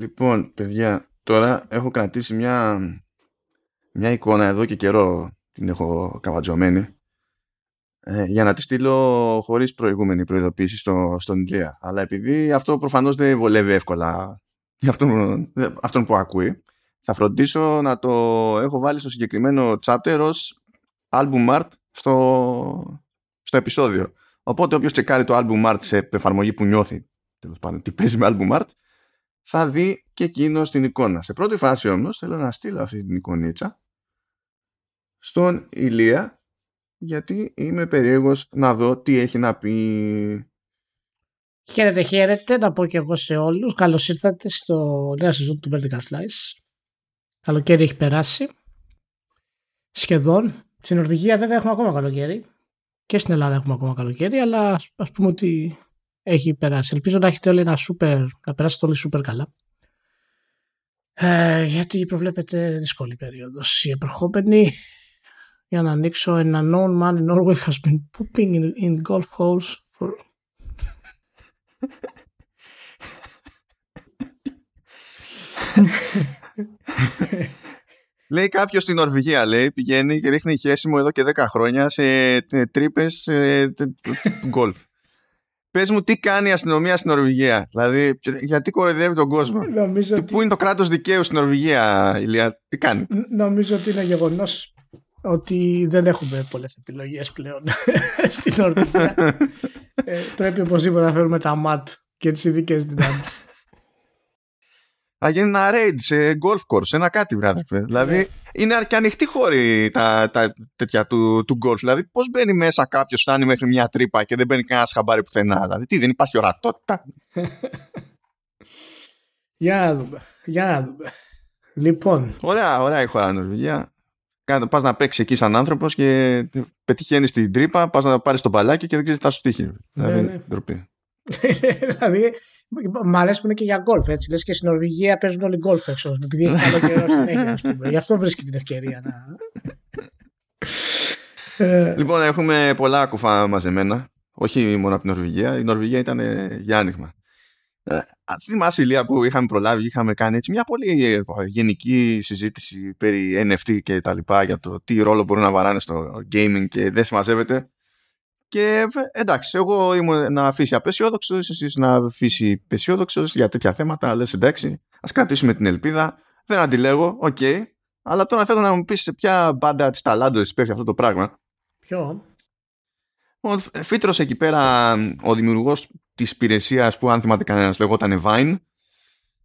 Λοιπόν, παιδιά, τώρα έχω κρατήσει μια, μια εικόνα εδώ και καιρό την έχω καβατζωμένη ε, για να τη στείλω χωρίς προηγούμενη προειδοποίηση στο, στον Ηλία. Αλλά επειδή αυτό προφανώς δεν βολεύει εύκολα για αυτόν, αυτόν που ακούει, θα φροντίσω να το έχω βάλει στο συγκεκριμένο chapter ως album art στο, στο επεισόδιο. Οπότε όποιος τσεκάρει το album art σε εφαρμογή που νιώθει τέλος πάντων, τι παίζει με album art θα δει και εκείνος την εικόνα. Σε πρώτη φάση όμως θέλω να στείλω αυτή την εικονίτσα στον Ηλία γιατί είμαι περίεργος να δω τι έχει να πει. Χαίρετε, χαίρετε. Να πω και εγώ σε όλους. Καλώς ήρθατε στο νέο σεζόν του Vertical Slice. Καλοκαίρι έχει περάσει. Σχεδόν. Στην Νορβηγία βέβαια έχουμε ακόμα καλοκαίρι. Και στην Ελλάδα έχουμε ακόμα καλοκαίρι, αλλά ας πούμε ότι έχει περάσει. Ελπίζω να έχετε όλοι ένα super, να περάσετε όλοι super καλά. Ε, γιατί προβλέπετε δύσκολη περίοδος. Η επερχόμενη για να ανοίξω ένα known man in Norway has been pooping in, in golf holes for... Λέει κάποιος στην Νορβηγία, λέει, πηγαίνει και ρίχνει χέσιμο εδώ και 10 χρόνια σε τρύπες γκολφ. Πες μου, τι κάνει η αστυνομία στην Νορβηγία; Δηλαδή, γιατί κοροϊδεύει τον κόσμο; Νομίζω Πού είναι το κράτος δικαίου στην Νορβηγία, Ηλία, τι κάνει; Νομίζω ότι είναι γεγονός ότι δεν έχουμε πολλές επιλογές πλέον στην Νορβηγία. ε, πρέπει οπωσδήποτε να φέρουμε τα ΜΑΤ και τις ειδικές δυνάμεις. Θα γίνει ένα raid σε golf course, ένα κάτι βράδυ. δηλαδή είναι και ανοιχτή χώρη τα, τα τέτοια του, του golf. Δηλαδή πώς μπαίνει μέσα κάποιος, φτάνει μέχρι μια τρύπα και δεν μπαίνει κανένας χαμπάρι πουθενά. Δηλαδή τι, δεν υπάρχει ορατότητα. Για να δούμε. Για να δούμε. Λοιπόν. Ωραία, ωραία η χώρα Νορβηγία. Πας να παίξεις εκεί σαν άνθρωπος και πετυχαίνεις την τρύπα, πας να πάρεις το μπαλάκι και δεν ξέρεις τι θα σου τύχει. Ναι, δηλαδή, ναι. ντροπή. δηλαδή, μ' αρέσει που είναι και για γκολφ. Έτσι. Λες και στην Νορβηγία παίζουν όλοι γκολφ έξω. Επειδή έχει καλό καιρό συνέχεια, ας πούμε. Γι' αυτό βρίσκει την ευκαιρία να. Ε. λοιπόν, έχουμε πολλά κουφά μαζεμένα. Όχι μόνο από την Νορβηγία. Η Νορβηγία ήταν για άνοιγμα. Ε, θυμάσαι Ηλία που είχαμε προλάβει, είχαμε κάνει έτσι μια πολύ ε, γενική συζήτηση περί NFT και τα λοιπά για το τι ρόλο μπορούν να βαράνε στο gaming και δεν συμμαζεύεται. Και εντάξει, εγώ ήμουν ανέκαθεν απαισιόδοξος, εσύ ανέκαθεν αισιόδοξος για τέτοια θέματα. Λες εντάξει, ας κρατήσουμε την ελπίδα. Δεν αντιλέγω, οκ. Okay. Αλλά τώρα θέλω να μου πεις σε ποια μπάντα της ταλάντωσης υπήρχε αυτό το πράγμα. Ποιο; Ο τύπος εκεί πέρα, ο δημιουργός της υπηρεσίας που αν θυμάται κανένας λεγόταν Vine.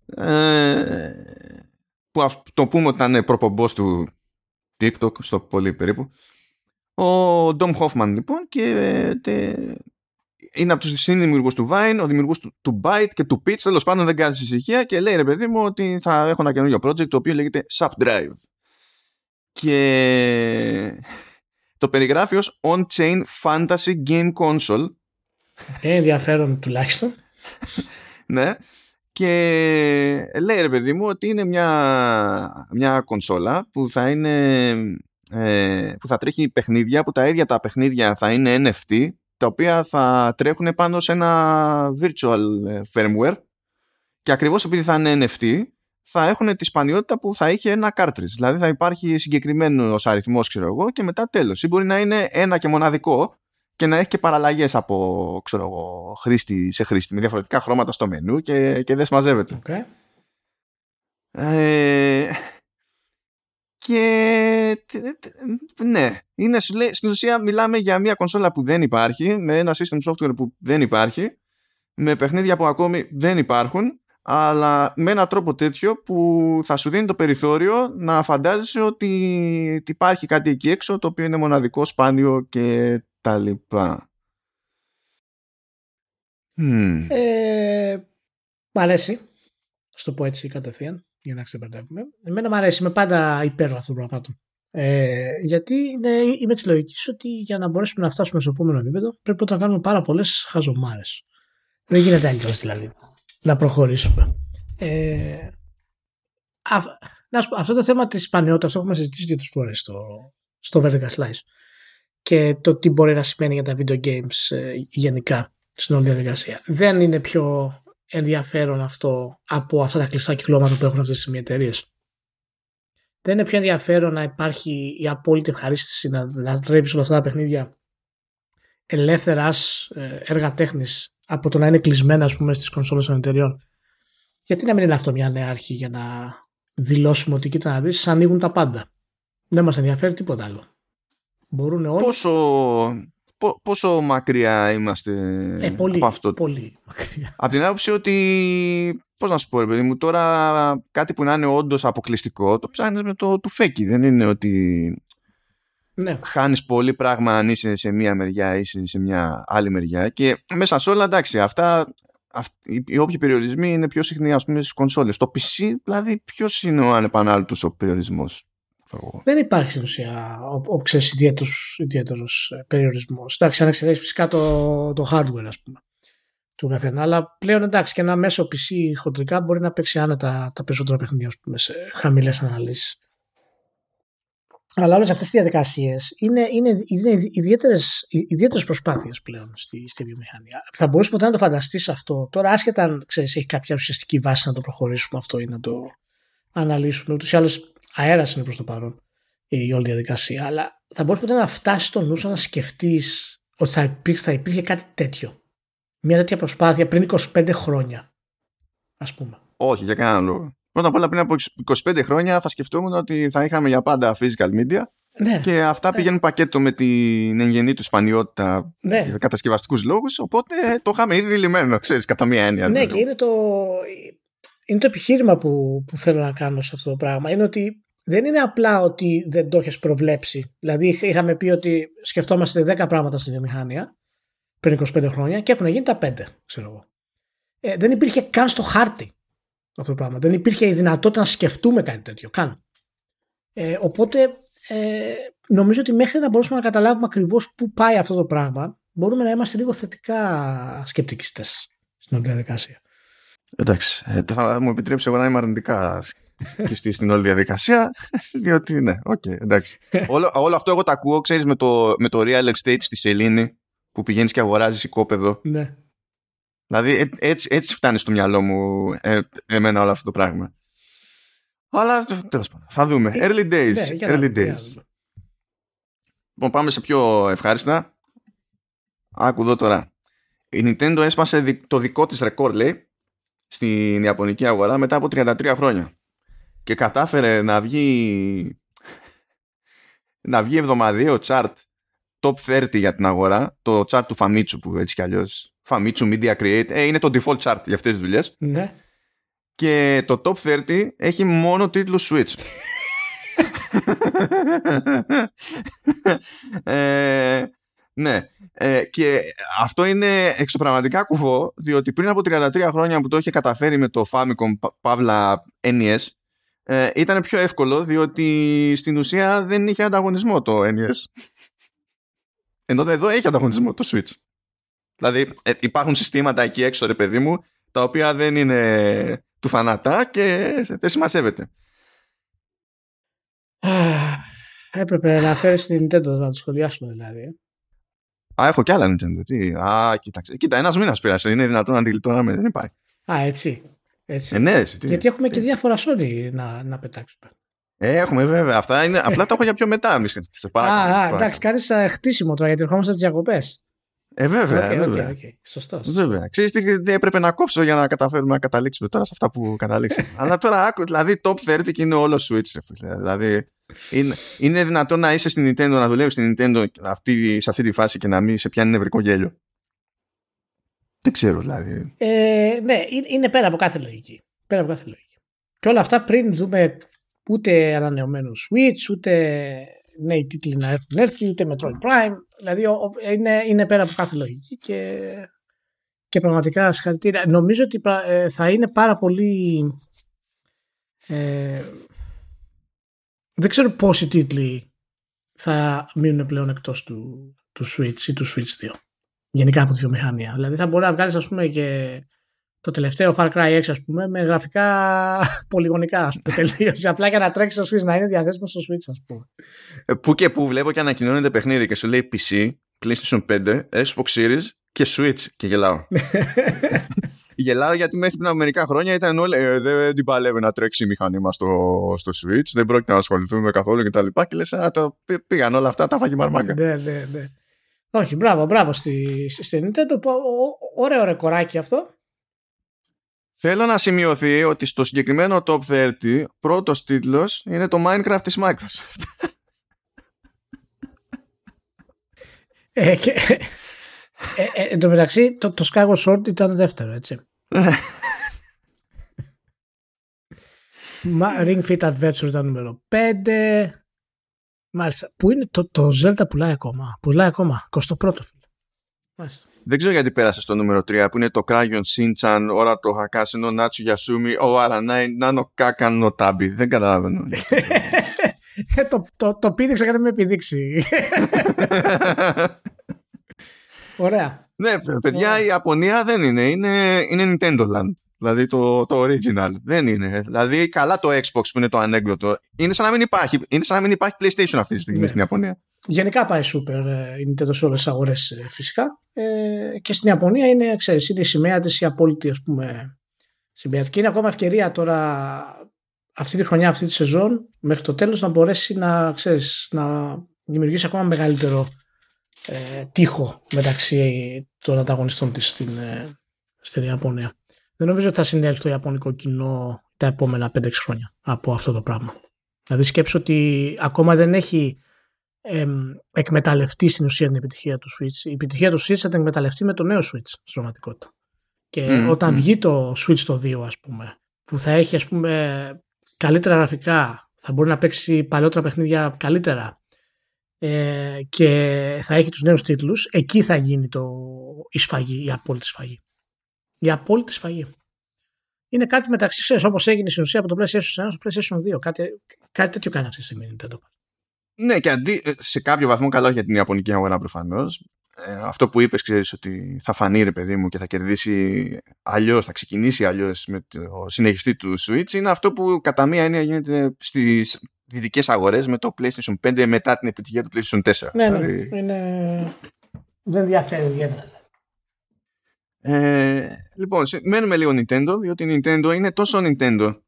Ε, που ας το πούμε ότι ήταν προπομπός του TikTok στο πολύ περίπου ο Ντόμ Χόφμαν λοιπόν και είναι από τους συνδημιουργούς του Vine, ο δημιουργός του, του Byte και του Pitch, τέλος πάντων δεν κάνεις ησυχία και λέει ρε παιδί μου ότι θα έχω ένα καινούργιο project το οποίο λέγεται Subdrive. Και το περιγράφει ως on-chain fantasy game console. Ε, ενδιαφέρον τουλάχιστον. ναι. Και λέει ρε παιδί μου ότι είναι μια, μια κονσόλα που θα είναι ε, που θα τρέχει παιχνίδια που τα ίδια τα παιχνίδια θα είναι NFT τα οποία θα τρέχουν πάνω σε ένα virtual ε, firmware και ακριβώς επειδή θα είναι NFT θα έχουν τη σπανιότητα που θα είχε ένα cartridge. Δηλαδή θα υπάρχει συγκεκριμένος αριθμός ξέρω εγώ και μετά τέλος. Ή μπορεί να είναι ένα και μοναδικό και να έχει και παραλλαγές από ξέρω εγώ, χρήστη σε χρήστη με διαφορετικά χρώματα στο μενού και, και δεν συμμαζεύεται. Okay. Ε, και ναι, είναι, στην ουσία μιλάμε για μια κονσόλα που δεν υπάρχει, με ένα system software που δεν υπάρχει, με παιχνίδια που ακόμη δεν υπάρχουν, αλλά με έναν τρόπο τέτοιο που θα σου δίνει το περιθώριο να φαντάζεσαι ότι υπάρχει κάτι εκεί έξω το οποίο είναι μοναδικό, σπάνιο και τα λοιπά. Ε, μ' αρέσει. Στο πω έτσι κατευθείαν για να ξεπερδεύουμε. Εμένα μου αρέσει, είμαι πάντα υπέρ αυτών των πραγμάτων. Ε, γιατί είναι, είμαι της λογικής ότι για να μπορέσουμε να φτάσουμε στο επόμενο επίπεδο πρέπει να κάνουμε πάρα πολλές χαζομάρες. Δεν γίνεται αλλιώς δηλαδή να προχωρήσουμε. Ε, α, να σου πω, αυτό το θέμα της σπανιότητας το έχουμε συζητήσει δύο φορές στο, στο Vertical Slice και το τι μπορεί να σημαίνει για τα video games ε, γενικά στην όλη διαδικασία. Δεν είναι πιο ενδιαφέρον αυτό από αυτά τα κλειστά κυκλώματα που έχουν αυτές τις εταιρείες. Δεν είναι πιο ενδιαφέρον να υπάρχει η απόλυτη ευχαρίστηση να λατρεύεις όλα αυτά τα παιχνίδια ελεύθερα ε, έργα τέχνης από το να είναι κλεισμένα ας πούμε στις κονσόλες των εταιρεών. Γιατί να μην είναι αυτό μια νέα αρχή για να δηλώσουμε ότι κοίτα να δεις ανοίγουν τα πάντα. Δεν μας ενδιαφέρει τίποτα άλλο. Μπορούν όλοι. Πόσο, πόσο μακριά είμαστε ε, πολύ, από αυτό; Πολύ μακριά. Από την άποψη ότι, πώς να σου πω ρε παιδί μου, τώρα κάτι που να είναι όντως αποκλειστικό, το ψάχνεις με το του φέκι. Δεν είναι ότι ναι. χάνεις πολύ πράγμα αν είσαι σε μία μεριά ή σε μια άλλη μεριά και μέσα σε όλα εντάξει αυτά οι όποιοι περιορισμοί είναι πιο συχνοί ας πούμε στις κονσόλες. Το PC δηλαδή ποιος είναι ο ανεπανάληπτος ο περιορισμός; Δεν υπάρχει στην ουσία ο, ξέρεις ιδιαίτερος, ιδιαίτερος ε, περιορισμός. Εντάξει, αν εξαιρέσεις φυσικά το, το hardware ας πούμε του καθένα. Αλλά πλέον εντάξει και ένα μέσο PC χοντρικά μπορεί να παίξει άνετα τα περισσότερα παιχνίδια πούμε, σε χαμηλές αναλύσεις. Αλλά όλες αυτές οι διαδικασίες είναι, είναι, είναι ιδιαίτερες προσπάθειες πλέον στη, στη βιομηχανία. Θα μπορούσε ποτέ να το φανταστείς αυτό. Τώρα, άσχετα αν ξέρεις, έχει κάποια ουσιαστική βάση να το προχωρήσουμε αυτό ή να το αναλύσουμε. Ούτως ή άλλως αέρας είναι προς το παρόν η όλη διαδικασία. Αλλά θα μπορούσε ποτέ να φτάσεις στο νου να σκεφτείς ότι θα υπήρχε, θα υπήρχε κάτι τέτοιο. Μια τέτοια προσπάθεια πριν 25 χρόνια, ας πούμε. Όχι, για κανέναν λόγο. Πρώτα απ' όλα πριν από 25 χρόνια θα σκεφτόμουν ότι θα είχαμε για πάντα physical media ναι, και αυτά ναι. πηγαίνουν πακέτο με την εγγενή του σπανιότητα ναι. για κατασκευαστικούς λόγους οπότε το είχαμε ήδη δηλημένο ξέρεις κατά μία έννοια. Ναι και είναι το, είναι το επιχείρημα που, που θέλω να κάνω σε αυτό το πράγμα είναι ότι δεν είναι απλά ότι δεν το έχεις προβλέψει. Δηλαδή, είχαμε πει ότι σκεφτόμαστε 10 πράγματα στη βιομηχανία πριν 25 χρόνια και έχουν γίνει τα 5, ξέρω εγώ. Ε, δεν υπήρχε καν στο χάρτη αυτό το πράγμα. Δεν υπήρχε η δυνατότητα να σκεφτούμε κάτι τέτοιο καν. Ε, οπότε ε, νομίζω ότι μέχρι να μπορούμε να καταλάβουμε ακριβώς πού πάει αυτό το πράγμα, μπορούμε να είμαστε λίγο θετικά σκεπτικιστές στην όλη διαδικασία. Εντάξει. Ε, θα μου επιτρέψεις εγώ να είμαι αρνητικά και στην όλη διαδικασία, διότι ναι, οκ, okay, εντάξει. όλο, όλο αυτό εγώ το ακούω, ξέρεις, με το, με το real estate στη Σελήνη, που πηγαίνεις και αγοράζεις οικόπεδο. Ναι. Δηλαδή ε, έτσι, έτσι φτάνει στο μυαλό μου ε, εμένα όλο αυτό το πράγμα. Αλλά τέλος πάντων, θα δούμε. Ε, early days. Ναι, early days. Λοιπόν, πάμε σε πιο ευχάριστα. Άκου εδώ τώρα. Η Nintendo έσπασε το δικό της ρεκόρ, λέει, στην Ιαπωνική αγορά μετά από 33 χρόνια. Και κατάφερε να βγει να βγει εβδομαδιαίο chart top 30 για την αγορά, το chart του Famitsu που έτσι κι αλλιώς Famitsu Media Create, ε, είναι το default chart για αυτές τις δουλειές. Ναι. Και το top 30 έχει μόνο τίτλο Switch. ε, ναι. Ε, και αυτό είναι εξωπραγματικά κουφό, διότι πριν από 33 χρόνια που το είχε καταφέρει με το Famicom Pavla NES, ε, ήταν πιο εύκολο, διότι στην ουσία δεν είχε ανταγωνισμό το NES. Ενώ εδώ έχει ανταγωνισμό το Switch. Δηλαδή ε, υπάρχουν συστήματα εκεί έξω ρε παιδί μου τα οποία δεν είναι του φανατά και δεν σημασέβεται. Έπρεπε να φέρεις την Nintendo να το σχολιάσουμε δηλαδή. Ε. Α, έχω κι άλλα Nintendo. Τι. Α, κοίταξε. Κοίτα, ένας μήνας πέρασε. Είναι δυνατόν να αντιλητώναμε. Δεν υπάρχει. Α, έτσι. Έτσι. Ε, ναι, έτσι, Γιατί έχουμε και διάφορα Sony να, να πετάξουμε. Ε, έχουμε βέβαια. Αυτά είναι. απλά το έχω για πιο μετά. Μη σε Α, εντάξει, κάνεις χτίσιμο τώρα γιατί ερχόμαστε από τις διακοπές. Ε, βέβαια. Okay, βέβαια. Okay, okay. Σωστός. Βέβαια. Ξέρεις τι έπρεπε να κόψω για να καταφέρουμε να καταλήξουμε τώρα σε αυτά που καταλήξαμε. Αλλά τώρα άκου, δηλαδή top 30 και είναι όλο Switch. Δηλαδή είναι, είναι δυνατόν να είσαι στην Nintendo, να δουλεύεις στην Nintendo αυτή, σε αυτή τη φάση και να μην σε πιάνει νευρικό γέλιο. Δεν ξέρω δηλαδή. Ε, ναι, είναι πέρα από κάθε λογική. Πέρα από κάθε λογική. Και όλα αυτά πριν δούμε ούτε ανανεωμένο Switch, ούτε νέοι τίτλοι να έχουν έρθει, ούτε Metroid Prime. Δηλαδή είναι, είναι πέρα από κάθε λογική και, και πραγματικά συγχαρητήρια. Νομίζω ότι ε, θα είναι πάρα πολύ. Ε, δεν ξέρω πόσοι τίτλοι θα μείνουν πλέον εκτός του, του Switch ή του Switch 2. Γενικά από τη βιομηχανία. Δηλαδή θα μπορεί να βγάλεις, ας πούμε, και το τελευταίο Far Cry 6 ας πούμε με γραφικά πολυγονικά ας πούμε, τελείωσε απλά για να τρέξεις στο Switch να είναι διαθέσιμο στο Switch ας πούμε. Ε, που και που βλέπω και ανακοινώνεται παιχνίδι και σου λέει PC, PlayStation 5, Xbox Series και Switch και γελάω. Γελάω γιατί μέχρι πριν από μερικά χρόνια ήταν όλοι. Ε, δεν την παλεύει να τρέξει η μηχανή μας στο, στο Switch, δεν πρόκειται να ασχοληθούμε καθόλου κτλ. Και, τα λοιπά. και λες, το πήγαν όλα αυτά, τα φάγει μαρμάκα. Ναι, ναι, ναι. Όχι, μπράβο, μπράβο στη, στη Nintendo. Ωραίο ρεκοράκι αυτό. Θέλω να σημειωθεί ότι στο συγκεκριμένο Top 30 πρώτος τίτλος είναι το Minecraft της Microsoft. Ε, και, ε, ε, εν τω μεταξύ το, το Skyward Sword ήταν δεύτερο, έτσι. Ring Fit Adventure ήταν νούμερο 5. Μάλιστα. Πού είναι το, το Zelda πουλάει ακόμα. Πουλάει ακόμα. 21ο Μάλιστα. Δεν ξέρω γιατί πέρασε στο νούμερο 3 που είναι το Crayon Shinchan, ώρα το Hakasino Natsu Yasumi, ο Aranai Nano Kakan no Tabi. Δεν καταλαβαίνω. το, το, το πήδηξα για να με επιδείξει. Ωραία. Ναι, παιδιά, η Ιαπωνία δεν είναι. Είναι, είναι Nintendo Land. Δηλαδή το, το original. Δεν είναι. Δηλαδή, καλά το Xbox που είναι το ανέκδοτο. Είναι σαν να μην υπάρχει, είναι σαν να μην υπάρχει PlayStation αυτή τη στιγμή ναι. στην Ιαπωνία. Γενικά πάει super ε, η Nintendo σε όλες τις αγορές ε, φυσικά. Ε, και στην Ιαπωνία είναι, ξέρεις, είναι η σημαία της η απόλυτη ας πούμε, σημαία. Και είναι ακόμα ευκαιρία τώρα αυτή τη χρονιά, αυτή τη σεζόν, μέχρι το τέλος να μπορέσει να, ξέρεις, να δημιουργήσει ακόμα μεγαλύτερο ε, τείχο μεταξύ των ανταγωνιστών της στην, ε, στην Ιαπωνία. Δεν νομίζω ότι θα συνέλθει το Ιαπωνικό κοινό τα επόμενα 5-6 χρόνια από αυτό το πράγμα. Δηλαδή σκέψω ότι ακόμα δεν έχει ε, εκμεταλλευτεί στην ουσία την επιτυχία του Switch. Η επιτυχία του Switch θα την εκμεταλλευτεί με το νέο Switch στην πραγματικότητα. Και όταν βγει το Switch το 2 ας πούμε, που θα έχει ας πούμε καλύτερα γραφικά, θα μπορεί να παίξει παλαιότερα παιχνίδια καλύτερα, ε, και θα έχει τους νέους τίτλους, εκεί θα γίνει το, η σφαγή, η απόλυτη σφαγή. Η απόλυτη σφαγή. Είναι κάτι μεταξύ, ξέρεις, όπως έγινε στην ουσία από το PlayStation 1 στο PlayStation 2. Κάτι, κάτι τέτοιο κάνει αυτή τη στιγμή Nintendo. Ναι, και αντί, ε, σε κάποιο βαθμό καλό για την Ιαπωνική αγορά προφανώς. Ε, αυτό που είπες ξέρεις ότι θα φανεί ρε παιδί μου και θα κερδίσει αλλιώς, θα ξεκινήσει αλλιώς με το συνεχιστή του Switch είναι αυτό που κατά μία έννοια γίνεται στις δυτικές αγορές με το PlayStation 5 μετά την επιτυχία του PlayStation 4. Ναι, ναι. Δηλαδή- Είναι... Δεν ενδιαφέρει ιδιαίτερα. Ε, λοιπόν, μένουμε λίγο Nintendo, διότι η Nintendo είναι τόσο Nintendo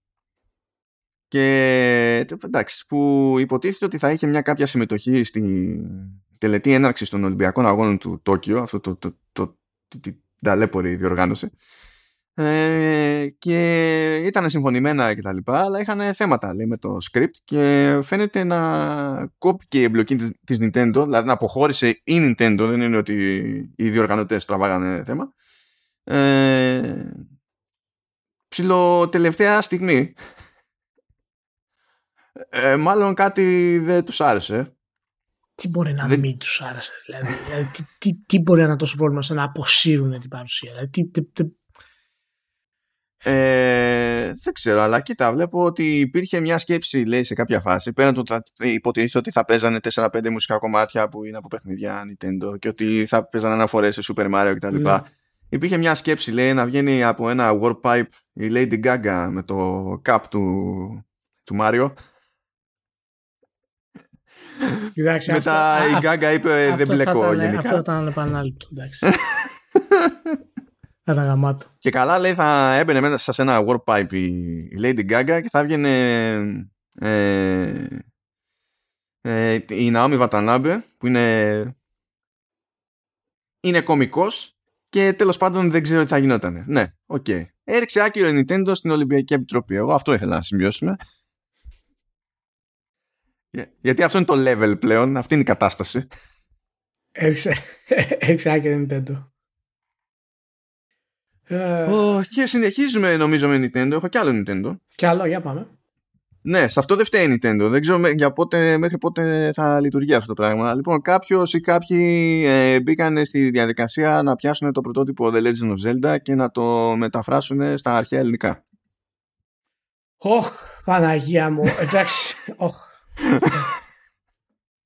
και εντάξει, που υποτίθεται ότι θα είχε μια κάποια συμμετοχή στη τελετή έναρξης των Ολυμπιακών Αγώνων του Τόκιο, αυτό το, το, το, το, την ταλέπορη διοργάνωση, ε, και ήταν συμφωνημένα και τα λοιπά, αλλά είχαν θέματα λέει, με το script και φαίνεται να κόπηκε η εμπλοκή της Nintendo, δηλαδή να αποχώρησε η Nintendo, δεν είναι ότι οι διοργανωτές τραβάγανε θέμα. Ε, ψηλο τελευταία στιγμή ε, μάλλον κάτι δεν τους άρεσε τι μπορεί να δεν... μην τους άρεσε, δηλαδή. δηλαδή τι, τι, τι, μπορεί να είναι τόσο πρόβλημα ώστε να αποσύρουν την παρουσία. Δηλαδή, τι, τι, τι, ε, δεν ξέρω, αλλά κοίτα, βλέπω ότι υπήρχε μια σκέψη, λέει, σε κάποια φάση. Πέραν του ότι υποτίθεται ότι θα παίζανε 4-5 μουσικά κομμάτια που είναι από παιχνίδια Nintendo και ότι θα παίζανε αναφορές σε Super Mario κτλ. Ναι. Υπήρχε μια σκέψη, λέει, να βγαίνει από ένα Warpipe η Lady Gaga με το cap του, του Mario. Μετά η Gaga είπε δεν μπλεκώ γενικά. Αυτό ήταν επανάληπτο, εντάξει. Θα γαμάτο. Και καλά λέει θα έμπαινε μέσα σε ένα warpipe η, η Lady Gaga και θα έβγαινε ε, ε, η Naomi Watanabe που είναι είναι κωμικός και τέλος πάντων δεν ξέρω τι θα γινόταν. Ναι, οκ. Okay. Έριξε άκυρο η Nintendo στην Ολυμπιακή Επιτροπή. Εγώ αυτό ήθελα να σημειώσουμε. Γιατί αυτό είναι το level πλέον, αυτή είναι η κατάσταση. Έριξε, έριξε άκυρο η Nintendo. Oh, και συνεχίζουμε νομίζω με Nintendo. Έχω κι άλλο Nintendo. Κι άλλο, για πάμε. Ναι, σε αυτό δεν φταίει Nintendo. Δεν ξέρω για πότε, μέχρι πότε θα λειτουργεί αυτό το πράγμα. Λοιπόν, κάποιος ή κάποιοι ε, μπήκαν στη διαδικασία να πιάσουν το πρωτότυπο The Legend of Zelda και να το μεταφράσουν στα αρχαία ελληνικά. Ωχ, Παναγία μου. Εντάξει.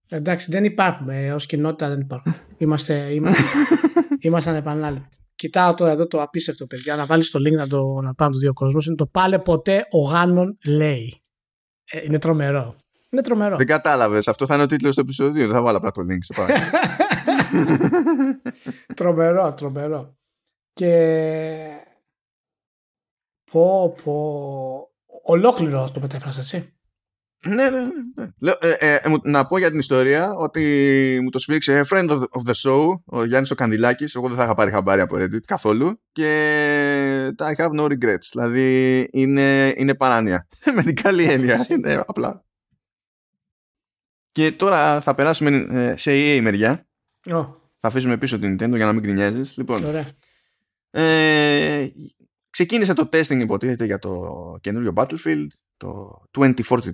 Εντάξει, δεν υπάρχουμε. Ω κοινότητα δεν υπάρχουμε. Είμαστε, είμαστε, είμαστε ανεπανάληπτοι. Κοιτάω τώρα εδώ το απίστευτο, παιδιά. Να βάλεις το link να το να πάρουν το δύο κόσμος. Είναι το πάλε ποτέ ο Γάνον λέει. Ε, είναι τρομερό. Είναι τρομερό. Δεν κατάλαβες. Αυτό θα είναι ο τίτλος του επεισοδίου. Δεν θα βάλω απλά το link. Σε τρομερό, τρομερό. Και Πω, πω. Ολόκληρο το μετέφρασε, έτσι. Ναι, ναι, ναι. Λέω, ε, ε, ε, να πω για την ιστορία ότι μου το σφίξε friend of the show, ο Γιάννης ο Κανδυλάκης, εγώ δεν θα είχα πάρει χαμπάρι από Reddit καθόλου και I have no regrets, δηλαδή είναι, είναι παράνοια, με την καλή έννοια, είναι απλά. Και τώρα θα περάσουμε σε EA μεριά. Oh. Θα αφήσουμε πίσω την Nintendo για να μην γκρινιάζεις. Λοιπόν, Ωραία. ε, ξεκίνησε το testing υποτίθεται για το καινούριο Battlefield το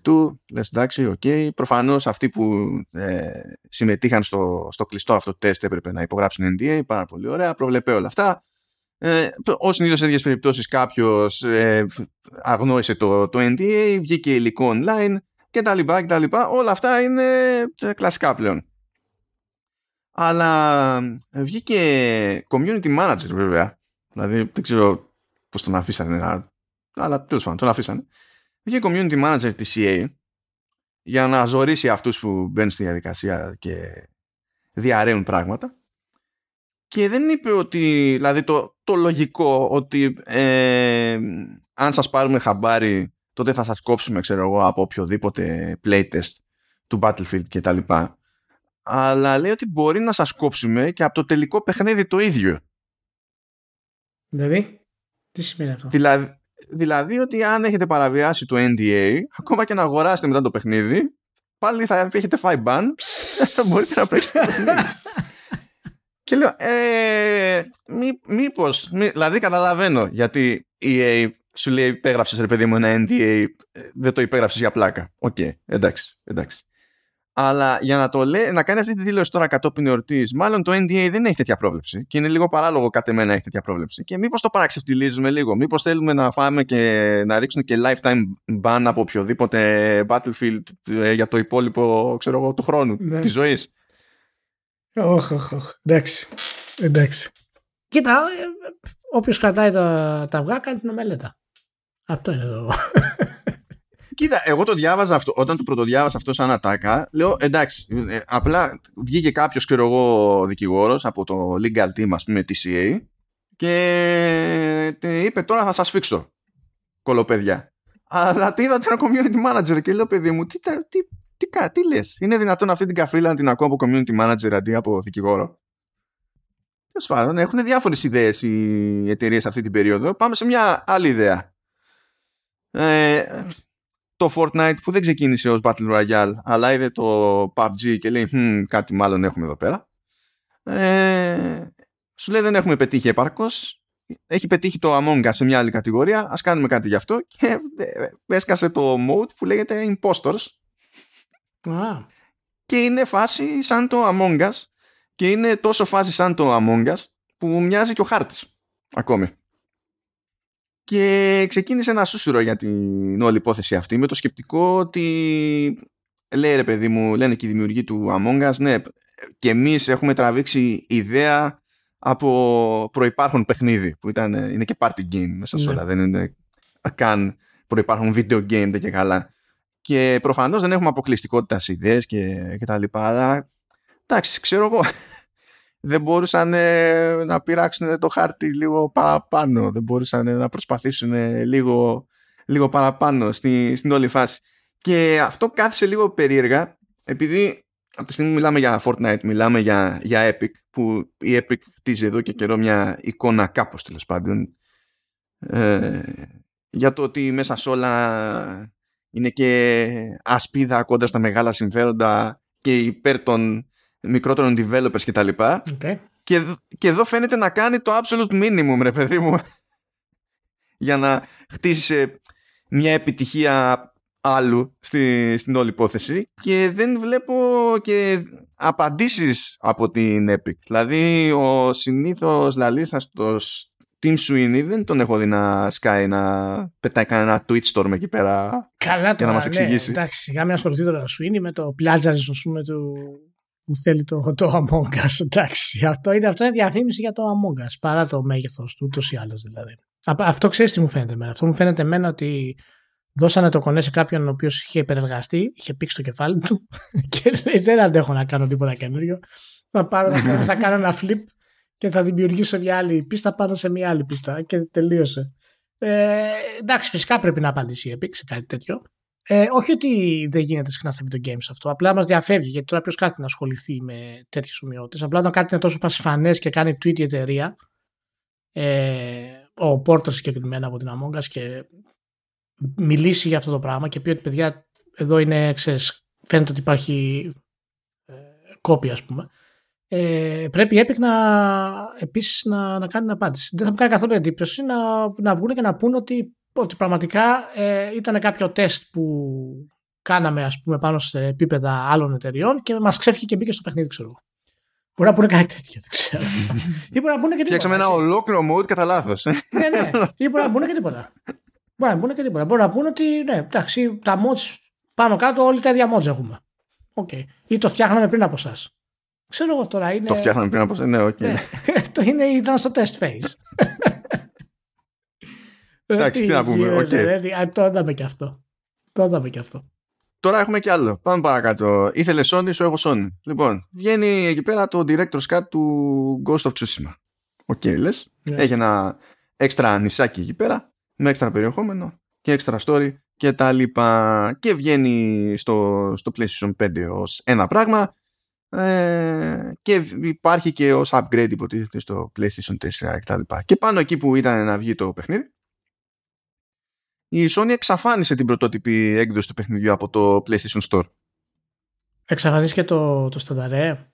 2042 λες εντάξει, οκ. Okay. Προφανώς αυτοί που ε, συμμετείχαν στο, στο κλειστό αυτό το τεστ έπρεπε να υπογράψουν NDA, πάρα πολύ ωραία, προβλεπέ όλα αυτά. Ε, Ως συνήθως σε τέτοιες περιπτώσεις κάποιος ε, αγνόησε το, το NDA, βγήκε υλικό online κτλ. κτλ. Όλα αυτά είναι ε, κλασικά πλέον. Αλλά ε, βγήκε community manager βέβαια. Δηλαδή δεν ξέρω πώς τον αφήσανε. Αλλά τέλος πάντων τον αφήσανε. Βγήκε community manager της EA για να ζωρίσει αυτούς που μπαίνουν στη διαδικασία και διαρρέουν πράγματα και δεν είπε ότι, δηλαδή το, το λογικό ότι ε, αν σας πάρουμε χαμπάρι τότε θα σας κόψουμε ξέρω εγώ από οποιοδήποτε playtest του Battlefield και τα λοιπά αλλά λέει ότι μπορεί να σας κόψουμε και από το τελικό παιχνίδι το ίδιο Δηλαδή, τι σημαίνει αυτό; Δηλαδή, Δηλαδή ότι αν έχετε παραβιάσει το NDA, ακόμα και να αγοράσετε μετά το παιχνίδι, πάλι θα έχετε φάει ban, μπορείτε να παίξετε το παιχνίδι. και λέω, ε, μή, μήπως, μη, δηλαδή καταλαβαίνω γιατί η EA σου λέει υπέγραψες ρε παιδί μου ένα NDA, ε, δεν το υπέγραψες για πλάκα. Οκ, okay, εντάξει, εντάξει. Αλλά για να το λέει, να κάνει αυτή τη δήλωση τώρα κατόπιν εορτής, μάλλον το NDA δεν έχει τέτοια πρόβλεψη. Και είναι λίγο παράλογο κατ' εμένα να έχει τέτοια πρόβλεψη. Και μήπως το παραξεφτιλίζουμε λίγο. Μήπως θέλουμε να φάμε και να ρίξουν και lifetime ban από οποιοδήποτε Battlefield ε, για το υπόλοιπο ξέρω εγώ, του χρόνου ναι. της ζωής. Όχι, όχι, όχι. Εντάξει. Εντάξει. Κοίτα, ε, όποιος κρατάει τα, τα αυγά κάνει την ομελέτα. Αυτό είναι το. Κοίτα, εγώ το διάβαζα αυτό, όταν το πρωτοδιάβασα αυτό σαν ατάκα, λέω εντάξει, ε, απλά βγήκε κάποιος, ξέρω εγώ, δικηγόρος από το legal team, ας πούμε, TCA και είπε τώρα θα σας φίξω, κολοπέδια. Αλλά τι είδατε ένα community manager και λέω, παιδί μου, τι, τι, τι, τι, τι λες, είναι δυνατόν αυτή την καφρίλα να την ακούω από community manager αντί από δικηγόρο; Τέλος πάντων, έχουν διάφορες ιδέες οι εταιρείες αυτή την περίοδο. Πάμε σε μια άλλη ιδέα. Ε, το Fortnite που δεν ξεκίνησε ως Battle Royale αλλά είδε το PUBG και λέει hm, κάτι μάλλον έχουμε εδώ πέρα ε, σου λέει δεν έχουμε πετύχει επαρκώς. Έχει πετύχει το Among Us σε μια άλλη κατηγορία. Ας κάνουμε κάτι γι' αυτό και ε, έσκασε το mode που λέγεται Impostors. Ah. και είναι φάση σαν το Among Us και είναι τόσο φάση σαν το Among Us που μοιάζει και ο χάρτης ακόμη και ξεκίνησε ένα σούσουρο για την όλη υπόθεση αυτή με το σκεπτικό ότι λέει ρε παιδί μου, λένε και οι δημιουργοί του Among Us, ναι, και εμείς έχουμε τραβήξει ιδέα από προϋπάρχον παιχνίδι που ήταν, είναι και party game μέσα σε όλα, ναι. δεν είναι καν προϋπάρχον video game δεν και καλά. Και προφανώς δεν έχουμε αποκλειστικότητα σε ιδέες και, και τα λοιπά, αλλά εντάξει, ξέρω εγώ, δεν μπορούσαν ε, να πειράξουν το χάρτη λίγο παραπάνω. Δεν μπορούσαν να προσπαθήσουν λίγο, λίγο παραπάνω στη, στην όλη φάση. Και αυτό κάθισε λίγο περίεργα, επειδή από τη στιγμή που μιλάμε για Fortnite, μιλάμε για, για Epic, που η Epic χτίζει εδώ και καιρό μια εικόνα κάπως τέλος πάντων. Ε, για το ότι μέσα σε όλα είναι και ασπίδα κοντά στα μεγάλα συμφέροντα και υπέρ των μικρότερων developers και τα λοιπά. Okay. Και, και εδώ φαίνεται να κάνει το absolute minimum, ρε παιδί μου, για να χτίσει μια επιτυχία άλλου στη, στην όλη υπόθεση και δεν βλέπω και απαντήσεις από την Epic. Δηλαδή ο συνήθως λαλίσας στο Team Sweeney δεν τον έχω δει να σκάει να πετάει κανένα tweet storm εκεί πέρα Καλά για να μας ναι, εξηγήσει. Ναι, εντάξει, σιγά μην ασχοληθεί τώρα ο Sweeney με το πλάτζαρι πούμε του που θέλει το, το Among Us. Εντάξει, αυτό είναι, αυτό είναι διαφήμιση για το Among Us παρά το μέγεθος του, ούτως ή άλλως δηλαδή. Αυτό ξέρεις τι μου φαίνεται εμένα. Αυτό μου φαίνεται εμένα ότι δώσανε το κονέ σε κάποιον ο οποίος είχε υπερεργαστεί, είχε πήξει το κεφάλι του και λέει: Δεν αντέχω να κάνω τίποτα καινούριο. Θα, πάρω, θα κάνω ένα flip και θα δημιουργήσω μια άλλη πίστα πάνω σε μια άλλη πίστα και τελείωσε. Ε, εντάξει, φυσικά πρέπει να απαντήσει η Epic σε κάτι τέτοιο. Ε, όχι ότι δεν γίνεται συχνά στα video games αυτό. Απλά μας διαφεύγει γιατί τώρα ποιος κάθεται να ασχοληθεί με τέτοιες ομοιότητες. Απλά όταν κάτι είναι τόσο πασιφανές και κάνει tweet η εταιρεία, ε, ο Porter συγκεκριμένα από την Among Us και μιλήσει για αυτό το πράγμα και πει ότι παιδιά εδώ είναι, ξέρεις, φαίνεται ότι υπάρχει ε, κόπη ας πούμε. Ε, πρέπει η Epic να, επίσης να, να κάνει την απάντηση. Δεν θα μου κάνει καθόλου εντύπωση να, να βγουν και να πούνε ότι, ότι πραγματικά ε, ήταν κάποιο τεστ που κάναμε ας πούμε πάνω σε επίπεδα άλλων εταιριών και μας ξέφυγε και μπήκε στο παιχνίδι ξέρω Μπορεί να πούνε κάτι τέτοιο, δεν ξέρω. ή μπορεί να πούνε και τίποτα. Φτιάξαμε ένα ολόκληρο mode κατά λάθος. Ε. ναι, ναι. Ή μπορεί να πούνε και τίποτα. Μπορεί να πούνε και τίποτα. Μπορεί να πούνε ότι ναι, εντάξει, τα mods πάνω κάτω όλοι τα ίδια mods έχουμε. Okay. Ή το φτιάχναμε πριν από εσάς. Ξέρω εγώ τώρα είναι. Το φτιάχναμε πριν από εσάς, ναι, οκ. Okay. Ναι. το είναι, ήταν στο test phase. Εντάξει, τι να πούμε. Okay. Το είδαμε και αυτό. Το είδαμε και αυτό. Τώρα έχουμε κι άλλο. Πάμε παρακάτω. Ήθελε Sony, σου έχω Sony. Λοιπόν, βγαίνει εκεί πέρα το director's cut του Ghost of Tsushima. OK, okay, λες. Yeah. Έχει ένα έξτρα νησάκι εκεί πέρα με έξτρα περιεχόμενο και έξτρα story και τα λοιπά. Και βγαίνει στο, στο PlayStation 5 ως ένα πράγμα ε, και υπάρχει και ως upgrade υποτίθεται στο PlayStation 4 και τα λοιπά. Και πάνω εκεί που ήταν να βγει το παιχνίδι η Sony εξαφάνισε την πρωτότυπη έκδοση του παιχνιδιού από το PlayStation Store. Εξαφανίστηκε το, το στάνταρ.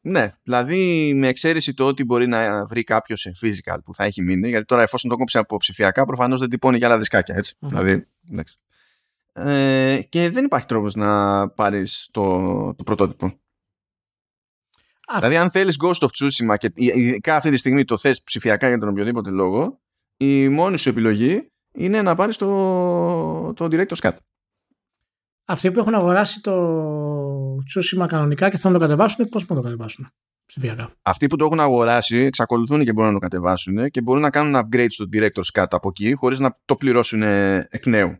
Ναι, δηλαδή με εξαίρεση το ότι μπορεί να βρει κάποιος σε physical που θα έχει μείνει, γιατί τώρα εφόσον το κόψει από ψηφιακά, προφανώς δεν τυπώνει για άλλα δισκάκια. Έτσι. Mm-hmm. Δηλαδή, Ε, και δεν υπάρχει τρόπος να πάρεις το, το πρωτότυπο. Α, δηλαδή, αν θέλεις Ghost of Tsushima και ειδικά αυτή τη στιγμή το θες ψηφιακά για τον οποιοδήποτε λόγο, η μόνη σου επιλογή είναι να πάρεις το, το Director's Cut. Αυτοί που έχουν αγοράσει το Tsushima κανονικά και θέλουν να το κατεβάσουν, πώς μπορούν να το κατεβάσουν ψηφιακά; Αυτοί που το έχουν αγοράσει εξακολουθούν και μπορούν να το κατεβάσουν και μπορούν να κάνουν upgrade στο Director's Cut από εκεί χωρίς να το πληρώσουν εκ νέου.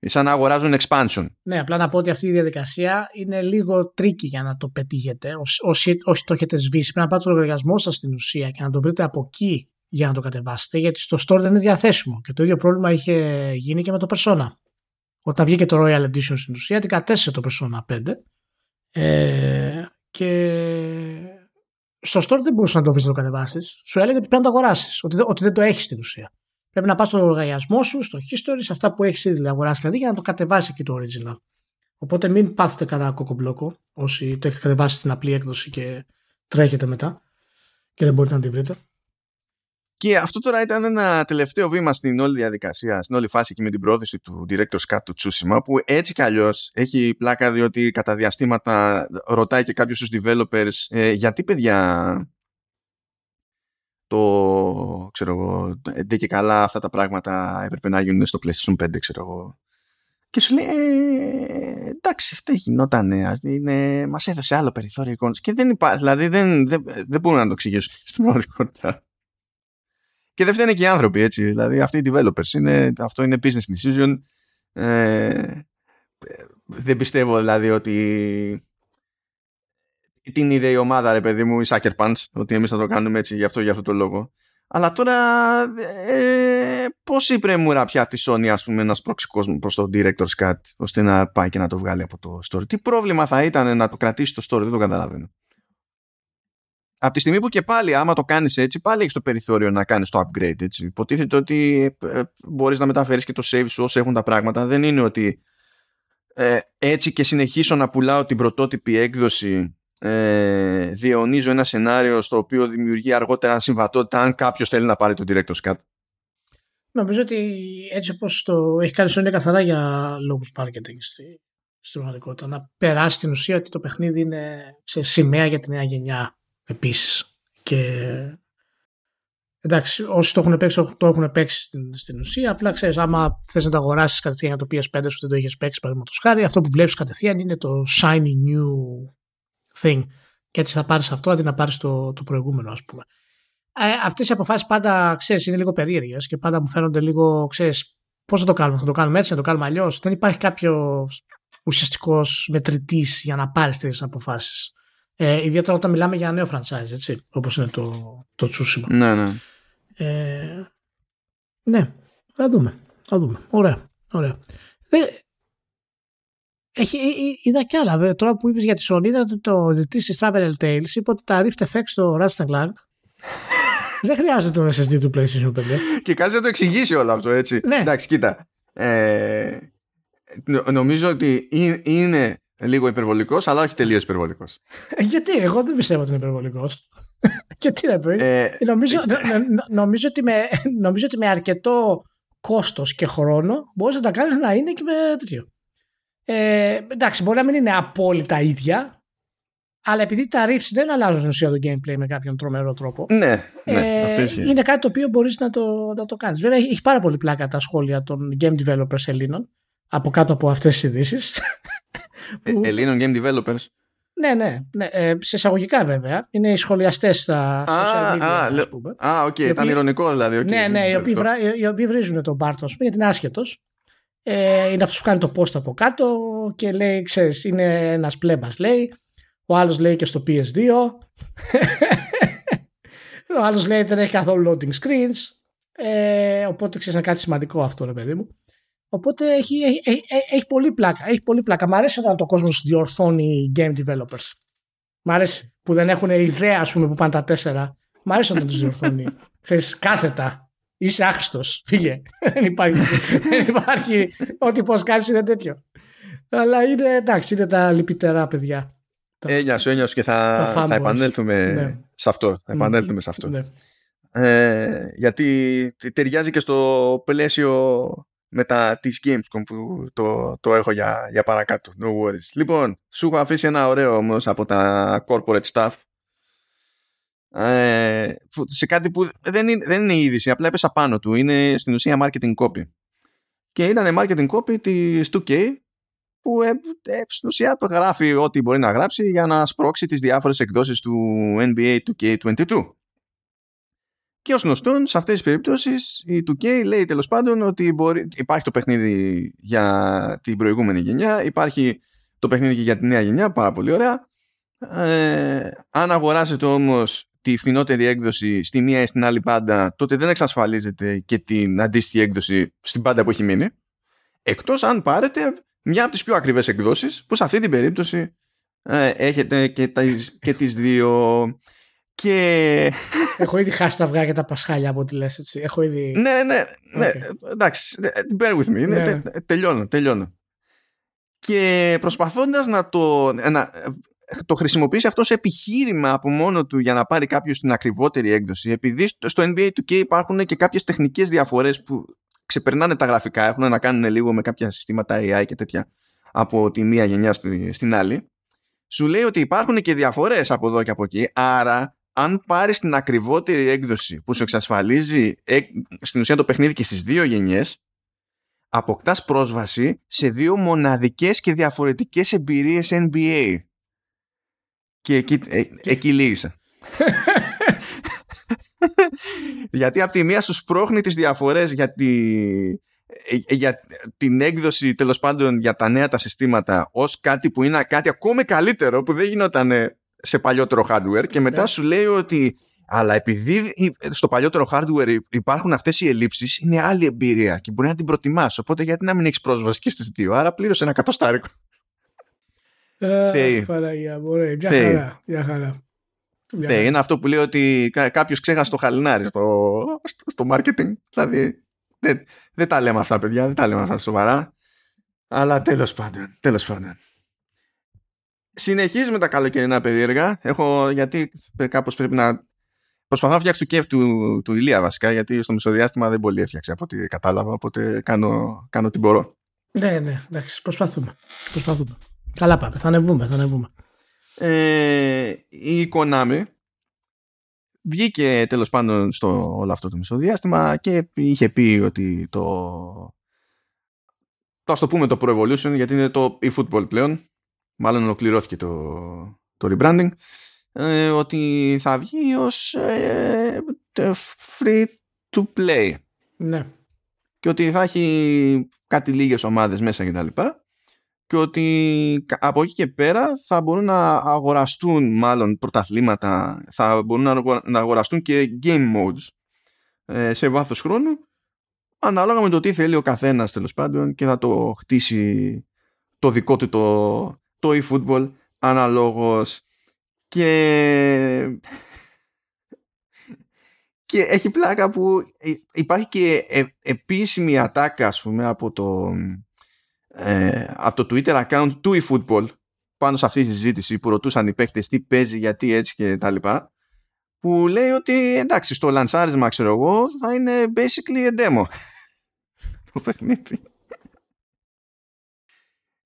Σαν να αγοράζουν expansion. Ναι, απλά να πω ότι αυτή η διαδικασία είναι λίγο τρίκη για να το πετύχετε. Όσοι, όσοι το έχετε σβήσει, πρέπει να πάτε στο λογαριασμό σας στην ουσία και να το βρείτε από εκεί για να το κατεβάσετε, γιατί στο store δεν είναι διαθέσιμο. Και το ίδιο πρόβλημα είχε γίνει και με το Persona όταν βγήκε το Royal Edition στην ουσία, την κατέστησε το Persona 5 ε, και στο store δεν μπορούσες να το βρεις να το κατεβάσεις. Σου έλεγε ότι πρέπει να το αγοράσεις, ότι, ότι δεν το έχεις στην ουσία. Πρέπει να πας στο λογαριασμό σου, στο history, σε αυτά που έχεις ήδη δηλαδή, αγοράσεις, δηλαδή για να το κατεβάσεις εκεί το original. Οπότε μην πάθετε κανένα κοκομπλόκο όσοι το έχετε κατεβάσει στην απλή έκδοση και τρέχετε μετά και δεν μπορείτε να τη βρείτε. Και αυτό τώρα ήταν ένα τελευταίο βήμα στην όλη διαδικασία, στην όλη φάση και με την πρόθεση του Director's Cut του Tsushima, που έτσι κι αλλιώς έχει πλάκα διότι κατά διαστήματα ρωτάει και κάποιος στους developers ε, γιατί παιδιά το ξέρω εγώ, δεν και καλά αυτά τα πράγματα έπρεπε να γίνουν στο PlayStation 5, ξέρω εγώ. Και σου λέει, ε, εντάξει, δεν γινόταν, είναι, μας έδωσε άλλο περιθώριο εικόνας. Και δεν υπάρχει, δηλαδή δεν, δεν, δεν μπορούν να το εξηγήσουν στην πραγματικότητα. Και δεν φταίνε και οι άνθρωποι, έτσι. Δηλαδή, αυτοί οι developers είναι, αυτό είναι business decision. Ε, δεν πιστεύω δηλαδή ότι την είδε η ομάδα, ρε παιδί μου, η Sucker Punch, ότι εμείς θα το κάνουμε έτσι γι' αυτό, για αυτό το λόγο. Αλλά τώρα ε, πώς είπε μου πια τη Sony ας πούμε να σπρώξει κόσμο προς το Director's Cut ώστε να πάει και να το βγάλει από το story. Τι πρόβλημα θα ήταν να το κρατήσει το story, δεν το καταλαβαίνω από τη στιγμή που και πάλι άμα το κάνεις έτσι πάλι έχεις το περιθώριο να κάνεις το upgrade έτσι. υποτίθεται ότι ε, μπορείς να μεταφέρεις και το save σου όσο έχουν τα πράγματα. Δεν είναι ότι ε, έτσι και συνεχίσω να πουλάω την πρωτότυπη έκδοση ε, διαιωνίζω ένα σενάριο στο οποίο δημιουργεί αργότερα συμβατότητα αν κάποιος θέλει να πάρει το director's cut. Νομίζω ότι έτσι όπως το έχει κάνει Sony καθαρά για λόγους marketing στη, στην πραγματικότητα. Να περάσει την ουσία ότι το παιχνίδι είναι σε σημαία για τη νέα γενιά επίσης. Και εντάξει, όσοι το έχουν παίξει, το έχουν παίξει στην, στην ουσία. Απλά ξέρεις, άμα θες να το αγοράσεις κατευθείαν για το PS5 σου δεν το είχες παίξει, παραδείγματος χάρη, αυτό που βλέπεις κατευθείαν είναι το shiny new thing. Και έτσι θα πάρεις αυτό αντί να πάρεις το, το προηγούμενο, ας πούμε. Ε, Αυτές οι αποφάσεις πάντα ξέρεις, είναι λίγο περίεργες και πάντα μου φαίνονται λίγο, ξέρεις, πώς θα το κάνουμε, θα το κάνουμε έτσι, θα το κάνουμε αλλιώς. Δεν υπάρχει κάποιος ουσιαστικός μετρητής για να πάρεις τέτοιες αποφάσεις. Ε, ιδιαίτερα όταν μιλάμε για νέο franchise, έτσι, όπως είναι το, το Tsushima. Ναι, ναι. Ε, ναι, Θα δούμε. Θα δούμε. Ωραία. Ωραία. Δεν... Έχει, είδα κι άλλα. Τώρα που είπες για τη Sony, είδα ότι το διτή τη Travel Tales είπε ότι τα Rift FX στο Ratchet Clank δεν χρειάζεται το SSD του PlayStation 5. Και κάτσε να το εξηγήσει όλο αυτό, έτσι. Ναι. Εντάξει, κοίτα. Ε, νομίζω ότι είναι λίγο υπερβολικός, αλλά όχι τελείως υπερβολικός. Ε, γιατί, εγώ δεν πιστεύω ότι είναι υπερβολικός. και τι να πει; Ε, νομίζω, νομίζω, ότι με, νομίζω ότι με αρκετό κόστος και χρόνο μπορείς να τα κάνεις να είναι και με τέτοιο. Ε, εντάξει, μπορεί να μην είναι απόλυτα ίδια, αλλά επειδή τα riffs δεν αλλάζουν στην ουσία το gameplay με κάποιον τρομερό τρόπο. Ναι, ναι ε, είναι κάτι το οποίο μπορείς να το, να το κάνεις. Βέβαια, έχει πάρα πολύ πλάκα τα σχόλια των game developers Ελλήνων από κάτω από αυτές τις ειδήσεις. που... Ε, Ελλήνων game developers. Ναι, ναι, ναι. Ε, σε εισαγωγικά βέβαια. Είναι οι σχολιαστές στα social media. Α, α, οκ, ήταν ειρωνικό δηλαδή. Okay, ναι, ναι, οι οποίοι, βρα, οι οποίοι βρίζουν τον Μπάρτο, γιατί είναι άσχετος. Ε, είναι αυτός που κάνει το post από κάτω και λέει, ξέρεις, είναι ένας πλέμπας, λέει. Ο άλλος λέει και στο PS2. ο άλλος λέει δεν έχει καθόλου loading screens. Ε, οπότε ξέρεις να κάτι σημαντικό αυτό, ρε παιδί μου. Οπότε έχει, έχει, έχει, έχει, πολύ πλάκα. Έχει πολύ πλάκα. Μ' αρέσει όταν ο κόσμος διορθώνει game developers. Μ' αρέσει που δεν έχουν ιδέα, ας πούμε, που πάνε τα τέσσερα. Μ' αρέσει όταν τους διορθώνει. Ξέρεις, κάθετα. Είσαι άχρηστος. Φύγε. δεν υπάρχει. δεν υπάρχει. Ό,τι πώς κάνεις είναι τέτοιο. Αλλά είναι εντάξει, είναι τα λυπητερά παιδιά. Ένιωσο, ένιωσο και θα, θα επανέλθουμε ναι. σε αυτό. Θα επανέλθουμε σε αυτό. Ναι. Ε, γιατί ταιριάζει και στο πλαίσιο μετά της Gamescom που το, το έχω για, για παρακάτω. No worries. Λοιπόν, σου έχω αφήσει ένα ωραίο όμως από τα corporate staff ε, σε κάτι που δεν είναι, δεν είναι είδηση, απλά έπεσα πάνω του. Είναι στην ουσία marketing copy. Και ήταν marketing copy της 2K που ε, ε, στην ουσία γράφει ό,τι μπορεί να γράψει για να σπρώξει τις διάφορες εκδόσεις του NBA 2K22. Και ως γνωστόν, σε αυτές τις περιπτώσεις, η 2K λέει τέλος πάντων ότι μπορεί, υπάρχει το παιχνίδι για την προηγούμενη γενιά, υπάρχει το παιχνίδι και για τη νέα γενιά, πάρα πολύ ωραία. Ε, αν αγοράσετε όμως τη φθηνότερη έκδοση στη μία ή στην άλλη πάντα, τότε δεν εξασφαλίζετε και την αντίστοιχη έκδοση στην πάντα που έχει μείνει. Εκτός αν πάρετε μια από τις πιο ακριβές εκδόσεις που σε αυτή την περίπτωση ε, έχετε και, τα, και τις δύο και... Έχω ήδη χάσει τα αυγά και τα πασχάλια από ό,τι λες έτσι. Έχω ήδη... Ναι, ναι, ναι, εντάξει, bear with me, ναι, ναι. τελειώνω, τελειώνω. Και προσπαθώντας να το, να, το χρησιμοποιήσει αυτό σε επιχείρημα από μόνο του για να πάρει κάποιος την ακριβότερη έκδοση επειδή στο NBA 2K υπάρχουν και κάποιες τεχνικές διαφορές που ξεπερνάνε τα γραφικά, έχουν να κάνουν λίγο με κάποια συστήματα AI και τέτοια από τη μία γενιά στην άλλη, σου λέει ότι υπάρχουν και διαφορές από εδώ και από εκεί, άρα αν πάρεις την ακριβότερη έκδοση που σου εξασφαλίζει στην ουσία το παιχνίδι και στις δύο γενιές, αποκτάς πρόσβαση σε δύο μοναδικές και διαφορετικές εμπειρίες NBA. Και εκεί, ε, εκεί λύγησα. Γιατί από τη μία σου σπρώχνει τις διαφορές για, ε, για την έκδοση τέλος πάντων για τα νέα τα συστήματα ως κάτι που είναι κάτι ακόμη καλύτερο που δεν γινόταν σε παλιότερο hardware και μετά ναι. σου λέει ότι αλλά επειδή στο παλιότερο hardware υπάρχουν αυτές οι ελλείψεις είναι άλλη εμπειρία και μπορεί να την προτιμάς οπότε γιατί να μην έχεις πρόσβαση και στις δύο; Άρα πλήρωσε ένα κατοστάρικο ε, Θεή. Παραγία, μπορεί. Μια χαρά. Μια χαρά. Ναι, είναι αυτό που λέει ότι κάποιος ξέχασε το χαλινάρι στο, στο, marketing. Δηλαδή, δεν, δεν τα λέμε αυτά, παιδιά, δεν τα λέμε αυτά σοβαρά. Αλλά τέλος πάντων, τέλος πάντων. Συνεχίζουμε τα καλοκαιρινά περίεργα. Έχω, γιατί κάπως πρέπει να προσπαθώ να φτιάξω το κέφ του, του Ηλία βασικά, γιατί στο μισοδιάστημα δεν πολύ έφτιαξε από ό,τι κατάλαβα, οπότε κάνω, κάνω ό,τι μπορώ. Ναι, ναι, εντάξει, προσπαθούμε. προσπαθούμε. Καλά πάμε, θα ανεβούμε, θα ανεβούμε ε, η Konami βγήκε τέλος πάντων στο όλο αυτό το μισοδιάστημα και είχε πει ότι το το ας το πούμε το Pro Evolution γιατί είναι το eFootball πλέον μάλλον ολοκληρώθηκε το, το rebranding. Ε, ότι θα βγει ως ε, free to play. Ναι. και ότι θα έχει κάτι λίγες ομάδες μέσα και τα λοιπά. Και ότι από εκεί και πέρα θα μπορούν να αγοραστούν μάλλον πρωταθλήματα, θα μπορούν να αγοραστούν και game modes ε, σε βάθος χρόνου. Ανάλογα με το τι θέλει ο καθένας τέλος πάντων και θα το χτίσει το δικό του το, το e-football αναλόγως και και έχει πλάκα που υπάρχει και ε, επίσημη ατάκα ας πούμε από το, ε, από το Twitter account του eFootball πάνω σε αυτή τη συζήτηση που ρωτούσαν οι παίκτες τι παίζει, γιατί έτσι και τα λοιπά που λέει ότι εντάξει στο λανσάρισμα ξέρω εγώ θα είναι basically a demo. Το παιχνίδι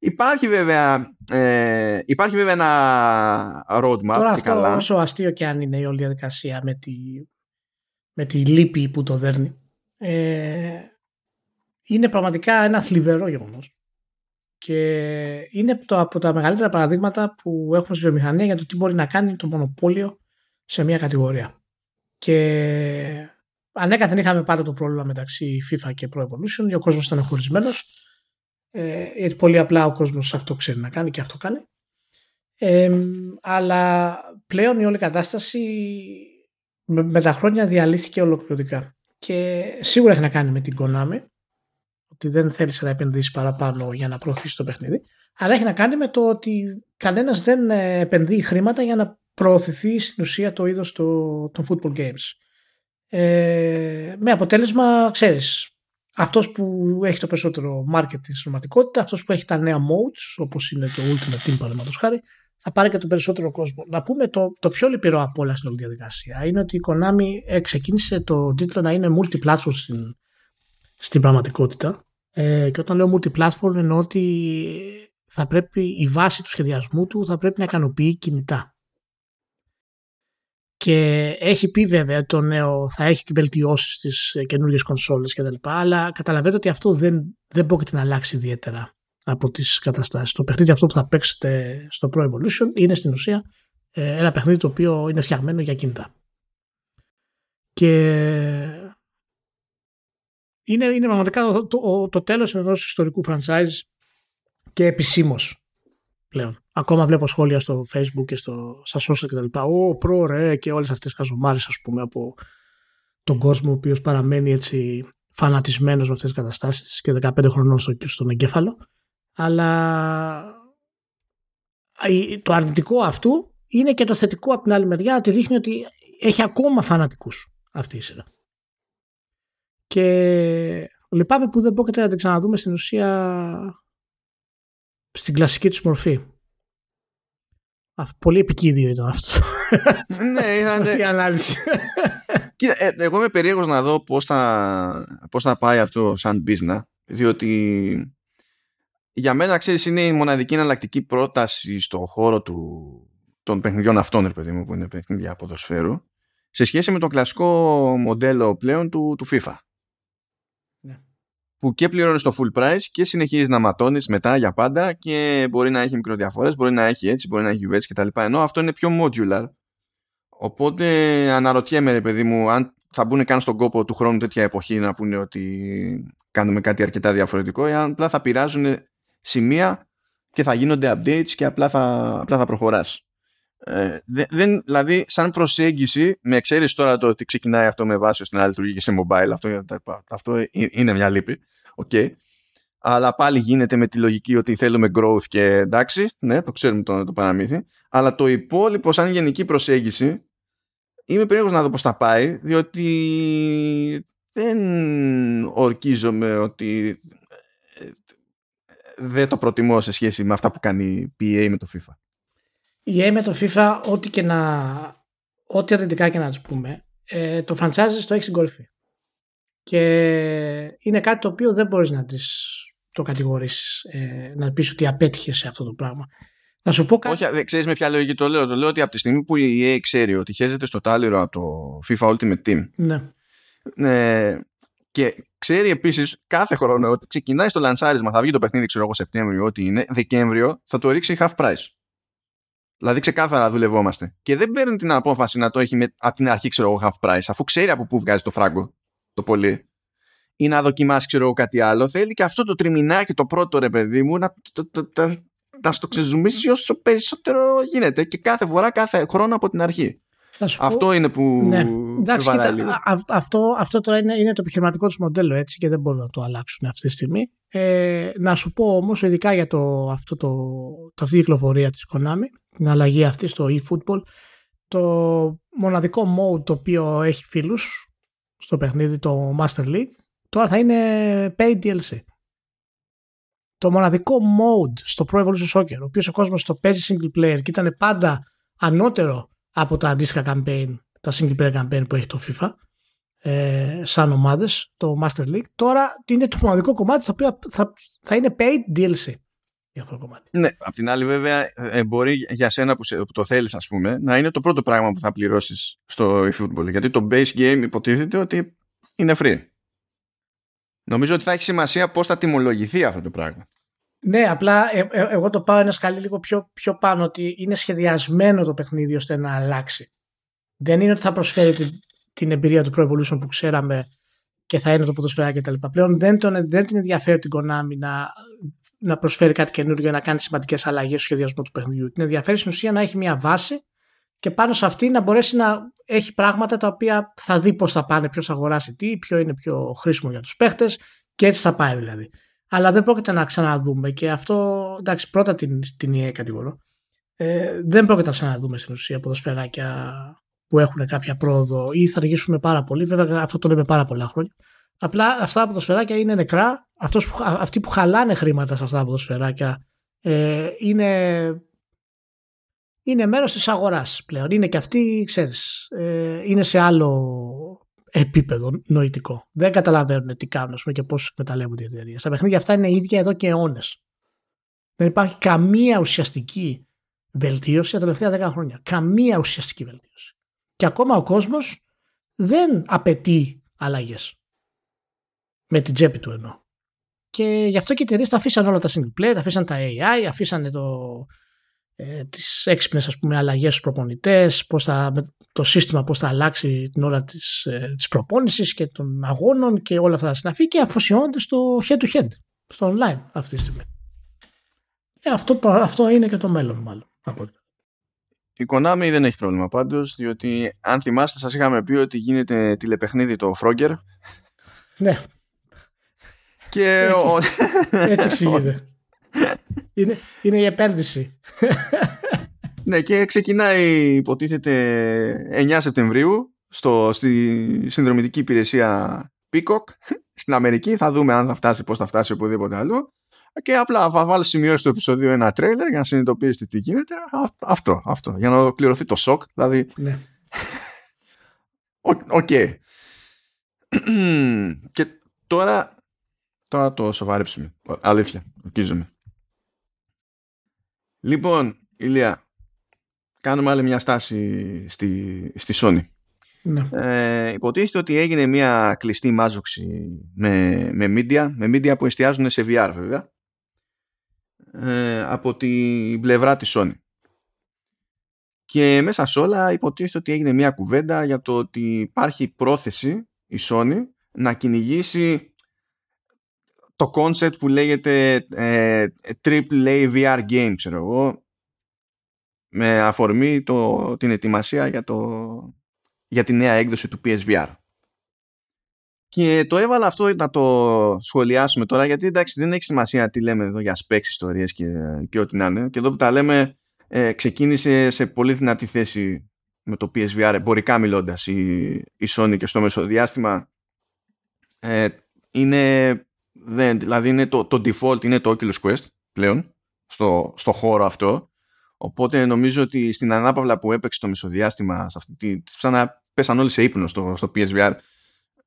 Υπάρχει βέβαια, ε, υπάρχει βέβαια ένα roadmap. Τώρα αυτό καλά. όσο αστείο και αν είναι η όλη διαδικασία με τη, με τη λύπη που το δέρνει ε, είναι πραγματικά ένα θλιβερό γεγονός. Και είναι το, από τα μεγαλύτερα παραδείγματα που έχουμε στη βιομηχανία για το τι μπορεί να κάνει το μονοπόλιο σε μια κατηγορία. Και ανέκαθεν είχαμε πάντα το πρόβλημα μεταξύ FIFA και Pro Evolution. Ο κόσμος ήταν χωρισμένος. Ε, γιατί πολύ απλά ο κόσμος αυτό ξέρει να κάνει και αυτό κάνει. Ε, αλλά πλέον η όλη κατάσταση με, με τα χρόνια διαλύθηκε ολοκληρωτικά. Και σίγουρα έχει να κάνει με την Konami ότι δεν θέλησε να επενδύσεις παραπάνω για να προωθήσεις το παιχνίδι αλλά έχει να κάνει με το ότι κανένας δεν επενδύει χρήματα για να προωθηθεί στην ουσία το είδος των football games. Ε, με αποτέλεσμα, ξέρεις, αυτός που έχει το περισσότερο marketing στην πραγματικότητα, αυτός που έχει τα νέα modes, όπως είναι το Ultimate Team παραδείγματος χάρη, θα πάρει και τον περισσότερο κόσμο. Να πούμε το, το πιο λυπηρό από όλα στην όλη διαδικασία είναι ότι η Konami ξεκίνησε το τίτλο να είναι multi-platform στην, στην πραγματικότητα. Ε, και όταν λέω multi-platform εννοώ ότι θα πρέπει η βάση του σχεδιασμού του θα πρέπει να ικανοποιεί κινητά. Και έχει πει βέβαια ότι το νέο θα έχει και βελτιώσεις στις καινούργιες κονσόλες κτλ. Αλλά καταλαβαίνετε ότι αυτό δεν, δεν πρόκειται να αλλάξει ιδιαίτερα από τις καταστάσεις. Το παιχνίδι αυτό που θα παίξετε στο Pro Evolution είναι στην ουσία ε, ένα παιχνίδι το οποίο είναι φτιαγμένο για κινητά. Και είναι, είναι πραγματικά το, το, το τέλος ενός ιστορικού franchise και επισήμως πλέον. Ακόμα βλέπω σχόλια στο facebook και στο, στα social και τα λοιπά. Ω, προ, ρε, και όλες αυτές τις χαζομάρες, ας πούμε, από τον κόσμο ο οποίος παραμένει έτσι φανατισμένος με αυτές τις καταστάσεις και 15 χρονών στο, στον εγκέφαλο. Αλλά το αρνητικό αυτού είναι και το θετικό από την άλλη μεριά ότι δείχνει ότι έχει ακόμα φανατικούς αυτή η σειρά. Και λυπάμαι που δεν πρόκειται να την ξαναδούμε στην ουσία στην κλασική τους μορφή. Πολύ επικίδιο ήταν αυτό. ναι, ήταν. Αυτή η ανάλυση. Κοίτα, ε, εγώ είμαι περίεργος να δω πώς θα, πώς θα πάει αυτό σαν business, διότι για μένα, ξέρεις, είναι η μοναδική εναλλακτική πρόταση στον χώρο του, των παιχνιδιών αυτών, ρε παιδί μου, που είναι παιχνίδια ποδοσφαίρου, σε σχέση με το κλασικό μοντέλο πλέον του, του FIFA που και πληρώνεις το full price και συνεχίζεις να ματώνεις μετά για πάντα και μπορεί να έχει μικροδιαφορές, μπορεί να έχει έτσι, μπορεί να έχει έτσι κτλ. Ενώ αυτό είναι πιο modular. Οπότε αναρωτιέμαι, ρε παιδί μου, αν θα μπουν καν στον κόπο του χρόνου τέτοια εποχή να πούνε ότι κάνουμε κάτι αρκετά διαφορετικό, ή αν απλά θα πειράζουν σημεία και θα γίνονται updates και απλά θα, απλά θα προχωράς. Ε, δεν, δηλαδή, σαν προσέγγιση, με εξαίρεση τώρα το ότι ξεκινάει αυτό με βάση ώστε να λειτουργεί και σε mobile, αυτό, αυτό είναι μια λύπη. Okay. Αλλά πάλι γίνεται με τη λογική ότι θέλουμε growth και εντάξει, ναι, το ξέρουμε το, το παραμύθι. Αλλά το υπόλοιπο, σαν γενική προσέγγιση, είμαι περίεργος να δω πώς θα πάει, διότι δεν ορκίζομαι ότι ε, δεν το προτιμώ σε σχέση με αυτά που κάνει η PA με το FIFA. Η EA με το FIFA, ό,τι και να. Ό,τι αρνητικά και να τους πούμε, ε, το franchise το έχει στην κορυφή. Και είναι κάτι το οποίο δεν μπορείς να τις το κατηγορήσεις, ε, να πεις ότι απέτυχε σε αυτό το πράγμα. Να σου πω κάτι. Όχι, ξέρεις με ποια λογική το λέω. Το λέω ότι από τη στιγμή που η EA ξέρει ότι χέζεται στο τάλιρο από το FIFA Ultimate Team. Ναι. Ε, και ξέρει επίσης κάθε χρόνο ότι ξεκινάει στο λανσάρισμα, θα βγει το παιχνίδι, ξέρω εγώ, Σεπτέμβριο, ό,τι είναι, Δεκέμβριο θα το ρίξει half price. Δηλαδή ξεκάθαρα δουλευόμαστε. Και δεν παίρνει την απόφαση να το έχει με, από την αρχή, ξέρω εγώ, half price, αφού ξέρει από πού βγάζει το φράγκο το πολύ. Ή να δοκιμάσει, ξέρω εγώ, κάτι άλλο. Θέλει και αυτό το τριμινάκι, το πρώτο ρε παιδί μου, να, το, το, το, να στο ξεζουμίσει όσο περισσότερο γίνεται. Και κάθε φορά, κάθε χρόνο από την αρχή. Αυτό είναι που. Ναι. Εντάξει, κοίτα, αυτό, αυτό τώρα είναι, είναι το επιχειρηματικό τους μοντέλο έτσι και δεν μπορούν να το αλλάξουν αυτή τη στιγμή. Ε, να σου πω όμως, ειδικά για το, αυτό το, το, αυτή η κυκλοφορία της Konami, την αλλαγή αυτή στο eFootball, το μοναδικό mode το οποίο έχει φίλους στο παιχνίδι, το Master League, τώρα θα είναι paid DLC. Το μοναδικό mode στο Pro Evolution Soccer, ο οποίος ο κόσμος το παίζει single player και ήταν πάντα ανώτερο από τα αντίστοιχα campaign, τα single player campaign που έχει το FIFA, ε, σαν ομάδες, το Master League. Τώρα είναι το μοναδικό κομμάτι το οποίο θα, θα είναι paid DLC για αυτό το κομμάτι. Ναι, απ' την άλλη βέβαια ε, μπορεί για σένα που, σε, που το θέλεις ας πούμε να είναι το πρώτο πράγμα που θα πληρώσεις στο eFootball γιατί το base game υποτίθεται ότι είναι free. Νομίζω ότι θα έχει σημασία πώς θα τιμολογηθεί αυτό το πράγμα. Ναι, απλά ε, ε, εγώ το πάω ένα σκαλί λίγο πιο, πιο πάνω ότι είναι σχεδιασμένο το παιχνίδι ώστε να αλλάξει. Δεν είναι ότι θα προσφέρει την, την εμπειρία του Pro Evolution που ξέραμε και θα είναι το ποδοσφαιράκι κτλ. Πλέον δεν, τον, δεν την ενδιαφέρει την Konami να, να προσφέρει κάτι καινούργιο να κάνει σημαντικές αλλαγές στο σχεδιασμό του παιχνιδιού. Την ενδιαφέρει στην ουσία να έχει μια βάση και πάνω σε αυτή να μπορέσει να έχει πράγματα τα οποία θα δει πώς θα πάνε, ποιος θα αγοράσει τι, ποιο είναι πιο χρήσιμο για τους παίχτες και έτσι θα πάει δηλαδή αλλά δεν πρόκειται να ξαναδούμε και αυτό, εντάξει, πρώτα την, την ΙΕ κατηγορώ, ε, δεν πρόκειται να ξαναδούμε στην ουσία ποδοσφαιράκια που έχουν κάποια πρόοδο ή θα αργήσουμε πάρα πολύ. Βέβαια, αυτό το λέμε πάρα πολλά χρόνια. Απλά αυτά τα ποδοσφαιράκια είναι νεκρά. Αυτός που, αυτοί που χαλάνε χρήματα σε αυτά τα ποδοσφαιράκια ε, είναι, είναι μέρος της αγοράς πλέον. Είναι και αυτοί, ξέρεις, ε, είναι σε άλλο επίπεδο νοητικό. Δεν καταλαβαίνουν τι κάνουν πούμε, και πώς εκμεταλλεύονται οι εταιρείες. Τα παιχνίδια αυτά είναι ίδια εδώ και αιώνες. Δεν υπάρχει καμία ουσιαστική βελτίωση τα τελευταία 10 χρόνια. Καμία ουσιαστική βελτίωση. Και ακόμα ο κόσμος δεν απαιτεί αλλαγές. Με την τσέπη του εννοώ. Και γι' αυτό και οι εταιρείες τα αφήσαν όλα τα single player, αφήσαν τα AI, αφήσαν το, ε, τις έξυπνες ας πούμε αλλαγές στους προπονητές, πώς θα, το σύστημα πώς θα αλλάξει την ώρα της, ε, της προπόνησης και των αγώνων και όλα αυτά τα συναφή και αφοσιώνονται στο head to head, στο online αυτή τη στιγμή. Ε, αυτό, αυτό είναι και το μέλλον μάλλον. Η Konami δεν έχει πρόβλημα πάντως, διότι αν θυμάστε σας είχαμε πει ότι γίνεται τηλεπαιχνίδι το Frogger. Ναι. Και έτσι, ο... έτσι εξηγείται. είναι, είναι η επένδυση. ναι, και ξεκινάει υποτίθεται 9 Σεπτεμβρίου στο, στη συνδρομητική υπηρεσία Peacock στην Αμερική. Θα δούμε αν θα φτάσει, πώς θα φτάσει οπουδήποτε άλλο. Και απλά θα βάλω σημειώσεις στο επεισόδιο ένα τρέιλερ για να συνειδητοποιήσετε τι γίνεται. Αυτό, αυτό. Για να ολοκληρωθεί το σοκ. Δηλαδή. Ναι. Οκ. και τώρα, τώρα θα σοβαρέψουμε. Αλήθεια. Ορκίζομαι. Λοιπόν, Ηλία, κάνουμε άλλη μια στάση στη, στη Sony. Ναι. Ε, υποτίθεται ότι έγινε μια κλειστή μάζοξη με, με media, με media που εστιάζουν σε VR βέβαια, ε, από την πλευρά της Sony. Και μέσα σε όλα υποτίθεται ότι έγινε μια κουβέντα για το ότι υπάρχει πρόθεση η Sony να κυνηγήσει το concept που λέγεται ε, AAA VR game, ξέρω εγώ, με αφορμή το, την ετοιμασία για, το, για τη νέα έκδοση του PSVR. Και το έβαλα αυτό να το σχολιάσουμε τώρα, γιατί εντάξει δεν έχει σημασία τι λέμε εδώ για specs, ιστορίες και, και ό,τι να είναι. Και εδώ που τα λέμε ε, ξεκίνησε σε πολύ δυνατή θέση με το PSVR εμπορικά μιλώντας η, η Sony και στο μεσοδιάστημα ε, είναι δεν, δηλαδή είναι το, το default είναι το Oculus Quest πλέον στο, στο χώρο αυτό. Οπότε νομίζω ότι στην ανάπαυλα που έπαιξε το μεσοδιάστημα σε αυτή, σαν να πέσαν όλοι σε ύπνο στο, στο PSVR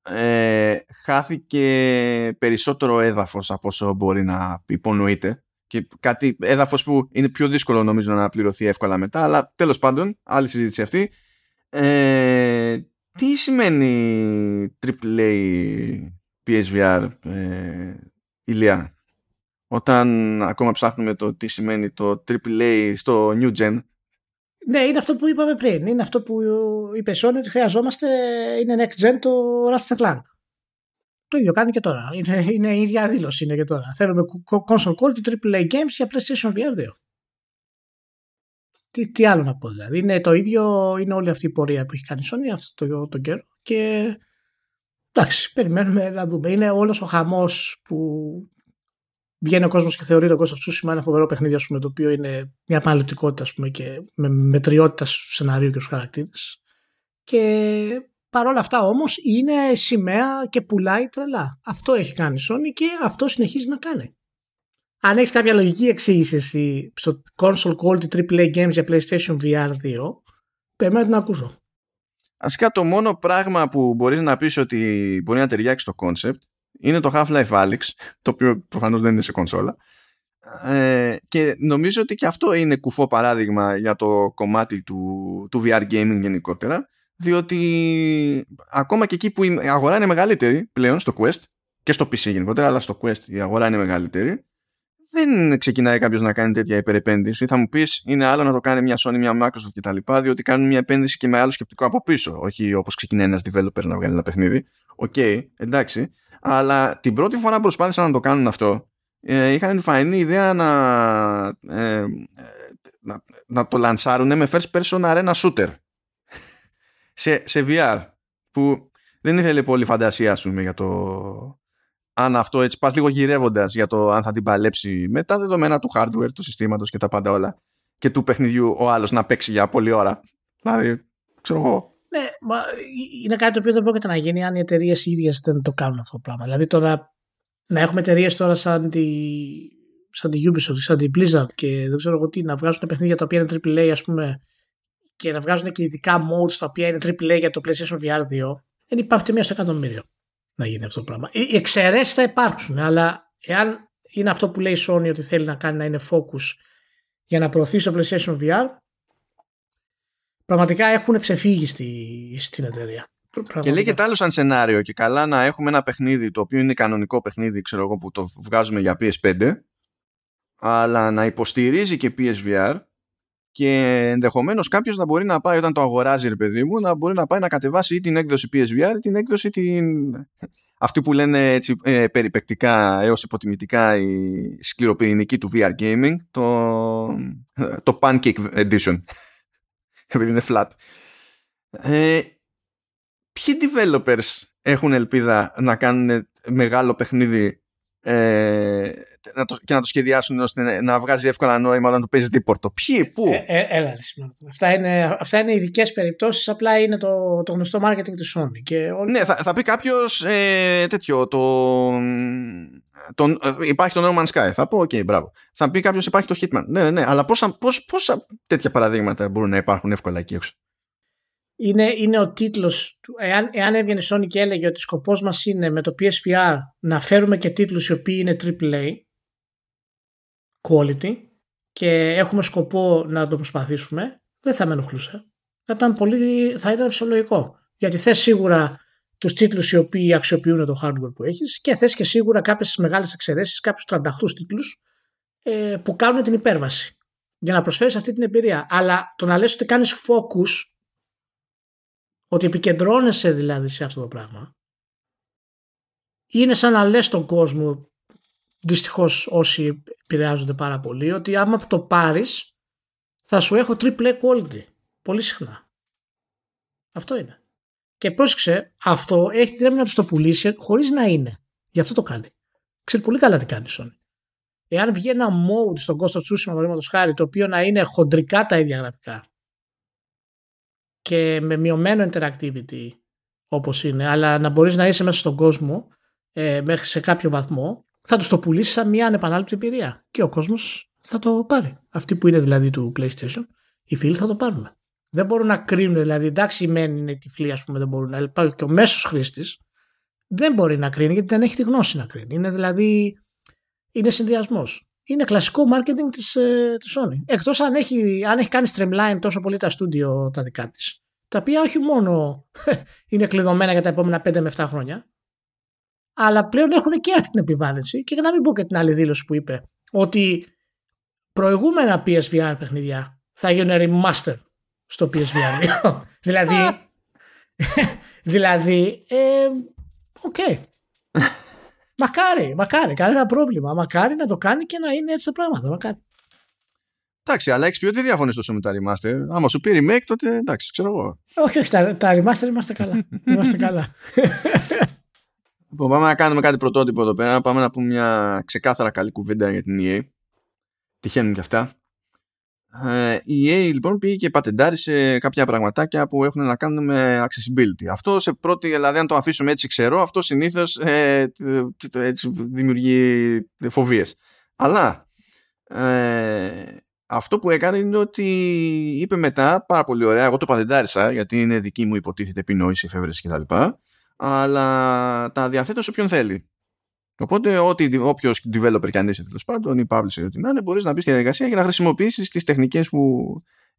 ε, χάθηκε περισσότερο έδαφος από όσο μπορεί να υπονοείται. Και κάτι έδαφος που είναι πιο δύσκολο νομίζω να πληρωθεί εύκολα μετά αλλά τέλος πάντων άλλη συζήτηση αυτή. Ε, τι σημαίνει AAA PSVR ε, ηλία. Όταν ακόμα ψάχνουμε το τι σημαίνει το AAA στο New Gen. Ναι, είναι αυτό που είπαμε πριν. Είναι αυτό που είπε Sony ότι χρειαζόμαστε, είναι next gen το Ratchet Clank. Το ίδιο κάνει και τώρα. Είναι, είναι η ίδια δήλωση είναι και τώρα. Θέλουμε console quality AAA games για PlayStation VR 2. τι, τι άλλο να πω δηλαδή. Είναι το ίδιο, είναι όλη αυτή η πορεία που έχει κάνει η Sony αυτό το, το καιρό και εντάξει, περιμένουμε να δούμε. Είναι όλος ο χαμός που βγαίνει ο κόσμος και θεωρεί το Ghost of Tsushima ένα φοβερό παιχνίδι, πούμε, το οποίο είναι μια επαναληπτικότητα και με μετριότητα στο σενάριο και στους χαρακτήρες. Και παρόλα αυτά όμως είναι σημαία και πουλάει τρελά. Αυτό έχει κάνει η Sony και αυτό συνεχίζει να κάνει. Αν έχεις κάποια λογική εξήγηση εσύ στο console quality AAA games για PlayStation VR 2, πρέπει να την ακούσω. Ασικά το μόνο πράγμα που μπορείς να πεις ότι μπορεί να ταιριάξει το concept είναι το Half-Life Alyx, το οποίο προφανώς δεν είναι σε κονσόλα. Ε, και νομίζω ότι και αυτό είναι κουφό παράδειγμα για το κομμάτι του, του VR gaming γενικότερα, διότι ακόμα και εκεί που η αγορά είναι μεγαλύτερη πλέον στο Quest και στο PC γενικότερα, αλλά στο Quest η αγορά είναι μεγαλύτερη, δεν ξεκινάει κάποιος να κάνει τέτοια υπερεπένδυση. Θα μου πεις, είναι άλλο να το κάνει μια Sony, μια Microsoft κτλ. Διότι κάνουν μια επένδυση και με άλλο σκεπτικό από πίσω. Όχι όπως ξεκινάει ένας developer να βγάλει ένα παιχνίδι. OK, okay, εντάξει αλλά την πρώτη φορά που προσπάθησαν να το κάνουν αυτό ε, είχαν την φαεινή ιδέα να, ε, να, να, το λανσάρουν με first person arena shooter σε, σε VR που δεν ήθελε πολύ φαντασία ας πούμε για το αν αυτό έτσι πας λίγο γυρεύοντας για το αν θα την παλέψει με τα δεδομένα του hardware, του συστήματος και τα πάντα όλα και του παιχνιδιού ο άλλος να παίξει για πολλή ώρα. Δηλαδή ξέρω εγώ. Ναι, μα είναι κάτι το οποίο δεν πρόκειται να γίνει αν οι εταιρείες ίδιες δεν το κάνουν αυτό το πράγμα. Δηλαδή τώρα να έχουμε εταιρείες τώρα σαν τη, σαν τη Ubisoft, σαν τη Blizzard και δεν ξέρω εγώ τι, να βγάζουν παιχνίδια τα οποία είναι AAA, ας πούμε, και να βγάζουν και ειδικά modes τα οποία είναι AAA για το PlayStation VR 2, δεν υπάρχει μία στο εκατομμύριο να γίνει αυτό το πράγμα. Οι εξαιρέσεις θα υπάρξουν, αλλά εάν είναι αυτό που λέει η Sony ότι θέλει να κάνει να είναι focus για να προωθήσει το PlayStation VR, πραγματικά έχουν ξεφύγει στη, στην εταιρεία. Και λέει και άλλο σαν σενάριο και καλά να έχουμε ένα παιχνίδι το οποίο είναι κανονικό παιχνίδι ξέρω εγώ που το βγάζουμε για PS5 αλλά να υποστηρίζει και PSVR και ενδεχομένως κάποιος να μπορεί να πάει όταν το αγοράζει ρε παιδί μου να μπορεί να πάει να κατεβάσει ή την έκδοση PSVR ή την έκδοση την... αυτή που λένε έτσι ε, περιπεκτικά έως υποτιμητικά η σκληροπυρηνική του VR gaming το, το Pancake Edition επειδή είναι flat. Ε, ποιοι developers έχουν ελπίδα να κάνουν μεγάλο παιχνίδι ε, να το, και να το σχεδιάσουν ώστε να, βγάζει εύκολα νόημα όταν το παίζει δίπορτο. Ποιοι, πού; Ε, ε, έλα, αυτά είναι, αυτά είναι ειδικές περιπτώσεις. Απλά είναι το, το γνωστό marketing τη Sony. Και όλοι... Ναι, θα, θα πει κάποιος ε, τέτοιο. Το, το, υπάρχει το No Man's Sky. Θα πω, OK, μπράβο. Θα πει κάποιος υπάρχει το Hitman. Ναι, ναι, αλλά πόσα, πόσα, πόσα τέτοια παραδείγματα μπορούν να υπάρχουν εύκολα εκεί έξω; Είναι, είναι ο τίτλος εάν, εάν έβγαινε η Sony και έλεγε ότι σκοπός μας είναι με το PSVR να φέρουμε και τίτλους οι οποίοι είναι AAA quality και έχουμε σκοπό να το προσπαθήσουμε δεν θα με ενοχλούσε. Θα ήταν, πολύ, θα ήταν φυσιολογικό. Γιατί θες σίγουρα τους τίτλους οι οποίοι αξιοποιούν το hardware που έχεις και θες και σίγουρα κάποιες μεγάλες εξαιρέσεις κάποιους 38 τίτλους ε, που κάνουν την υπέρβαση για να προσφέρεις αυτή την εμπειρία. Αλλά το να λες ότι κάνεις focus ότι επικεντρώνεσαι δηλαδή σε αυτό το πράγμα είναι σαν να λες στον κόσμο δυστυχώς όσοι επηρεάζονται πάρα πολύ ότι άμα το πάρεις θα σου έχω triple quality πολύ συχνά. Αυτό είναι. Και πρόσεξε αυτό έχει την να τους το πουλήσει χωρίς να είναι. Γι' αυτό το κάνει. Ξέρει πολύ καλά τι κάνει η Sony. Εάν βγει ένα mode στον Ghost of Tsushima χάρη το οποίο να είναι χοντρικά τα ίδια γραφικά και με μειωμένο interactivity όπως είναι, αλλά να μπορείς να είσαι μέσα στον κόσμο ε, μέχρι σε κάποιο βαθμό, θα τους το πουλήσεις σαν μια ανεπανάληπτη εμπειρία. Και ο κόσμος θα το πάρει. Αυτοί που είναι δηλαδή του PlayStation, οι φίλοι θα το πάρουν. Δεν μπορούν να κρίνουν, δηλαδή εντάξει οι μεν είναι τυφλοί ας πούμε δεν μπορούν να υπάρχει και ο μέσος χρήστης δεν μπορεί να κρίνει γιατί δεν έχει τη γνώση να κρίνει. Είναι δηλαδή, είναι συνδυασμός. Είναι κλασικό marketing της, ε, της Sony. Εκτός αν έχει, αν έχει κάνει streamline τόσο πολύ τα στούντιο τα δικά της τα οποία όχι μόνο είναι κλειδωμένα για τα επόμενα 5 με 7 χρόνια, αλλά πλέον έχουν και αυτή την επιβάρυνση και για να μην πω και την άλλη δήλωση που είπε ότι προηγούμενα PSVR παιχνίδια θα γίνουν remaster στο PSVR δηλαδή δηλαδή ε, OK okay. Μακάρι, μακάρι, κανένα πρόβλημα μακάρι να το κάνει και να είναι έτσι τα πράγματα μακάρι Εντάξει, αλλά έχεις πει ότι διαφωνείς τόσο με τα remaster. Άμα σου πει remake, τότε εντάξει, ξέρω εγώ. Όχι, όχι, τα, τα remaster είμαστε καλά. είμαστε καλά. Λοιπόν, πάμε να κάνουμε κάτι πρωτότυπο εδώ πέρα. Πάμε να πούμε μια ξεκάθαρα καλή κουβέντα για την EA. Τυχαίνουν και αυτά. Ε, η EA λοιπόν πήγε και πατεντάρισε κάποια πραγματάκια που έχουν να κάνουν με accessibility. Αυτό σε πρώτη, δηλαδή αν το αφήσουμε έτσι ξέρω, αυτό συνήθως ε, δημιουργεί φοβίες. Αλλά ε, αυτό που έκανε είναι ότι είπε μετά πάρα πολύ ωραία, εγώ το πατεντάρισα γιατί είναι δική μου υποτίθεται επινόηση, εφεύρεση κτλ. Αλλά τα διαθέτω σε όποιον θέλει. Οπότε, ό,τι, όποιος developer κι αν είσαι τέλος πάντων, ή publisher, ό,τι να είναι, μπορείς να μπεις στη διαδικασία για να χρησιμοποιήσεις τις τεχνικές που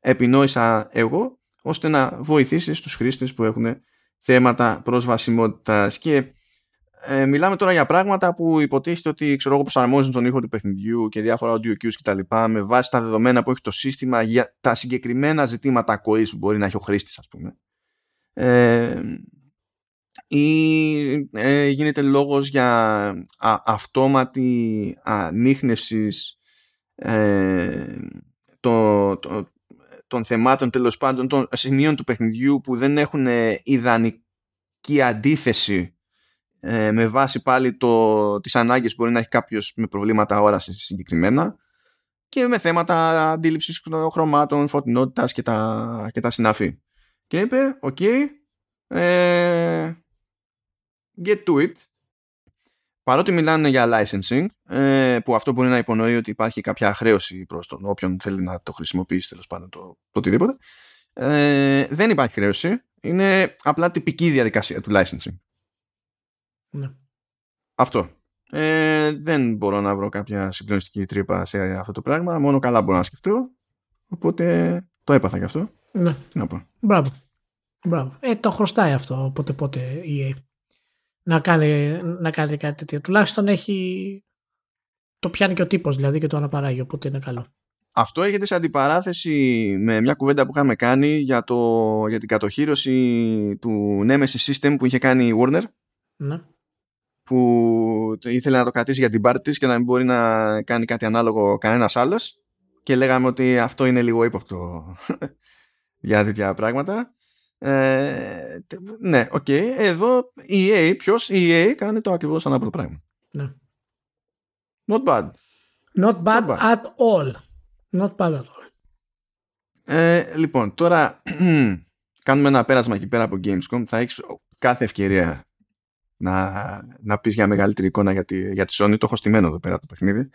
επινόησα εγώ, ώστε να βοηθήσεις τους χρήστες που έχουν θέματα προσβασιμότητας. Και ε, μιλάμε τώρα για πράγματα που υποτίθεται ότι ξέρω εγώ προσαρμόζουν τον ήχο του παιχνιδιού και διάφορα audio cues κτλ. με βάση τα δεδομένα που έχει το σύστημα για τα συγκεκριμένα ζητήματα ακοή που μπορεί να έχει ο χρήστης, ας πούμε. Ε, ή ε, γίνεται λόγος για α, αυτόματη ανείχνευσης ε, το, το, των θεμάτων τέλος πάντων των σημείων του παιχνιδιού που δεν έχουν ιδανική αντίθεση ε, με βάση πάλι το, τις ανάγκες που μπορεί να έχει κάποιος με προβλήματα όρασης συγκεκριμένα και με θέματα αντίληψης χρωμάτων, φωτεινότητας και τα, και τα συναφή. Και είπε, OK, okay, ε, get to it. Παρότι μιλάνε για licensing, ε, που αυτό μπορεί να υπονοεί ότι υπάρχει κάποια χρέωση προς τον όποιον θέλει να το χρησιμοποιήσει τέλος πάντων το, το οτιδήποτε, ε, δεν υπάρχει χρέωση. Είναι απλά τυπική διαδικασία του licensing. Ναι. Αυτό. Ε, δεν μπορώ να βρω κάποια συγκλονιστική τρύπα σε αυτό το πράγμα. Μόνο καλά μπορώ να σκεφτώ. Οπότε το έπαθα γι' αυτό. Ναι. Τι να πω. Μπράβο. Μπράβο. Ε, το χρωστάει αυτό πότε πότε η EA να κάνει, να κάνει κάτι τέτοιο. Τουλάχιστον έχει το πιάνει και ο τύπος δηλαδή και το αναπαράγει οπότε είναι καλό. Αυτό έρχεται σε αντιπαράθεση με μια κουβέντα που είχαμε κάνει για, το, για την κατοχήρωση του Nemesis System που είχε κάνει η Warner; Ναι. Που ήθελε να το κρατήσει για την πάρτι της και να μην μπορεί να κάνει κάτι ανάλογο κανένας άλλος. Και λέγαμε ότι αυτό είναι λίγο ύποπτο για τέτοια πράγματα. Ε, ναι, OK. Okay. Εδώ η EA, ποιος, η EA κάνει το ακριβώς ανάποδο πράγμα. Ναι. Not bad. Not bad, at all. Not bad at all. Ε, λοιπόν, τώρα κάνουμε ένα πέρασμα εκεί πέρα από Gamescom. Θα έχεις κάθε ευκαιρία να, να πεις για μεγαλύτερη εικόνα για τη, για τη Sony. Το έχω στημένο εδώ πέρα το παιχνίδι.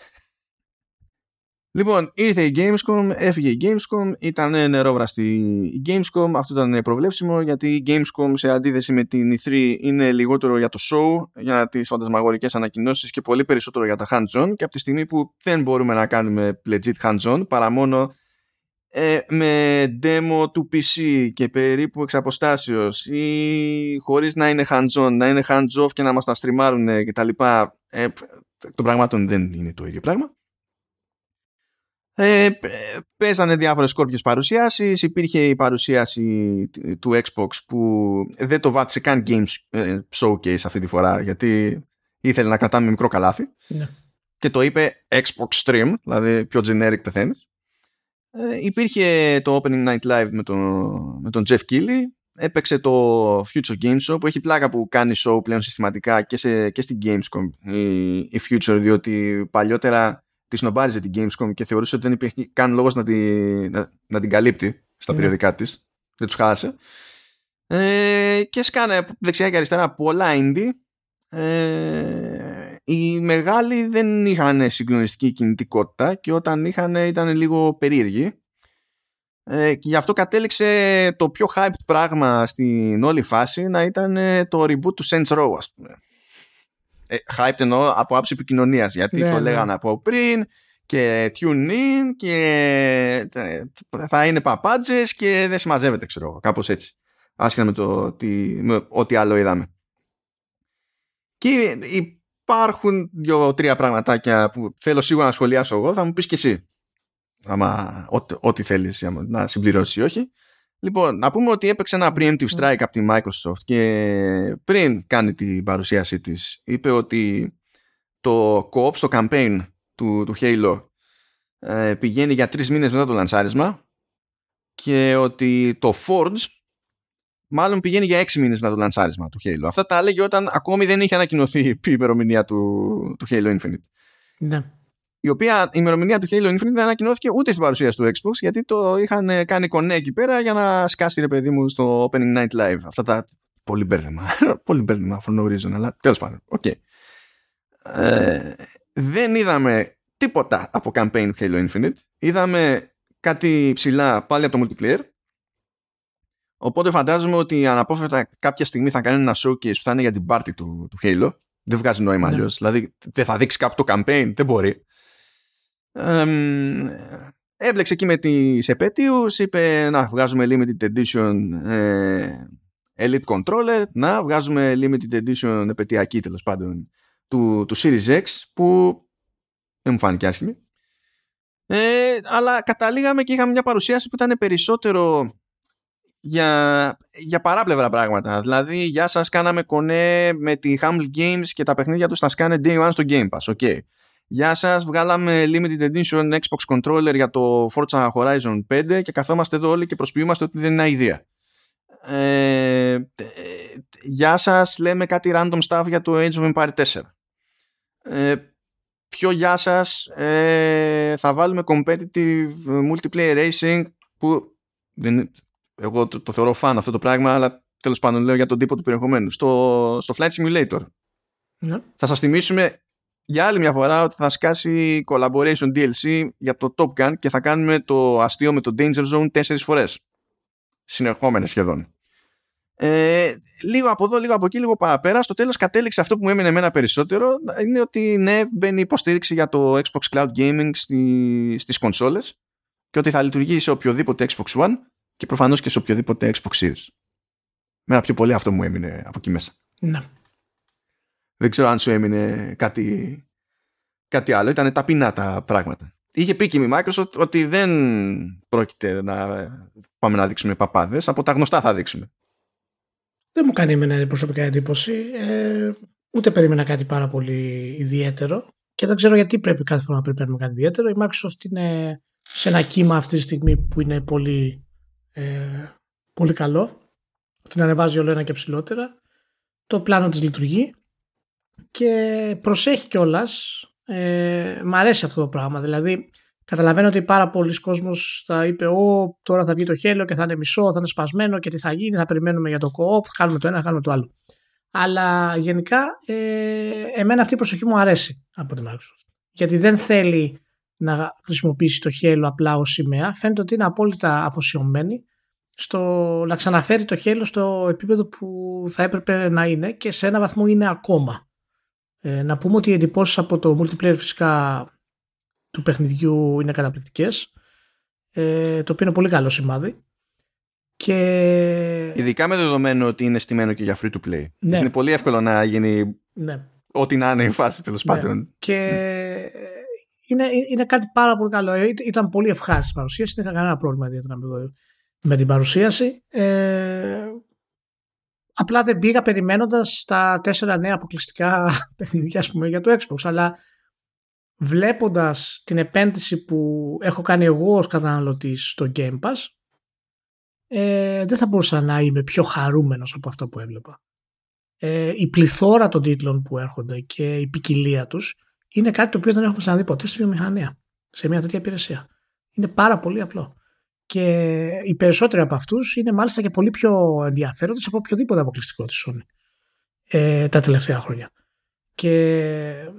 Λοιπόν, ήρθε η Gamescom, έφυγε η Gamescom, ήταν νερόβραστη η Gamescom, αυτό ήταν προβλέψιμο γιατί η Gamescom σε αντίθεση με την E3 είναι λιγότερο για το show, για τις φαντασμαγορικές ανακοινώσεις και πολύ περισσότερο για τα hands-on και από τη στιγμή που δεν μπορούμε να κάνουμε legit hands-on παρά μόνο ε, με demo του PC και περίπου εξ αποστάσεως ή χωρίς να είναι hands-on, να είναι hands-off και να μας τα στριμάρουν και τα λοιπά, ε, των πραγμάτων δεν είναι το ίδιο πράγμα. Ε, παίζανε διάφορες σκόρπιες παρουσιάσεις υπήρχε η παρουσίαση του Xbox που δεν το βάτησε καν Games ε, Showcase αυτή τη φορά γιατί ήθελε να κρατάμε μικρό καλάθι ναι. και το είπε Xbox Stream δηλαδή πιο generic πεθαίνεις. Ε, υπήρχε το Opening Night Live με τον, με τον Jeff Keighley έπαιξε το Future Game Show που έχει πλάκα που κάνει show πλέον συστηματικά και, σε, και στην Gamescom η, η Future διότι παλιότερα τη σνομπάριζε την Gamescom και θεωρούσε ότι δεν υπήρχε καν λόγος να, τη, να, να την καλύπτει στα ναι. περιοδικά της. Δεν τους χάλασε. Ε, και σκάνε δεξιά και αριστερά πολλά indie. Ε, οι μεγάλοι δεν είχαν συγκλονιστική κινητικότητα και όταν είχαν ήταν λίγο περίεργοι. Ε, και γι' αυτό κατέληξε το πιο hyped πράγμα στην όλη φάση να ήταν το reboot του Saints Row ας πούμε ε, hyped εννοώ από άψη επικοινωνίας. Γιατί ναι, το ναι. λέγανε από πριν και tune in και ε, θα είναι παπάντζες και δεν συμμαζεύεται, ξέρω εγώ. Κάπως έτσι. Άσχετα με το με ό,τι άλλο είδαμε. Και υπάρχουν δύο-τρία πραγματάκια που θέλω σίγουρα να σχολιάσω εγώ. Θα μου πεις και εσύ. Άμα ό,τι θέλεις να συμπληρώσεις ή όχι. Λοιπόν, να πούμε ότι έπαιξε ένα preemptive strike από τη Microsoft και πριν κάνει την παρουσίασή της είπε ότι το co-op στο campaign του, του Halo ε, πηγαίνει για τρεις μήνες μετά το λανσάρισμα και ότι το Forge μάλλον πηγαίνει για έξι μήνες μετά το λανσάρισμα του Halo. Αυτά τα έλεγε όταν ακόμη δεν είχε ανακοινωθεί η ημερομηνία του, του Halo Infinite. Ναι. Η οποία η ημερομηνία του Halo Infinite δεν ανακοινώθηκε ούτε στην παρουσίαση του Xbox γιατί το είχαν κάνει κονέ εκεί πέρα για να σκάσει ρε παιδί μου στο Opening Night Live. Αυτά τα πολύ μπέρδεμα. πολύ μπέρδεμα for no reason, αλλά τέλος πάντων. Okay. Ε, δεν είδαμε τίποτα από campaign Halo Infinite. Είδαμε κάτι ψηλά πάλι από το multiplayer. Οπότε φαντάζομαι ότι αναπόφευκτα κάποια στιγμή θα κάνει ένα showcase που θα είναι για την party του, του Halo. Δεν βγάζει νόημα ναι. αλλιώς. Δηλαδή δεν θα δείξει κάποιο το campaign. Δεν μπορεί. Ε, έμπλεξε εκεί με τις επέτειου. Είπε να βγάζουμε limited edition ε, Elite Controller. Να βγάζουμε limited edition επαιτειακή τέλος πάντων του, του Series X που δεν μου φάνηκε άσχημη. Ε, αλλά καταλήγαμε και είχαμε μια παρουσίαση που ήταν περισσότερο για, για παράπλευρα πράγματα. Δηλαδή, για σας κάναμε κονέ με τη Humble Games και τα παιχνίδια τους θα σκάνε Day One στο Game Pass. Okay. Γεια σας, βγάλαμε Limited Edition Xbox Controller για το Forza Horizon 5 και καθόμαστε εδώ όλοι και προσποιούμαστε ότι δεν είναι ιδέα. Ε, ε, γεια σας, λέμε κάτι random stuff για το Age of Empire 4 ε, πιο γεια σας ε, θα βάλουμε competitive multiplayer racing που δεν, εγώ το, το θεωρώ φαν αυτό το πράγμα αλλά τέλος πάντων λέω για τον τύπο του περιεχομένου στο, στο Flight Simulator ναι. θα σας θυμίσουμε για άλλη μια φορά ότι θα σκάσει collaboration DLC για το Top Gun και θα κάνουμε το αστείο με το Danger Zone τέσσερις φορές συνεχόμενες σχεδόν ε, λίγο από εδώ, λίγο από εκεί, λίγο παραπέρα. Στο τέλος κατέληξε αυτό που μου έμεινε εμένα περισσότερο είναι ότι ναι, μπαίνει υποστήριξη για το Xbox Cloud Gaming στι, στις κονσόλες και ότι θα λειτουργεί σε οποιοδήποτε Xbox One και προφανώς και σε οποιοδήποτε Xbox Series. Μένα πιο πολύ αυτό μου έμεινε από εκεί μέσα. Ναι. Δεν ξέρω αν σου έμεινε κάτι, κάτι άλλο. Ήταν ταπεινά τα πράγματα. Είχε πει και η Microsoft ότι δεν πρόκειται να πάμε να δείξουμε παπάδες. Από τα γνωστά θα δείξουμε δεν μου κάνει εμένα προσωπικά εντύπωση. Ε, ούτε περίμενα κάτι πάρα πολύ ιδιαίτερο. Και δεν ξέρω γιατί πρέπει κάθε φορά να περιμένουμε κάτι ιδιαίτερο. Η Microsoft είναι σε ένα κύμα αυτή τη στιγμή που είναι πολύ, ε, πολύ καλό. Την ανεβάζει όλο ένα και ψηλότερα. Το πλάνο της λειτουργεί και προσέχει κιόλας. Ε, μ' αρέσει αυτό το πράγμα. Δηλαδή Καταλαβαίνω ότι πάρα πολλοί κόσμος θα είπε «Ω, τώρα θα βγει το χέλο και θα είναι μισό, θα είναι σπασμένο και τι θα γίνει, θα περιμένουμε για το co-op, κάνουμε το ένα, θα κάνουμε το άλλο». Αλλά γενικά ε, εμένα αυτή η προσοχή μου αρέσει από τη Microsoft. Γιατί δεν θέλει να χρησιμοποιήσει το χέλο απλά ως σημαία. Φαίνεται ότι είναι απόλυτα αφοσιωμένη στο να ξαναφέρει το χέλο στο επίπεδο που θα έπρεπε να είναι και σε ένα βαθμό είναι ακόμα. Ε, να πούμε ότι οι εντυπώσεις από το multiplayer φυσικά του παιχνιδιού είναι καταπληκτικές ε, το οποίο είναι πολύ καλό σημάδι και... Ειδικά με δεδομένο ότι είναι στημένο και για free to play. Ναι. Είναι πολύ εύκολο να γίνει ναι. ό,τι να είναι η φάση τέλος ναι. πάντων. Και είναι, είναι κάτι πάρα πολύ καλό. Ε, ήταν πολύ ευχάριστη η παρουσίαση. Δεν είχα κανένα πρόβλημα ιδιαίτερα με την παρουσίαση. Ε, απλά δεν πήγα περιμένοντας τα τέσσερα νέα αποκλειστικά παιχνίδια πούμε, για το Xbox. Αλλά βλέποντας την επένδυση που έχω κάνει εγώ ως καταναλωτής στο Game Pass ε, δεν θα μπορούσα να είμαι πιο χαρούμενος από αυτό που έβλεπα. Ε, η πληθώρα των τίτλων που έρχονται και η ποικιλία τους είναι κάτι το οποίο δεν έχουμε ξαναδεί ποτέ στη βιομηχανία σε μια τέτοια υπηρεσία. Είναι πάρα πολύ απλό. Και οι περισσότεροι από αυτούς είναι μάλιστα και πολύ πιο ενδιαφέροντες από οποιοδήποτε αποκλειστικό της Sony ε, τα τελευταία χρόνια. Και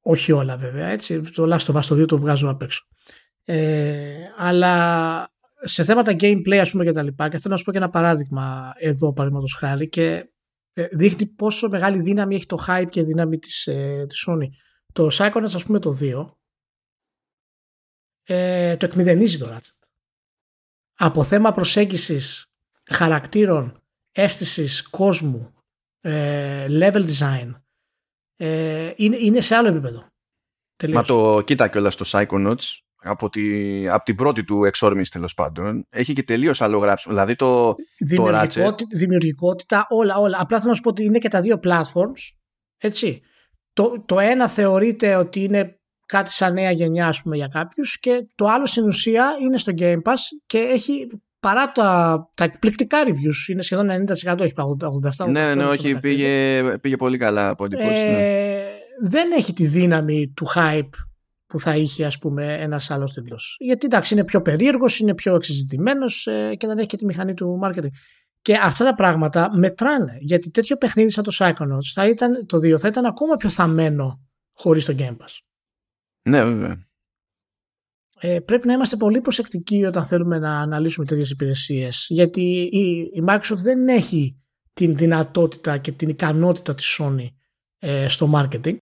όχι όλα βέβαια, έτσι. Το Last of Us το 2 το βγάζω απ' έξω. Ε, αλλά σε θέματα gameplay ας πούμε και τα λοιπά και θέλω να σου πω και ένα παράδειγμα εδώ παραδείγματος χάρη και ε, δείχνει πόσο μεγάλη δύναμη έχει το hype και δύναμη της, ε, της Sony. Το Psychonauts ας πούμε το 2 ε, το εκμηδενίζει το Ratchet. Από θέμα προσέγγισης χαρακτήρων, αίσθησης κόσμου, ε, level design, ε, είναι, είναι σε άλλο επίπεδο. Τελείως. Μα το κοίτα κιόλας στο Psychonauts από, τη, από την πρώτη του εξόρμηση τέλος πάντων έχει και τελείως άλλο γράψιμο. Δηλαδή το, δημιουργικότητα, το δημιουργικότητα, όλα, όλα. Απλά θέλω να σου πω ότι είναι και τα δύο platforms. Έτσι. Το, το ένα θεωρείται ότι είναι κάτι σαν νέα γενιά ας πούμε για κάποιους και το άλλο στην ουσία είναι στο Game Pass και έχει παρά τα, τα εκπληκτικά reviews, είναι σχεδόν 90% έχει 87%. Ναι, ναι, όχι, πήγε, πήγε πολύ καλά από την ε, Δεν έχει τη δύναμη του hype που θα είχε ας πούμε ένας άλλος τίτλος. Γιατί εντάξει είναι πιο περίεργος, είναι πιο εξεζητημένος ε, και δεν έχει και τη μηχανή του marketing. Και αυτά τα πράγματα μετράνε. Γιατί τέτοιο παιχνίδι σαν το Psychonauts θα ήταν, το 2 θα ήταν ακόμα πιο θαμένο χωρίς το Game Pass. Ναι, βέβαια. Ε, πρέπει να είμαστε πολύ προσεκτικοί όταν θέλουμε να αναλύσουμε τέτοιες υπηρεσίες. Γιατί η, η Microsoft δεν έχει την δυνατότητα και την ικανότητα της Sony ε, στο marketing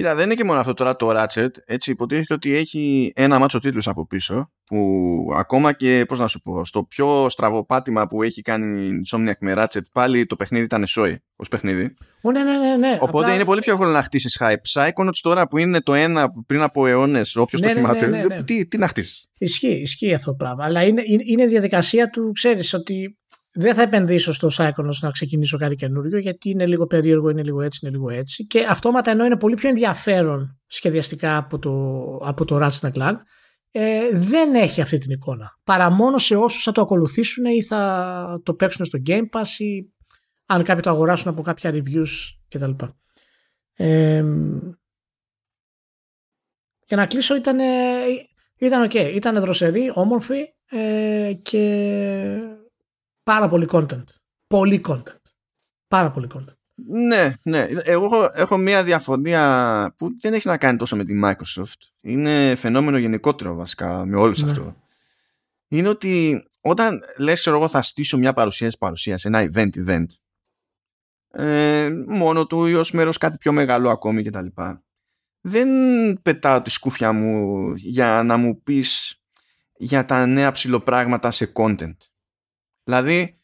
Κοίτα, δεν είναι και μόνο αυτό τώρα το Ratchet. Έτσι, υποτίθεται ότι έχει ένα μάτσο τίτλους από πίσω που ακόμα και, πώς να σου πω, στο πιο στραβοπάτημα που έχει κάνει η Insomniac με Ratchet πάλι το παιχνίδι ήταν σόι ως παιχνίδι. Ο, ναι, ναι, ναι, ναι. Οπότε Απλά... είναι πολύ πιο εύκολο να χτίσεις hype. Psychonauts τώρα που είναι το ένα πριν από αιώνες, όποιος ναι, το ναι, θυμάται, ναι, ναι, τι, τι να χτίσεις. Ισχύει, ισχύει αυτό το πράγμα. Αλλά είναι, είναι, είναι διαδικασία του, ξέρεις ότι δεν θα επενδύσω στο Psychonauts να ξεκινήσω κάτι καινούριο γιατί είναι λίγο περίεργο, είναι λίγο έτσι, είναι λίγο έτσι και αυτόματα ενώ είναι πολύ πιο ενδιαφέρον σχεδιαστικά από το, από το Ratchet Clank ε, δεν έχει αυτή την εικόνα παρά μόνο σε όσους θα το ακολουθήσουν ή θα το παίξουν στο Game Pass ή αν κάποιοι το αγοράσουν από κάποια reviews κτλ. Ε, για να κλείσω ήταν, ήταν ok, ήταν δροσερή, όμορφη ε, και πάρα πολύ content. Πολύ content. Πάρα πολύ content. Ναι, ναι. Εγώ έχω, έχω μια διαφωνία που δεν έχει να κάνει τόσο με τη Microsoft. Είναι φαινόμενο γενικότερο βασικά με όλους ναι. αυτό. Είναι ότι όταν λες ξέρω εγώ θα στήσω μια παρουσίαση παρουσίαση, ένα event event ε, μόνο του ή ως μέρος κάτι πιο μεγάλο ακόμη κτλ. Δεν πετάω τη σκούφια μου για να μου πεις για τα νέα ψηλοπράγματα σε content. Δηλαδή,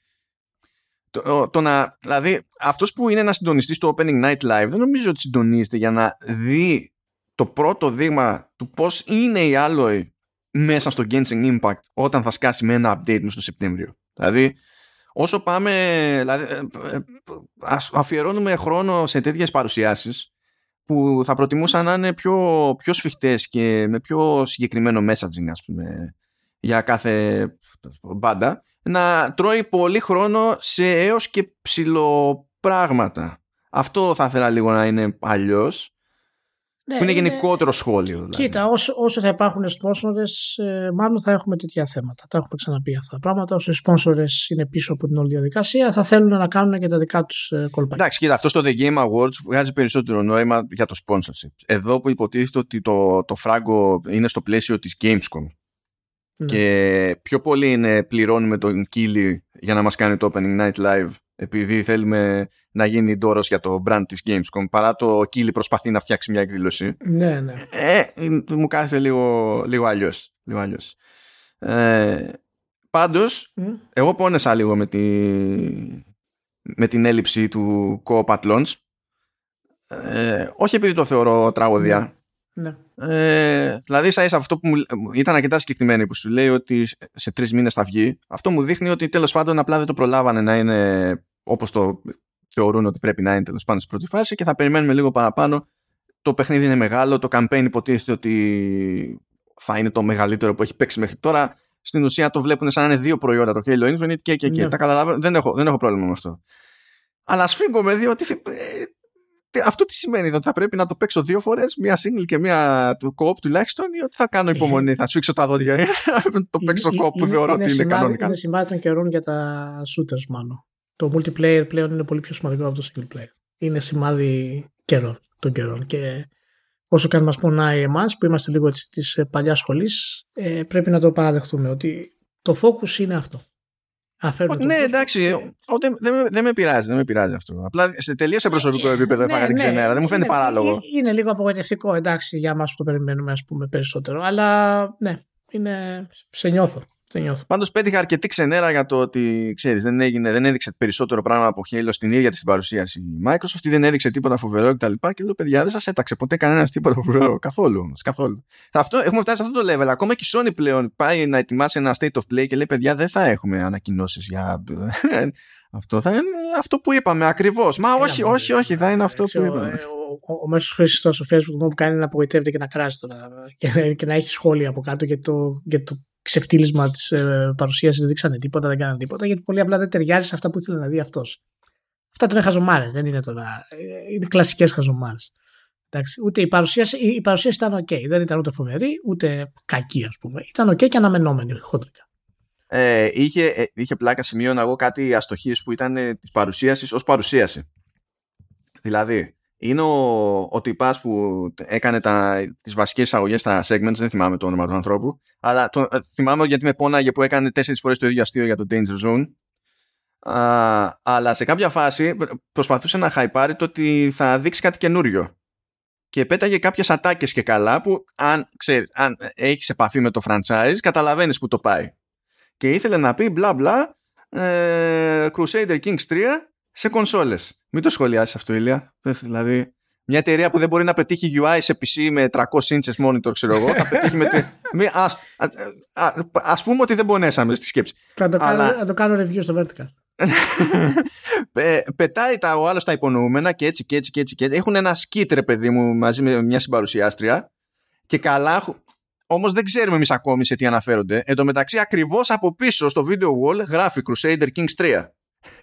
το, το να, δηλαδή, αυτός που είναι να συντονιστείς στο Opening Night Live δεν νομίζω ότι συντονίζεται για να δει το πρώτο δείγμα του πώς είναι η Alloy μέσα στο Genshin Impact όταν θα σκάσει με ένα update στο Σεπτέμβριο. Δηλαδή, όσο πάμε, δηλαδή, ε, ε, αφιερώνουμε χρόνο σε τέτοιες παρουσιάσεις που θα προτιμούσα να είναι πιο, πιο σφιχτές και με πιο συγκεκριμένο messaging, ας πούμε, για κάθε μπάντα να τρώει πολύ χρόνο σε έως και πράγματα. Αυτό θα ήθελα λίγο να είναι αλλιώς. Ναι, που είναι, είναι γενικότερο σχόλιο. Δηλαδή. Κοίτα, όσο, όσο θα υπάρχουν σπόνσορε, ε, μάλλον θα έχουμε τέτοια θέματα. Τα έχουμε ξαναπεί αυτά τα πράγματα. Όσο οι σπόνσορε είναι πίσω από την όλη διαδικασία, θα θέλουν να κάνουν και τα δικά τους ε, κόλπα. Εντάξει, κοίτα, αυτό στο The Game Awards βγάζει περισσότερο νόημα για το sponsorship. Εδώ που υποτίθεται ότι το, το φράγκο είναι στο πλαίσιο της Gamescom ναι. Και πιο πολύ είναι πληρώνουμε τον Κίλι για να μας κάνει το Opening Night Live επειδή θέλουμε να γίνει ντόρος για το brand της Gamescom παρά το Κίλι προσπαθεί να φτιάξει μια εκδήλωση. Ναι, ναι. Ε, μου κάθεται λίγο, λίγο αλλιώς. Λίγο αλλιώς. Ε, πάντως, εγώ πόνεσα λίγο με, τη, με την έλλειψη του co at launch. Ε, όχι επειδή το θεωρώ τραγωδία. Ναι. Ναι. Ε, δηλαδή, ίσα ίσα αυτό που μου, ήταν αρκετά συγκεκριμένη που σου λέει ότι σε τρεις μήνες θα βγει, αυτό μου δείχνει ότι τέλος πάντων απλά δεν το προλάβανε να είναι όπως το θεωρούν ότι πρέπει να είναι τέλος πάντων στην πρώτη φάση και θα περιμένουμε λίγο παραπάνω. Το παιχνίδι είναι μεγάλο, το campaign υποτίθεται ότι θα είναι το μεγαλύτερο που έχει παίξει μέχρι τώρα. Στην ουσία το βλέπουν σαν να είναι δύο προϊόντα το Halo Infinite και, και, και. Ναι. Τα καταλαβαίνω, δεν έχω, δεν έχω πρόβλημα με αυτό. Αλλά σφίγγομαι διότι αυτό τι σημαίνει, ότι θα πρέπει να το παίξω δύο φορές, μία single και μία του co-op τουλάχιστον, ή ότι θα κάνω υπομονή, θα σφίξω τα δόντια για να το παίξω co-op που θεωρώ ότι είναι κανονικά. Είναι σημάδι των καιρών για τα shooters, μάλλον. Το multiplayer πλέον είναι πολύ πιο σημαντικό από το single player. Είναι σημάδι καιρών, των καιρών. Και όσο και αν μας πονάει εμάς, που είμαστε λίγο της παλιάς σχολής, ε, πρέπει να το παραδεχτούμε ότι το focus είναι αυτό ναι, εντάξει. δεν, δεν, δεν με πειράζει, δεν με πειράζει αυτό. Απλά σε τελείως σε προσωπικό επίπεδο ναι, έφαγα την ξενέρα. Δεν μου φαίνεται παράλογο. Είναι, είναι λίγο απογοητευτικό, εντάξει, για εμάς που το περιμένουμε, ας πούμε, περισσότερο. Αλλά ναι, είναι, σε νιώθω. Πάντως πέτυχα αρκετή ξενέρα για το ότι ξέρεις, δεν, έγινε, δεν έδειξε περισσότερο πράγμα από Halo στην ίδια της παρουσίαση η Microsoft ή δεν έδειξε τίποτα φοβερό κτλ. Και, και λέω παιδιά, δεν σας έταξε ποτέ κανένας τίποτα φοβερό. καθόλου όμως. Καθόλου. Αυτό, έχουμε φτάσει σε αυτό το level. Ακόμα και η Sony πλέον πάει να ετοιμάσει ένα state of play και λέει παιδιά, δεν θα έχουμε ανακοινώσεις για. αυτό θα είναι αυτό που είπαμε ακριβώς. Μα όχι, όχι, όχι, θα είναι αυτό που είπαμε. ο, ο μέσος χρήστη στο Facebook μου κάνει να απογοητεύεται και να κράζει τώρα και, και να έχει σχόλια από κάτω για το, για το ξεφτύλισμα της ε, παρουσίασης. Δεν δείξανε τίποτα, δεν κάνανε τίποτα, γιατί πολύ απλά δεν ταιριάζει σε αυτά που ήθελε να δει αυτός. Αυτά τον είναι χαζομάρε, δεν είναι τώρα. Ε, είναι κλασικές χαζομάρες. ούτε η παρουσίαση, η, η παρουσίαση ήταν OK. Δεν ήταν ούτε φοβερή, ούτε κακή, ας πούμε. Ήταν OK και αναμενόμενη χοντρικά. Ε, είχε, ε, είχε πλάκα σημείωνα εγώ κάτι αστοχίες που ήταν ε, της παρουσίασης ως παρουσίαση. Δηλαδή, είναι ο, ο τυπάς που έκανε τα, τις βασικές εισαγωγές στα segments, δεν θυμάμαι το όνομα του ανθρώπου, αλλά το, ε, θυμάμαι γιατί με πόναγε που έκανε τέσσερις φορές το ίδιο αστείο για το Danger Zone, Α, αλλά σε κάποια φάση προσπαθούσε να χαϊπάρει το ότι θα δείξει κάτι καινούριο. Και πέταγε κάποιες ατάκες και καλά που αν, ξέρεις, αν έχεις επαφή με το franchise καταλαβαίνεις που το πάει. Και ήθελε να πει μπλα μπλα ε, Crusader Kings 3 σε κονσόλες. Μην το σχολιάσεις αυτό Ηλία. Δηλαδή μια εταιρεία που δεν μπορεί να πετύχει UI σε PC με 300 inches monitor, ξέρω εγώ, θα πετύχει με. με ας, α, ας πούμε ότι δεν πονέσαμε στη σκέψη. Θα το, Αλλά... κάνω, το κάνω review στο Vertical. πετάει τα, ο άλλος τα υπονοούμενα και έτσι και έτσι και έτσι. Και έτσι. Έχουν ένα σκίτρε, παιδί μου, μαζί με μια συμπαρουσιάστρια. Και καλά, Όμως δεν ξέρουμε εμείς ακόμη σε τι αναφέρονται. Εν τω μεταξύ, ακριβώς από πίσω στο video wall γράφει Crusader Kings 3.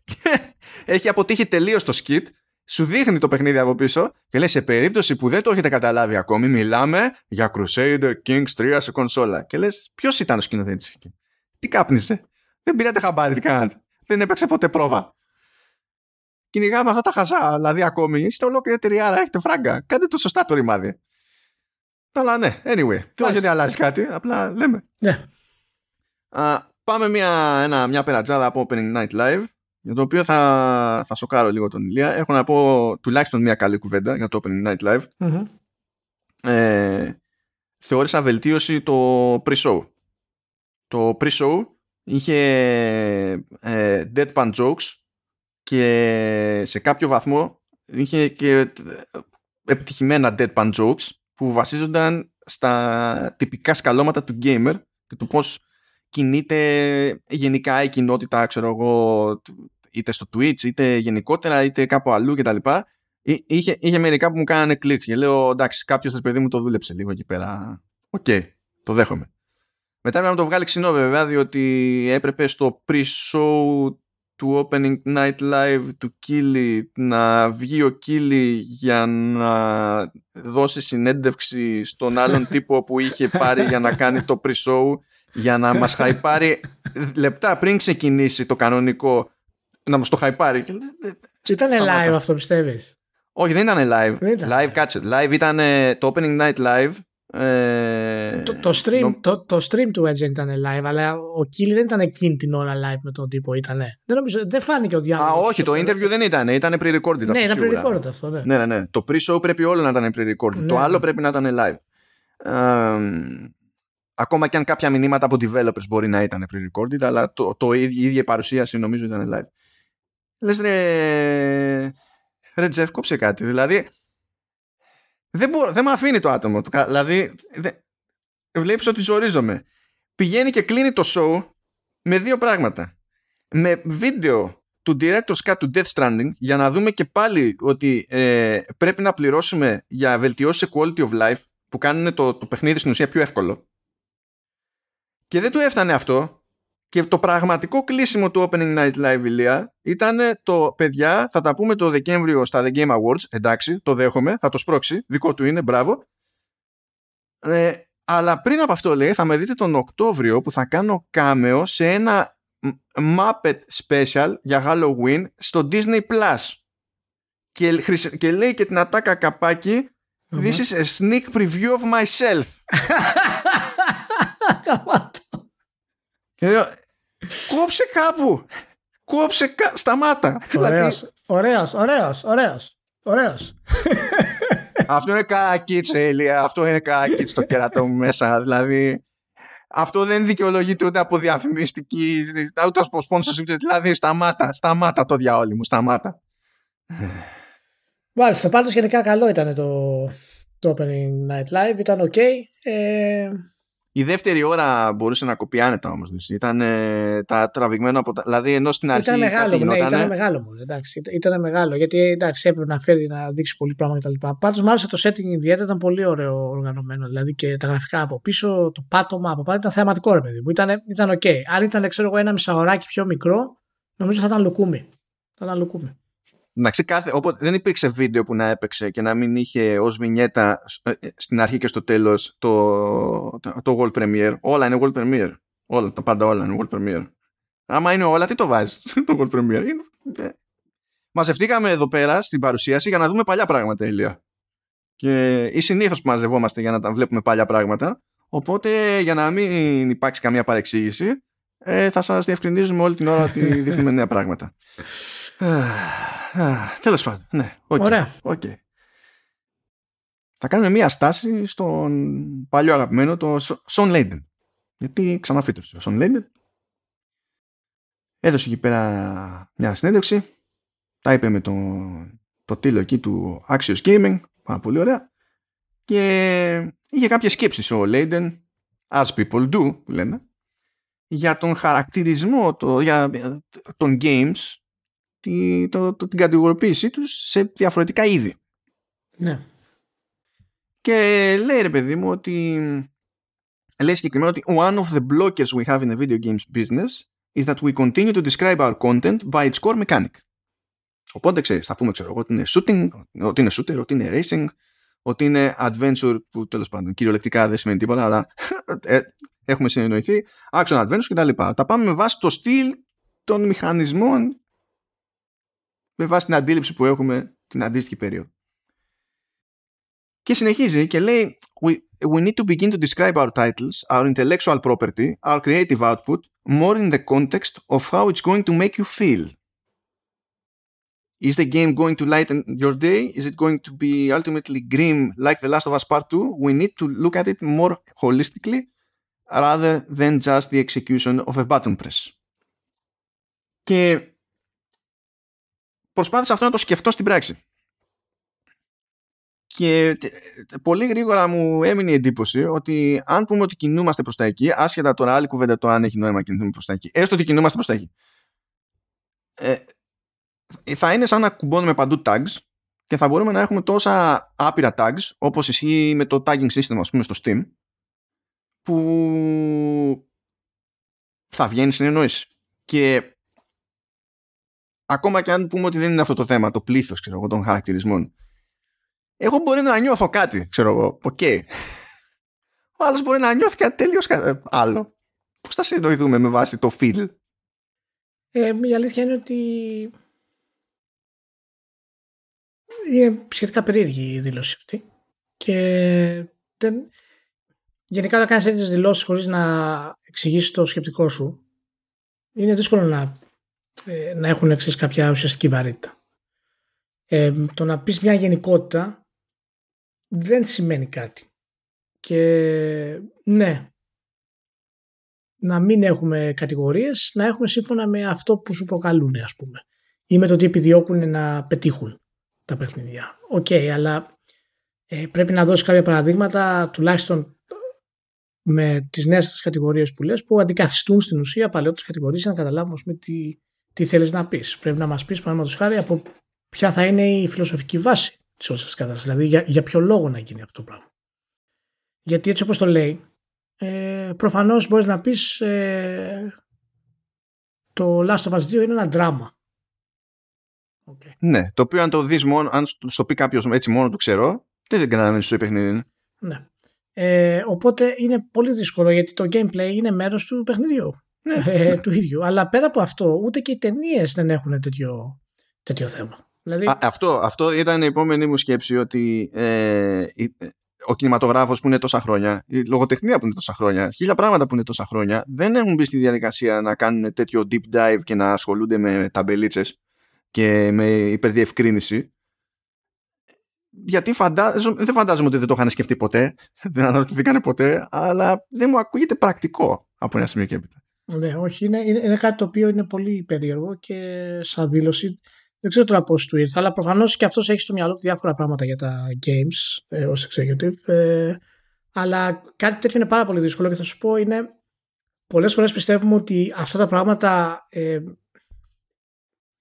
Και έχει αποτύχει τελείως το skit. Σου δείχνει το παιχνίδι από πίσω και λέει σε περίπτωση που δεν το έχετε καταλάβει ακόμη, μιλάμε για Crusader Kings 3 σε κονσόλα. Και λες, ποιος ήταν ο σκηνοθέτης εκεί; Τι κάπνισε. Δεν πήρατε χαμπάρι τι κάνατε δεν έπαιξε ποτέ πρόβα. Κυνηγάμε αυτά τα χαζά, δηλαδή ακόμη. Είστε ολόκληρη εταιρεία, άρα έχετε φράγκα. Κάντε το σωστά το ρημάδι. Αλλά ναι, anyway. Δεν γιατί αλλάζει κάτι, απλά λέμε. Ναι. πάμε μια, ένα, μια περατζάδα από Opening Night Live, για το οποίο θα, θα σοκάρω λίγο τον Ηλία. Έχω να πω τουλάχιστον μια καλή κουβέντα για το Opening Night Live. mm Ε, θεώρησα βελτίωση το pre-show. Το pre-show είχε ε, deadpan jokes και σε κάποιο βαθμό είχε και επιτυχημένα deadpan jokes που βασίζονταν στα τυπικά σκαλώματα του gamer και του πώς κινείται γενικά η κοινότητα, ξέρω εγώ, είτε στο Twitch, είτε γενικότερα, είτε κάπου αλλού κτλ. Είχε, είχε μερικά που μου κάνανε κλικ και λέω εντάξει, κάποιος παιδί μου το δούλεψε λίγο εκεί πέρα. Οκ, το δέχομαι. Μετά έπρεπε να το βγάλει ξινό βέβαια, διότι έπρεπε στο pre-show του Opening Night Live του Κίλι να βγει ο Κίλι για να δώσει συνέντευξη στον άλλον τύπο που είχε πάρει για να κάνει το pre-show για να μας χαϊπάρει λεπτά πριν ξεκινήσει το κανονικό να μας το χαϊπάρει. Ήταν live αυτό πιστεύεις; Όχι δεν ήταν live. Live κάτσε. Live ήταν το Opening Night Live ε, το, το, stream, το, το stream του Edge ήταν live, αλλά ο Κίλι δεν ήταν εκείνη την ώρα live με τον τύπο, ήτανε. Δεν, νομίζω, δεν φάνηκε ο διάλογος. Α, όχι, το interview δεν ήταν, ήταν pre-recorded. Ναι, ήταν pre-recorded αυτό, ναι. ναι. Ναι, ναι, Το pre-show πρέπει όλο να ήταν pre-recorded. Ναι, το άλλο ναι. πρέπει να ήταν live. Ε, ακόμα και αν κάποια μηνύματα από developers μπορεί να ήταν pre-recorded, αλλά το, το, η ίδια παρουσίαση νομίζω ήταν live. Λες ρε, ρε Τζεφ, κόψε κάτι. Δηλαδή, δεν, μπορώ, δεν με αφήνει το άτομο. Δηλαδή, δεν, βλέπεις ότι ζορίζομαι. Πηγαίνει και κλείνει το show με δύο πράγματα. Με βίντεο του director's cut του Death Stranding για να δούμε και πάλι ότι ε, πρέπει να πληρώσουμε για βελτιώσεις σε quality of life που κάνουν το, το παιχνίδι στην ουσία πιο εύκολο. Και δεν του έφτανε αυτό και το πραγματικό κλείσιμο του Opening Night Live Ηλία ήταν το παιδιά, θα τα πούμε το Δεκέμβριο στα The Game Awards. Εντάξει, το δέχομαι, θα το σπρώξει. Δικό του είναι, μπράβο. Ε, αλλά πριν από αυτό λέει, θα με δείτε τον Οκτώβριο που θα κάνω κάμεο σε ένα Muppet Special για Halloween στο Disney Plus. Και, και λέει και την ατάκα καπάκι This is a sneak preview of myself. Κόψε κάπου. Κόψε κα... σταμάτα. Ωραίος, δηλαδή... ωραίος, ωραίος, ωραίος, ωραίος. Αυτό είναι κακίτς, Έλια. Αυτό είναι κακίτς το κερατό μου μέσα. Δηλαδή, αυτό δεν δικαιολογείται ούτε από διαφημιστική, ούτε από sponsorship. Δηλαδή, σταμάτα, σταμάτα το διαόλι μου, σταμάτα. Μάλιστα, πάντως γενικά καλό ήταν το, το Opening Night Live, ήταν ok. Ε, Η δεύτερη ώρα μπορούσε να κοπεί άνετα όμως. Ήταν ε, τα τραβηγμένο από τα. Δηλαδή ενώ στην αρχή. Ήταν μεγάλο, ναι, ήταν μεγάλο μου. Εντάξει, ήταν μεγάλο. Γιατί εντάξει, έπρεπε να φέρει να δείξει πολύ πράγμα κτλ. Πάντως μου άρεσε το setting ιδιαίτερα, ήταν πολύ ωραίο οργανωμένο. Δηλαδή και τα γραφικά από πίσω, το πάτωμα από πάνω ήταν θεαματικό ρε παιδί μου. Ήταν, ήταν OK. Αν ήταν, ξέρω εγώ, ένα μισάωράκι πιο μικρό, νομίζω θα ήταν λουκούμι. Θα ήταν λουκούμι. Εντάξει, κάθε, οπότε δεν υπήρξε βίντεο που να έπαιξε και να μην είχε ως βινιέτα ε, ε, στην αρχή και στο τέλος το, το, το World Premiere. Όλα είναι World Premiere. Όλα, τα πάντα όλα είναι World Premiere. Άμα είναι όλα, τι το βάζεις το World Premiere. Είναι... Ε. Μαζευτήκαμε εδώ πέρα στην παρουσίαση για να δούμε παλιά πράγματα, Ηλία. Και ή συνήθως που μαζευόμαστε για να τα βλέπουμε παλιά πράγματα. Οπότε για να μην υπάρξει καμία παρεξήγηση, ε, θα σας διευκρινίζουμε όλη την ώρα ότι δείχνουμε νέα πράγματα. Τέλος πάντων. Ναι, okay, Ωραία. Okay. Θα κάνουμε μία στάση στον παλιό αγαπημένο, το Σον Λέιντεν. Γιατί ξαναφύτρωσε ο Σον Λέιντεν. Έδωσε εκεί πέρα μια συνέντευξη. Τα είπε με το, το τίλο εκεί του Axios Gaming. Πάρα πολύ ωραία. Και είχε κάποιες σκέψεις ο Λέιντεν, as people do, που λένε, για τον χαρακτηρισμό το, για, των games τη, το, το, την κατηγοροποίησή τους σε διαφορετικά είδη. Ναι. Και λέει ρε παιδί μου ότι λέει συγκεκριμένα ότι one of the blockers we have in the video games business is that we continue to describe our content by its core mechanic. Οπότε ξέρεις, θα πούμε ξέρω εγώ ότι είναι shooting, ότι είναι shooter, ότι είναι racing, ότι είναι adventure που τέλος πάντων κυριολεκτικά δεν σημαίνει τίποτα αλλά ε, έχουμε συνεννοηθεί action adventure κτλ. Τα, τα πάμε με βάση το στυλ των μηχανισμών με βάση την αντίληψη που έχουμε την αντίστοιχη περίοδο. Και συνεχίζει και λέει we, we need to begin to describe our titles, our intellectual property, our creative output more in the context of how it's going to make you feel. Is the game going to lighten your day? Is it going to be ultimately grim like The Last of Us Part 2? We need to look at it more holistically rather than just the execution of a button press. Και προσπάθησα αυτό να το σκεφτώ στην πράξη. Και πολύ γρήγορα μου έμεινε η εντύπωση ότι αν πούμε ότι κινούμαστε προς τα εκεί, άσχετα τώρα άλλη κουβέντα το αν έχει νόημα να κινηθούμε προς τα εκεί, έστω ότι κινούμαστε προς τα εκεί, ε, θα είναι σαν να κουμπώνουμε παντού tags και θα μπορούμε να έχουμε τόσα άπειρα tags όπως ισχύει με το tagging system ας πούμε στο Steam που θα βγαίνει συνεννόηση. Και ακόμα και αν πούμε ότι δεν είναι αυτό το θέμα, το πλήθος ξέρω εγώ, των χαρακτηρισμών, εγώ μπορεί να νιώθω κάτι, ξέρω εγώ, OK. Okay. Ο άλλος μπορεί να νιώθει κάτι τελείως άλλο. Πώς θα συνοηθούμε με βάση το feel. Ε, η αλήθεια είναι ότι είναι σχετικά περίεργη η δήλωση αυτή και δεν... γενικά να κάνεις τέτοιες δηλώσεις χωρίς να εξηγήσεις το σκεπτικό σου είναι δύσκολο να ε, να έχουν εξής κάποια ουσιαστική βαρύτητα. Ε, το να πεις μια γενικότητα δεν σημαίνει κάτι. Και ναι, να μην έχουμε κατηγορίες, να έχουμε σύμφωνα με αυτό που σου προκαλούν ας πούμε. Ή με το τι επιδιώκουν να πετύχουν τα παιχνίδια. Οκ, αλλά ε, πρέπει να δώσεις κάποια παραδείγματα τουλάχιστον με τις νέες κατηγορίες που λες που αντικαθιστούν στην ουσία παλαιότερες κατηγορίες να καταλάβουμε τι, τι θέλεις να πεις; Πρέπει να μας πεις, παραδείγματος χάρη, από ποια θα είναι η φιλοσοφική βάση της όλης αυτής κατάστασης. Δηλαδή, για, για ποιο λόγο να γίνει αυτό το πράγμα. Γιατί έτσι όπως το λέει, ε, προφανώς μπορείς να πεις ε, το Last of Us 2 είναι ένα δράμα. Okay. Ναι, το οποίο αν το δεις μόνο, αν στο πει κάποιος έτσι μόνο του ξέρω, δεν καταλαβαίνεις τι παιχνίδι Ναι. Ε, οπότε είναι πολύ δύσκολο γιατί το gameplay είναι μέρος του παιχνιδιού ναι, ε, ναι. του ίδιου. Αλλά πέρα από αυτό, ούτε και οι ταινίες δεν έχουν τέτοιο, τέτοιο θέμα. Δηλαδή... αυτό, αυτό ήταν η επόμενη μου σκέψη ότι ε, ο κινηματογράφος που είναι τόσα χρόνια, η λογοτεχνία που είναι τόσα χρόνια, χίλια πράγματα που είναι τόσα χρόνια, δεν έχουν μπει στη διαδικασία να κάνουν τέτοιο deep dive και να ασχολούνται με ταμπελίτσες και με υπερδιευκρίνηση. Γιατί φαντάζομαι, δεν φαντάζομαι ότι δεν το είχαν σκεφτεί ποτέ, δεν αναρωτηθήκανε ποτέ, αλλά δεν μου ακούγεται πρακτικό από ένα σημείο και έπειτα. Ναι, όχι, είναι, είναι, κάτι το οποίο είναι πολύ περίεργο και σαν δήλωση δεν ξέρω τώρα πώς του ήρθε, αλλά προφανώς και αυτός έχει στο μυαλό του διάφορα πράγματα για τα games ε, ως executive. Ε, Αλλά κάτι τέτοιο είναι πάρα πολύ δύσκολο και θα σου πω είναι πολλές φορές πιστεύουμε ότι αυτά τα πράγματα ε,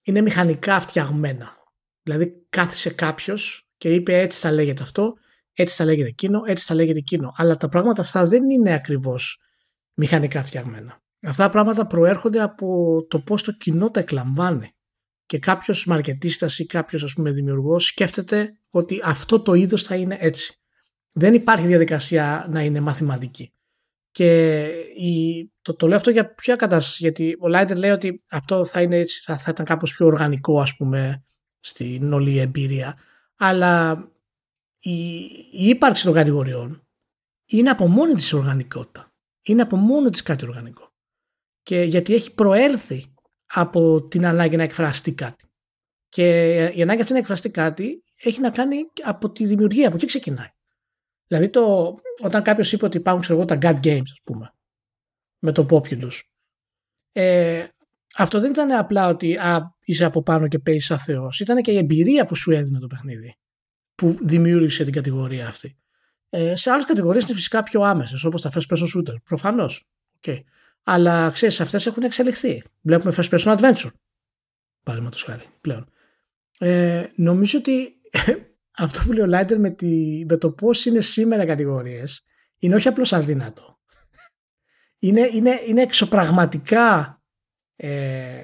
είναι μηχανικά φτιαγμένα. Δηλαδή κάθισε κάποιος και είπε έτσι θα λέγεται αυτό, έτσι θα λέγεται εκείνο, έτσι θα λέγεται εκείνο. Αλλά τα πράγματα αυτά δεν είναι ακριβώς μηχανικά φτιαγμένα. Αυτά τα πράγματα προέρχονται από το πώς το κοινό τα εκλαμβάνει. Και κάποιος μαρκετίστας ή κάποιος ας πούμε δημιουργός σκέφτεται ότι αυτό το είδος θα είναι έτσι. Δεν υπάρχει διαδικασία να είναι μαθηματική. Και η, το, το λέω αυτό για ποια κατάσταση, γιατί ο Λάιντερ λέει ότι αυτό θα, είναι έτσι, θα, θα ήταν κάπως πιο οργανικό ας πούμε στην όλη εμπειρία. Αλλά η, η ύπαρξη των κατηγοριών είναι από μόνη της οργανικότητα. Είναι από μόνο της κάτι οργανικό. Και γιατί έχει προέλθει από την ανάγκη να εκφραστεί κάτι. Και η ανάγκη αυτή να εκφραστεί κάτι έχει να κάνει από τη δημιουργία, από εκεί ξεκινάει. Δηλαδή το, όταν κάποιος είπε ότι υπάρχουν ξέρω, τα God Games, ας πούμε, με το Populous, ε, αυτό δεν ήταν απλά ότι α, είσαι από πάνω και παίζεις σαν Θεός. Ήταν και η εμπειρία που σου έδινε το παιχνίδι που δημιούργησε την κατηγορία αυτή. Ε, σε άλλες κατηγορίες είναι φυσικά πιο άμεσες, όπως τα first person shooter. Προφανώς. Okay. Αλλά ξέρεις, αυτές έχουν εξελιχθεί. Βλέπουμε first person adventure. Παραδείγματος χάρη πλέον. Ε, νομίζω ότι αυτό που λέει ο Λάιντερ με, με το πώς είναι σήμερα κατηγορίες είναι όχι απλώς αδύνατο. Είναι, είναι, είναι εξωπραγματικά ε,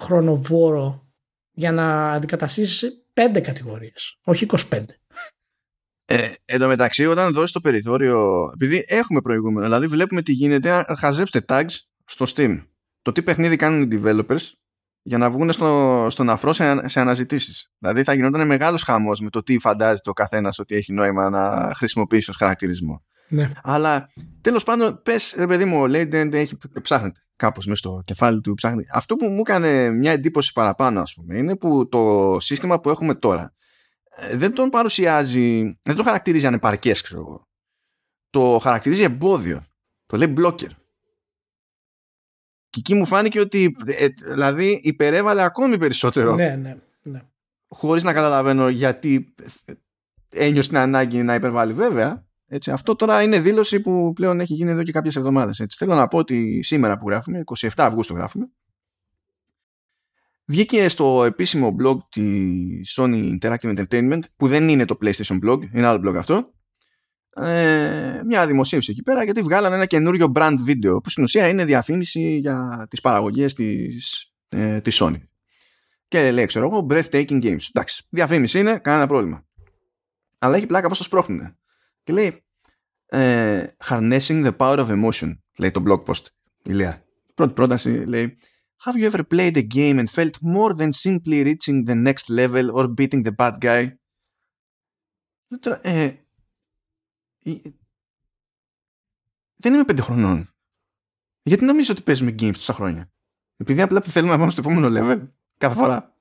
χρονοβόρο για να αντικαταστήσεις πέντε κατηγορίες, όχι 25. Ε, εν τω μεταξύ, όταν δώσει το περιθώριο, επειδή έχουμε προηγούμενο, δηλαδή βλέπουμε τι γίνεται, χαζέψτε tags στο Steam. Το τι παιχνίδι κάνουν οι developers για να βγουν στο, στον αφρό σε, σε αναζητήσεις. Δηλαδή θα γινόταν μεγάλος χαμός με το τι φαντάζεται ο καθένας ότι έχει νόημα να χρησιμοποιήσει ως χαρακτηρισμό. Ναι. Αλλά τέλος πάντων, πες ρε παιδί μου, ο Λέιντεν έχει ψάχνεται κάπως μέσα στο κεφάλι του ψάχνει. Αυτό που μου έκανε μια εντύπωση παραπάνω ας πούμε είναι που το σύστημα που έχουμε τώρα ε, δεν τον παρουσιάζει, δεν το χαρακτηρίζει ανεπαρκές ξέρω εγώ. Το χαρακτηρίζει εμπόδιο. Το λέει blocker. Και εκεί μου φάνηκε ότι ε, δηλαδή υπερέβαλε ακόμη περισσότερο. Ναι, ναι, ναι. Χωρίς να καταλαβαίνω γιατί ένιωσε την ανάγκη να υπερβάλλει βέβαια. Έτσι, αυτό τώρα είναι δήλωση που πλέον έχει γίνει εδώ και κάποιες εβδομάδες. Έτσι. Θέλω να πω ότι σήμερα που γράφουμε, 27 Αυγούστου γράφουμε, βγήκε στο επίσημο blog της Sony Interactive Entertainment, που δεν είναι το PlayStation blog, είναι άλλο blog αυτό, ε, μια δημοσίευση εκεί πέρα γιατί βγάλανε ένα καινούριο brand video που στην ουσία είναι διαφήμιση για τις παραγωγές της, ε, της Sony. Και λέει, ξέρω εγώ, breathtaking games. Εντάξει, διαφήμιση είναι, κανένα πρόβλημα. Αλλά έχει πλάκα πώς το σπρώχνουν. Και λέει ε, Harnessing the power of emotion λέει το blog post Ηλία. Πρώτη πρόταση λέει Have you ever played a game and felt more than simply reaching the next level or beating the bad guy? Ε, δεν είμαι πέντε χρονών. Γιατί νομίζω ότι παίζουμε games τόσα χρόνια. Επειδή απλά θέλουμε να πάμε στο επόμενο level κάθε φορά.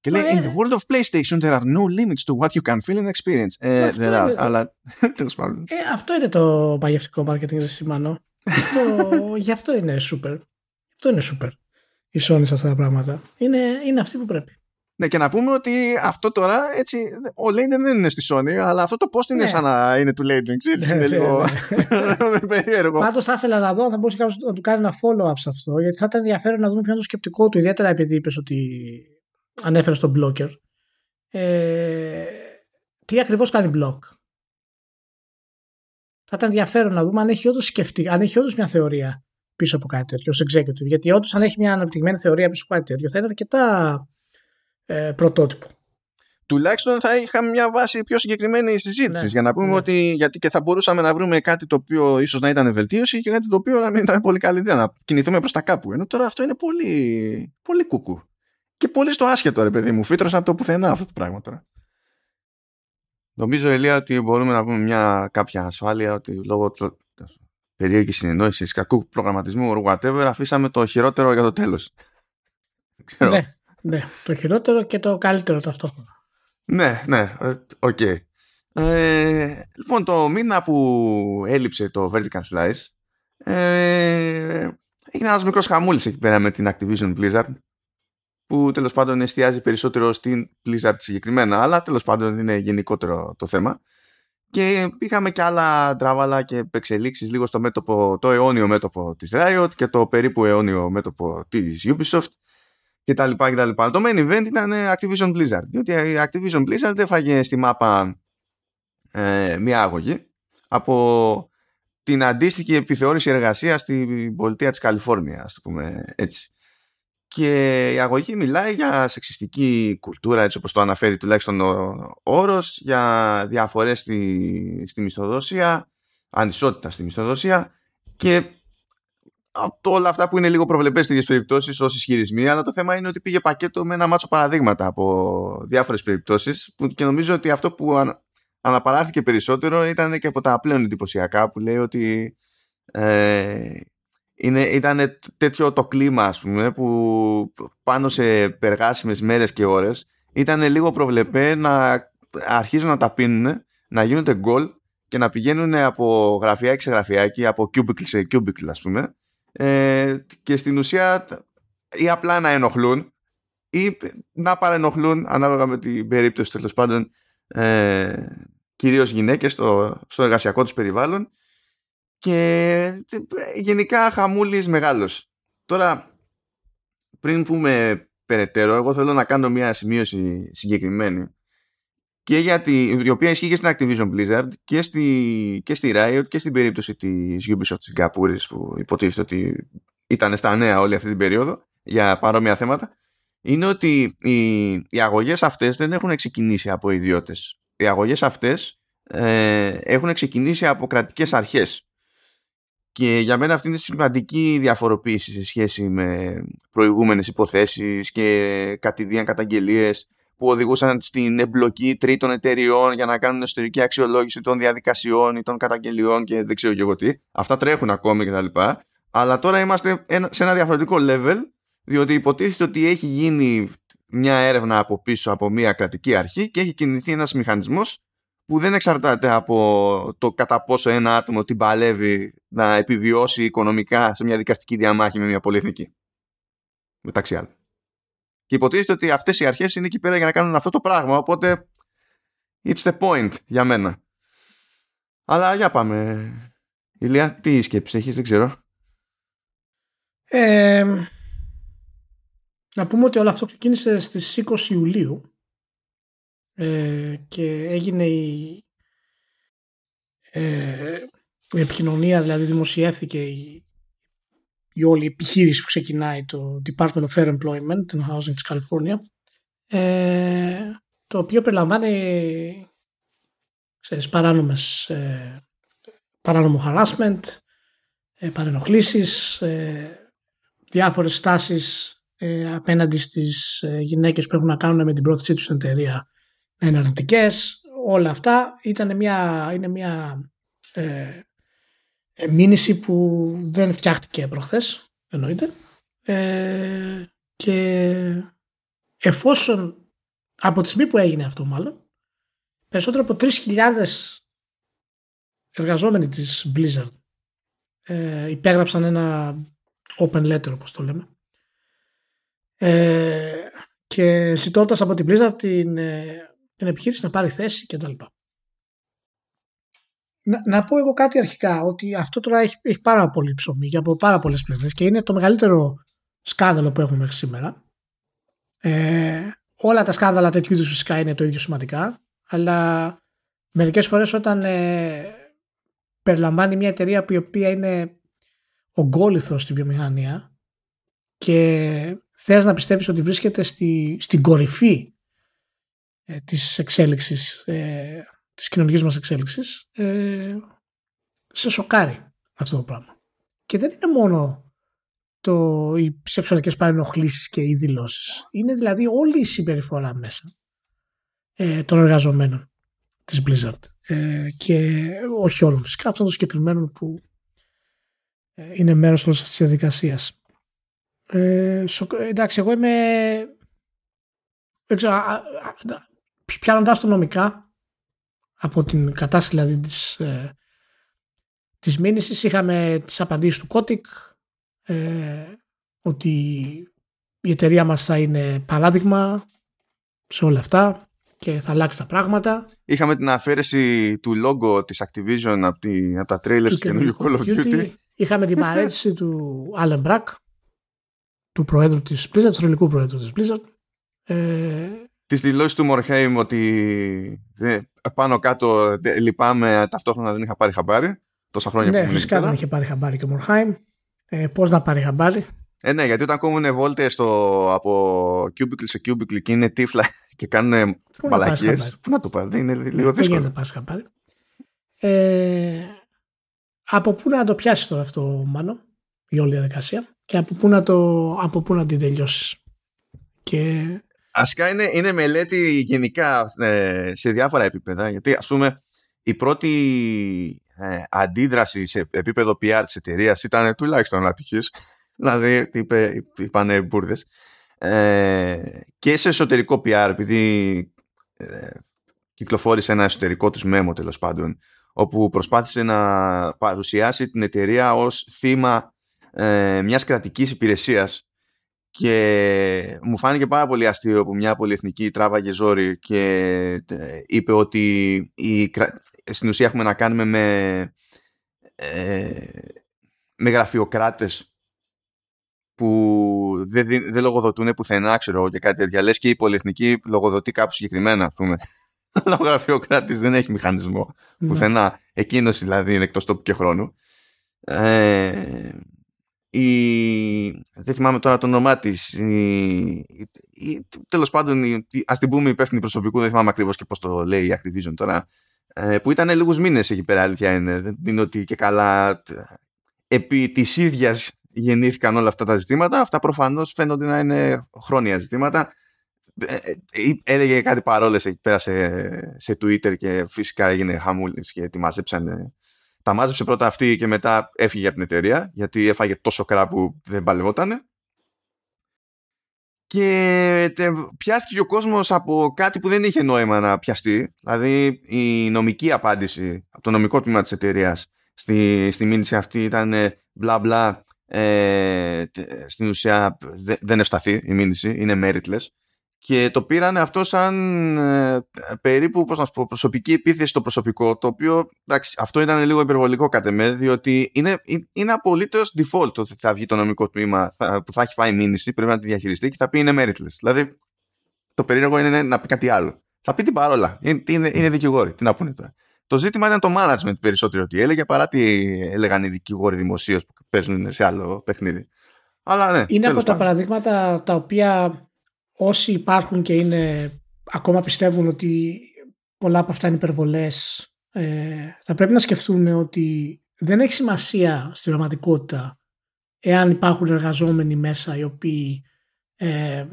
Και λέει, in the world of PlayStation there are no limits to what you can feel and experience. Ε, there are, αλλά τέλος πάντων. Ε, αυτό είναι το παγευτικό marketing, δεν σημαίνω. Γι' αυτό είναι super. Αυτό είναι super. Η Sony σε αυτά τα πράγματα. Είναι, είναι αυτή που πρέπει. Ναι, και να πούμε ότι αυτό τώρα έτσι. Ο Λέιντεν δεν είναι στη Sony, αλλά αυτό το post είναι ναι. σαν να είναι του Λέιντεν. Έτσι, είναι ναι, λίγο ναι. περίεργο. Πάντως θα ήθελα να δω, θα μπορούσε κάποιος να του κάνει ένα follow-up σε αυτό, γιατί θα ήταν ενδιαφέρον να δούμε ποιο είναι το σκεπτικό του, ιδιαίτερα επειδή είπες ότι ανέφερες στον blocker. Ε, τι ακριβώς κάνει block. Θα ήταν ενδιαφέρον να δούμε αν έχει όντως σκεφτεί, αν έχει όντως μια θεωρία πίσω από κάτι τέτοιο ως executive. Γιατί όντως αν έχει μια αναπτυγμένη θεωρία πίσω από κάτι τέτοιο θα είναι αρκετά ε, πρωτότυπο. Τουλάχιστον θα είχαμε μια βάση πιο συγκεκριμένη συζήτησης ναι, για να πούμε ναι. ότι γιατί και θα μπορούσαμε να βρούμε κάτι το οποίο ίσως να ήταν βελτίωση και κάτι το οποίο να μην ήταν πολύ καλή ιδέα να κινηθούμε προς τα κάπου. Ενώ τώρα αυτό είναι πολύ, πολύ κουκού. Και πολύ στο άσχετο, ρε παιδί μου. Φύτρωσε από το πουθενά αυτό το πράγμα τώρα. Νομίζω, Ηλία, ότι μπορούμε να πούμε με μια κάποια ασφάλεια ότι λόγω περίεργης συνεννόησης, κακού προγραμματισμού or whatever, αφήσαμε το χειρότερο για το τέλος. Ναι, ναι. Το χειρότερο και το καλύτερο ταυτόχρονα. Ναι, ναι. Ε, OK. Okay. Ε, λοιπόν, το μήνα που έλειψε το Vertical Slice ε, έγινε ένας μικρός χαμούλης εκεί πέρα με την Activision Blizzard που τέλος πάντων εστιάζει περισσότερο στην Blizzard συγκεκριμένα, αλλά τέλος πάντων είναι γενικότερο το θέμα. Και είχαμε και άλλα τραβάλα και εξελίξεις λίγο στο μέτωπο, το αιώνιο μέτωπο της Riot και το περίπου αιώνιο μέτωπο της Ubisoft και τα λοιπά και τα λοιπά. Το main event ήταν Activision Blizzard, διότι η Activision Blizzard έφαγε στη μάπα ε, μια αγωγή από την αντίστοιχη επιθεώρηση εργασίας στην πολιτεία της Καλιφόρνιας, ας το πούμε έτσι. Και η αγωγή μιλάει για σεξιστική κουλτούρα, έτσι όπως το αναφέρει τουλάχιστον ο όρος, για διαφορές στη, στη μισθοδοσία, ανισότητα στη μισθοδοσία και από όλα αυτά που είναι λίγο προβλεπές στις περιπτώσεις ως ισχυρισμοί, αλλά το θέμα είναι ότι πήγε πακέτο με ένα μάτσο παραδείγματα από διάφορες περιπτώσεις που και νομίζω ότι αυτό που αναπαράχθηκε περισσότερο ήταν και από τα πλέον εντυπωσιακά που λέει ότι ε, είναι, ήταν τέτοιο το κλίμα ας πούμε που πάνω σε περγάσιμες μέρες και ώρες ήταν λίγο προβλεπέ να αρχίζουν να τα πίνουν να γίνονται γκολ και να πηγαίνουν από γραφιάκι σε γραφιάκι από cubicle σε cubicle ας πούμε. Ε, και στην ουσία ή απλά να ενοχλούν ή να παρενοχλούν ανάλογα με την περίπτωση τέλος πάντων ε, κυρίως γυναίκες στο, στο εργασιακό τους περιβάλλον και γενικά χαμούλης μεγάλος. Τώρα, πριν πούμε περαιτέρω, εγώ θέλω να κάνω μια σημείωση συγκεκριμένη και γιατί, η οποία ισχύει και στην Activision Blizzard και στη, και στη Riot και στην περίπτωση της Ubisoft της Γκαπούρης που υποτίθεται ότι ήταν στα νέα όλη αυτή την περίοδο για παρόμοια θέματα είναι ότι οι, οι αγωγές αυτές δεν έχουν ξεκινήσει από ιδιώτες. Οι αγωγές αυτές ε, έχουν ξεκινήσει από κρατικές αρχές και για μένα αυτή είναι σημαντική διαφοροποίηση σε σχέση με προηγούμενες υποθέσεις και κατηδίαν καταγγελίες που οδηγούσαν στην εμπλοκή τρίτων εταιριών για να κάνουν ιστορική αξιολόγηση των διαδικασιών ή των καταγγελιών και δεν ξέρω και εγώ τι. Αυτά τρέχουν ακόμη κτλ. Αλλά τώρα είμαστε σε ένα διαφορετικό level, διότι υποτίθεται ότι έχει γίνει μια έρευνα από πίσω από μια κρατική αρχή και έχει κινηθεί ένας μηχανισμός που δεν εξαρτάται από το κατά πόσο ένα άτομο την παλεύει να επιβιώσει οικονομικά σε μια δικαστική διαμάχη με μια πολυεθνική. Μεταξύ άλλων. Και υποτίθεται ότι αυτές οι αρχές είναι εκεί πέρα για να κάνουν αυτό το πράγμα, οπότε it's the point για μένα. Αλλά για πάμε. Ηλία, τι σκέψη έχεις, δεν ξέρω. Ε, να πούμε ότι όλο αυτό ξεκίνησε στις 20 Ιουλίου ε, και έγινε η, ε, η επικοινωνία, δηλαδή δημοσιεύθηκε η, η όλη επιχείρηση που ξεκινάει το Department of Fair Employment in Housing της Καλιφόρνια ε, το οποίο περιλαμβάνει ξέρεις, παράνομες ε, παράνομο harassment ε, παρενοχλήσεις ε, διάφορες στάσεις ε, απέναντι στις ε, γυναίκες που έχουν να κάνουν με την πρόθεσή τους στην εταιρεία εναρνητικές, όλα αυτά ήταν μια, είναι μια ε, ε, μήνυση που δεν φτιάχτηκε προχθές, εννοείται. Ε, και εφόσον από τη στιγμή που έγινε αυτό μάλλον, περισσότερο από 3.000 εργαζόμενοι της Blizzard ε, υπέγραψαν ένα open letter όπως το λέμε ε, και ζητώντας από την Blizzard την ε, την επιχείρηση να πάρει θέση κτλ. Να, να πω εγώ κάτι αρχικά, ότι αυτό τώρα έχει, έχει πάρα πολύ ψωμί από πάρα πολλές πλευρές και είναι το μεγαλύτερο σκάνδαλο που έχουμε μέχρι σήμερα. Ε, όλα τα σκάνδαλα τέτοιου είδους φυσικά είναι το ίδιο σημαντικά, αλλά μερικές φορές όταν ε, περιλαμβάνει μια εταιρεία που η οποία είναι ογκόληθος στη βιομηχανία και θες να πιστεύεις ότι βρίσκεται στη, στην κορυφή ε, της εξέλιξης, ε, της κοινωνικής μας εξέλιξης, ε, σε σοκάρει αυτό το πράγμα. Και δεν είναι μόνο το, οι σεξουαλικές παρενοχλήσεις και οι δηλώσεις. Είναι δηλαδή όλη η συμπεριφορά μέσα ε, των εργαζομένων της Blizzard. Ε, και όχι όλων φυσικά, αυτών των συγκεκριμένων που ε, είναι μέρος όλης αυτής της διαδικασίας. Ε, εντάξει, εγώ είμαι δεν ξέρω, πιάνοντάς το νομικά από την κατάσταση δηλαδή της, ε, της μήνυσης είχαμε τις απαντήσεις του Κότικ ε, ότι η εταιρεία μας θα είναι παράδειγμα σε όλα αυτά και θα αλλάξει τα πράγματα. Είχαμε την αφαίρεση του logo της Activision από, τη, από τα trailers του καινούργιου Call of Duty. Είχαμε την παρέτηση του Alan Brack, του προέδρου της Blizzard, του θρηλυκού προέδρου της Blizzard. Ε, τις δηλώσεις του Μορχέιμ ότι ε, πάνω κάτω ε, λυπάμαι ταυτόχρονα δεν είχα πάρει χαμπάρι τόσα χρόνια ναι, που φυσικά δεν είχε πάρει χαμπάρι και ο Μορχάιμ ε, πώς να πάρει χαμπάρι; Ε, ναι, γιατί όταν κόβουν βόλτες στο, από cubicle σε cubicle και είναι τύφλα και κάνουν μπαλακίες, πού να το πάρεις, είναι λίγο δύσκολο. Δεν γίνεται να πάρεις Ε, από πού να το πιάσεις τώρα αυτό, Μάνο, η όλη διαδικασία και από πού να, το, από πού να την τελειώσεις; Και Ασκά είναι, είναι μελέτη γενικά ε, σε διάφορα επίπεδα γιατί ας πούμε η πρώτη ε, αντίδραση σε επίπεδο PR της εταιρείας ήταν τουλάχιστον ατυχής δηλαδή είπε, είπανε μπουρδες ε, και σε εσωτερικό PR επειδή ε, κυκλοφόρησε ένα εσωτερικό τους μέμο τέλος πάντων όπου προσπάθησε να παρουσιάσει την εταιρεία ως θύμα ε, μιας κρατικής υπηρεσίας και μου φάνηκε πάρα πολύ αστείο που μια πολυεθνική τράβαγε ζόρι και ε, είπε ότι η, στην ουσία έχουμε να κάνουμε με, ε, με γραφειοκράτες που δεν, δεν λογοδοτούν πουθενά, ξέρω και κάτι τέτοια. Λες και η πολυεθνική λογοδοτεί κάπου συγκεκριμένα, ας πούμε. Αλλά ο γραφειοκράτης δεν έχει μηχανισμό ναι. πουθενά. Εκείνος δηλαδή είναι εκτός τόπου και χρόνου. Ε, η, δεν θυμάμαι τώρα το όνομά της. Τέλος πάντων, ας την πούμε υπεύθυνη προσωπικού, δεν θυμάμαι ακριβώς και πώς το λέει η Activision τώρα. Ε, που ήταν λίγους μήνες εκεί πέρα, αλήθεια είναι. Δεν είναι ότι και καλά. Επί της ίδιας γεννήθηκαν όλα αυτά τα ζητήματα. Αυτά προφανώς φαίνονται να είναι χρόνια ζητήματα. Ε, ε, έλεγε κάτι παρόλες εκεί πέρα σε, σε Twitter και φυσικά έγινε χαμούλης και τη μαζέψανε τα μάζεψε πρώτα αυτή και μετά έφυγε από την εταιρεία γιατί έφαγε τόσο κρά που δεν παλευότανε. Και πιάστηκε ο κόσμος από κάτι που δεν είχε νόημα να πιαστεί. Δηλαδή η νομική απάντηση από το νομικό τμήμα της εταιρείας στη, στη μήνυση αυτή ήταν μπλα μπλα ε, στην ουσία δεν ευσταθεί η μήνυση, είναι meritless και το πήραν αυτό σαν ε, περίπου πώς να πω, προσωπική επίθεση στο προσωπικό το οποίο εντάξει, αυτό ήταν λίγο υπερβολικό κατ' εμέ διότι είναι, είναι απολύτως default ότι θα βγει το νομικό τμήμα θα, που θα έχει φάει μήνυση πρέπει να τη διαχειριστεί και θα πει είναι meritless. Δηλαδή το περίεργο είναι να πει κάτι άλλο. Θα πει την παρόλα. Είναι, είναι, είναι δικηγόροι. Τι να πούνε τώρα. Το ζήτημα ήταν το management περισσότερο ότι έλεγε παρά τι έλεγαν οι δικηγόροι δημοσίως που παίζουν σε άλλο παιχνίδι. Αλλά ναι, είναι από τα παραδείγματα τα οποία όσοι υπάρχουν και είναι ακόμα πιστεύουν ότι πολλά από αυτά είναι υπερβολές ε, θα πρέπει να σκεφτούν ότι δεν έχει σημασία στην πραγματικότητα εάν υπάρχουν εργαζόμενοι μέσα οι οποίοι ε,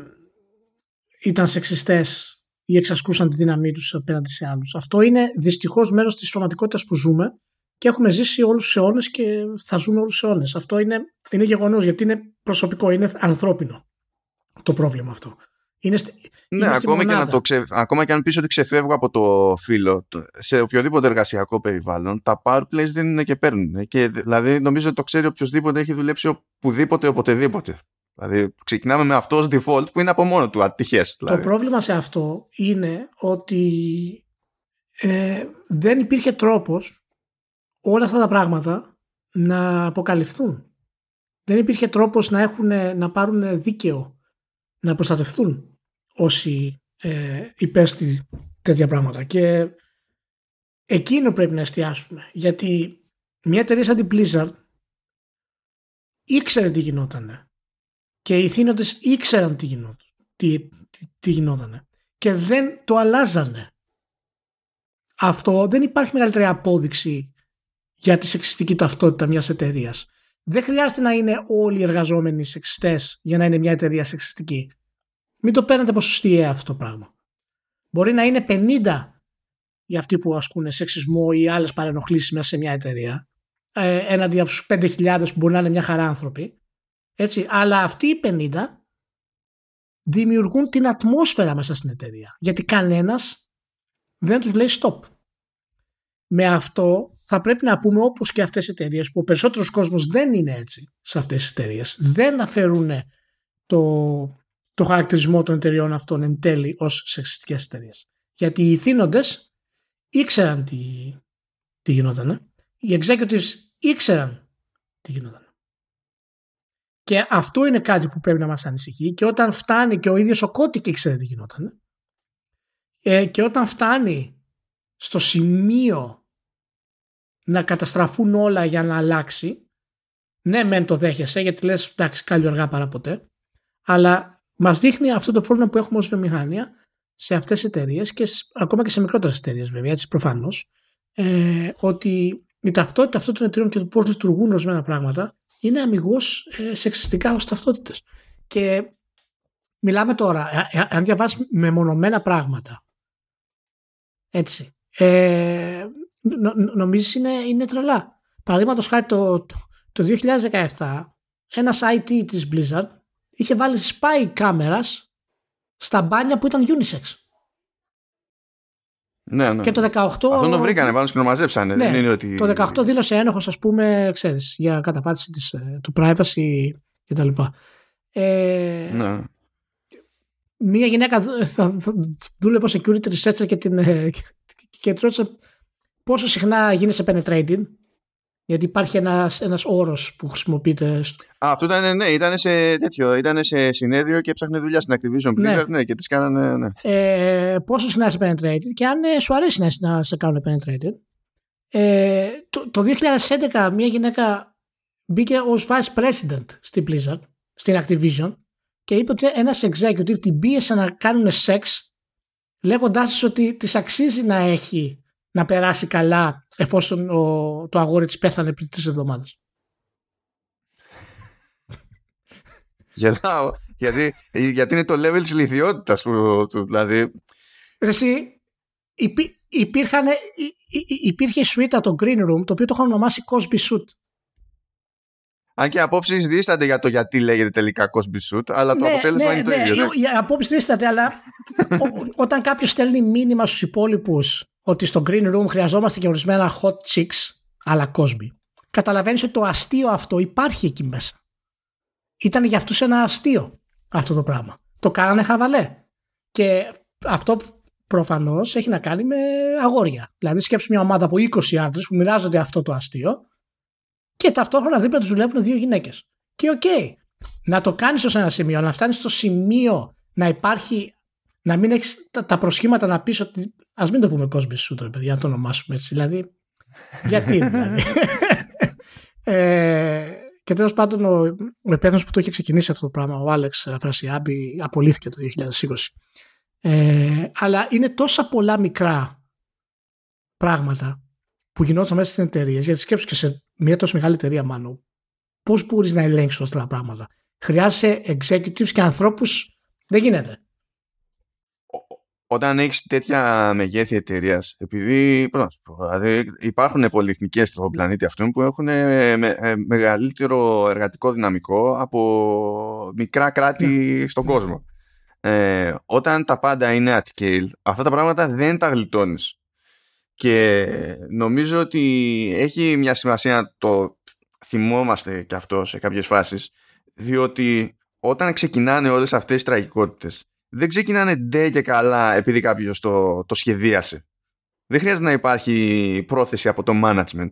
ήταν σεξιστές ή εξασκούσαν τη δύναμή τους απέναντι σε άλλους. Αυτό είναι δυστυχώς μέρος της πραγματικότητας που ζούμε και έχουμε ζήσει όλους τους αιώνες και θα ζούμε όλους τους αιώνες. Αυτό είναι, είναι γεγονός γιατί είναι προσωπικό, είναι ανθρώπινο το πρόβλημα αυτό. Είναι, ναι, ακόμα, και να το ξε... ακόμα και αν πεις ότι ξεφεύγω από το φύλλο, σε οποιοδήποτε εργασιακό περιβάλλον, τα power plays δεν είναι και παίρνουν. Και δηλαδή νομίζω ότι το ξέρει οποιοδήποτε έχει δουλέψει οπουδήποτε, οποτεδήποτε. Δηλαδή ξεκινάμε με αυτός ως default που είναι από μόνο του ατυχές. Δηλαδή. Το πρόβλημα σε αυτό είναι ότι ε, δεν υπήρχε τρόπος όλα αυτά τα πράγματα να αποκαλυφθούν. Δεν υπήρχε τρόπος να, έχουν, να πάρουν δίκαιο, να προστατευτούν όσοι ε, υπέστη τέτοια πράγματα. Και εκείνο πρέπει να εστιάσουμε. Γιατί μια εταιρεία σαν την Blizzard ήξερε τι γινόταν. Και οι θύνοντες ήξεραν τι γινόταν. Τι, τι, γινόταν. Και δεν το αλλάζανε. Αυτό δεν υπάρχει μεγαλύτερη απόδειξη για τη σεξιστική ταυτότητα μιας εταιρείας. Δεν χρειάζεται να είναι όλοι οι εργαζόμενοι σεξιστές για να είναι μια εταιρεία σεξιστική. Μην το παίρνετε ποσοστιαία αυτό το πράγμα. Μπορεί να είναι 50 για αυτοί που ασκούν σεξισμό ή άλλες παρενοχλήσεις μέσα σε μια εταιρεία, ε, έναντι από τους 5.000 που μπορεί να είναι μια χαρά άνθρωποι. Έτσι, αλλά αυτοί οι 50 δημιουργούν την ατμόσφαιρα μέσα στην εταιρεία. Γιατί κανένας δεν τους λέει stop. Με αυτό θα πρέπει να πούμε όπως και αυτές οι εταιρείες που ο περισσότερος κόσμος δεν είναι έτσι σε αυτές τις εταιρείες. Δεν αφαιρούν το, το χαρακτηρισμό των εταιριών αυτών εν τέλει ως σεξιστικές εταιρείες. Γιατί οι ηθήνοντες ήξεραν τι, τι γινόταν. Οι executives ήξεραν τι γινόταν. Και αυτό είναι κάτι που πρέπει να μας ανησυχεί και όταν φτάνει και ο ίδιος ο Κώτικ ήξερε τι γινόταν ε, και όταν φτάνει στο σημείο να καταστραφούν όλα για να αλλάξει ναι μεν το δέχεσαι γιατί λες εντάξει καλή αργά παρά ποτέ αλλά μας δείχνει αυτό το πρόβλημα που έχουμε ως βιομηχανία σε αυτές τις εταιρείες και ακόμα και σε μικρότερες εταιρείες βέβαια έτσι προφανώς ε, ότι η ταυτότητα αυτών των εταιρείων και το πώς λειτουργούν ορισμένα πράγματα είναι αμυγός ε, σεξιστικά ως ταυτότητες. Και μιλάμε τώρα, ε, ε, αν διαβάσεις μεμονωμένα πράγματα. Έτσι. Ε, νο, νομίζεις είναι, είναι τρελά. Παραδείγματος χάρη το, το, το 2017 ένας IT της Blizzard είχε βάλει spy κάμερας στα μπάνια που ήταν unisex. Ναι, ναι. Και το 18. Αυτό το βρήκανε πάνω και το μαζέψανε. Ναι, Δεν είναι ότι... Το 18 δήλωσε ένοχο, α πούμε, ξέρεις, για καταπάτηση της, ε, του privacy κτλ. Ε, ναι. Μία γυναίκα θα, θα δούλευε security researcher και την ε, και, και ρώτησε πόσο συχνά γίνεσαι penetrated γιατί υπάρχει ένας, ένας όρος που χρησιμοποιείται. Α, αυτό ήταν, ναι, ήταν σε τέτοιο. Ήταν σε συνέδριο και έψαχνε δουλειά στην Activision Blizzard, ναι, ναι και τις κάνανε, ναι. Ε, πόσο συχνά είσαι penetrated και αν ε, σου αρέσει να, να σε κάνουν penetrated. Ε, το, το 2011 μια γυναίκα μπήκε ως vice president στην Blizzard, στην Activision και είπε ότι ένας executive την πίεσε να κάνουν σεξ λέγοντάς ότι της αξίζει να έχει να περάσει καλά εφόσον ο, το αγόρι της πέθανε πριν τρεις εβδομάδες. Γελάω, γιατί, γιατί είναι το level της λιθιότητας που, του, δηλαδή... Εσύ, υπή, υπήρχαν, υπήρχε σουίτα το Green Room το οποίο το είχαν ονομάσει Cosby Suit. Αν και απόψεις δίστανται για το γιατί λέγεται τελικά Cosby Suit, αλλά το ναι, αποτέλεσμα ναι, είναι το ναι, ίδιο. Οι απόψεις δίστανται, αλλά όταν κάποιος στέλνει μήνυμα στους υπόλοιπους ότι στο green room χρειαζόμαστε και ορισμένα hot chicks, αλλά Cosby, καταλαβαίνεις ότι το αστείο αυτό υπάρχει εκεί μέσα. Ήταν για αυτούς ένα αστείο αυτό το πράγμα. Το κάνανε χαβαλέ. Και αυτό προφανώς έχει να κάνει με αγόρια. Δηλαδή, σκέψου μια ομάδα από 20 άντρες που μοιράζονται αυτό το αστείο και ταυτόχρονα δίπλα τους δουλεύουν δύο γυναίκες. Και OK, okay, να το κάνεις ως ένα σημείο, να φτάνεις στο σημείο να υπάρχει, να μην έχεις τα, τα προσχήματα να πεις ότι. Ας μην το πούμε Cosby Shooter, παιδιά, να το ονομάσουμε έτσι. Δηλαδή, γιατί δηλαδή. ε, και τέλος πάντων, ο, ο υπεύθυνος που το είχε ξεκινήσει αυτό το πράγμα, ο Άλεξ Φρασιάμπη, απολύθηκε το 2020. Ε, αλλά είναι τόσα πολλά μικρά πράγματα που γινόταν μέσα στις εταιρείες, γιατί σκέψου και σε μια τόσο μεγάλη εταιρεία, μάλλον, πώς μπορείς να ελέγξεις αυτά τα πράγματα. Χρειάζεσαι executives και ανθρώπους. Δεν γίνεται. Όταν έχεις τέτοια μεγέθη εταιρείας, επειδή δηλαδή υπάρχουν πολυεθνικές στον πλανήτη αυτόν που έχουν ε, με, ε, μεγαλύτερο εργατικό δυναμικό από μικρά κράτη ναι. στον κόσμο. Ε, όταν τα πάντα είναι at scale, αυτά τα πράγματα δεν τα γλιτώνεις. Και νομίζω ότι έχει μια σημασία να το θυμόμαστε και αυτό σε κάποιες φάσεις διότι όταν ξεκινάνε όλες αυτές τις τραγικότητες δεν ξεκινάνε ντε και καλά επειδή κάποιος το, το σχεδίασε. Δεν χρειάζεται να υπάρχει πρόθεση από το management.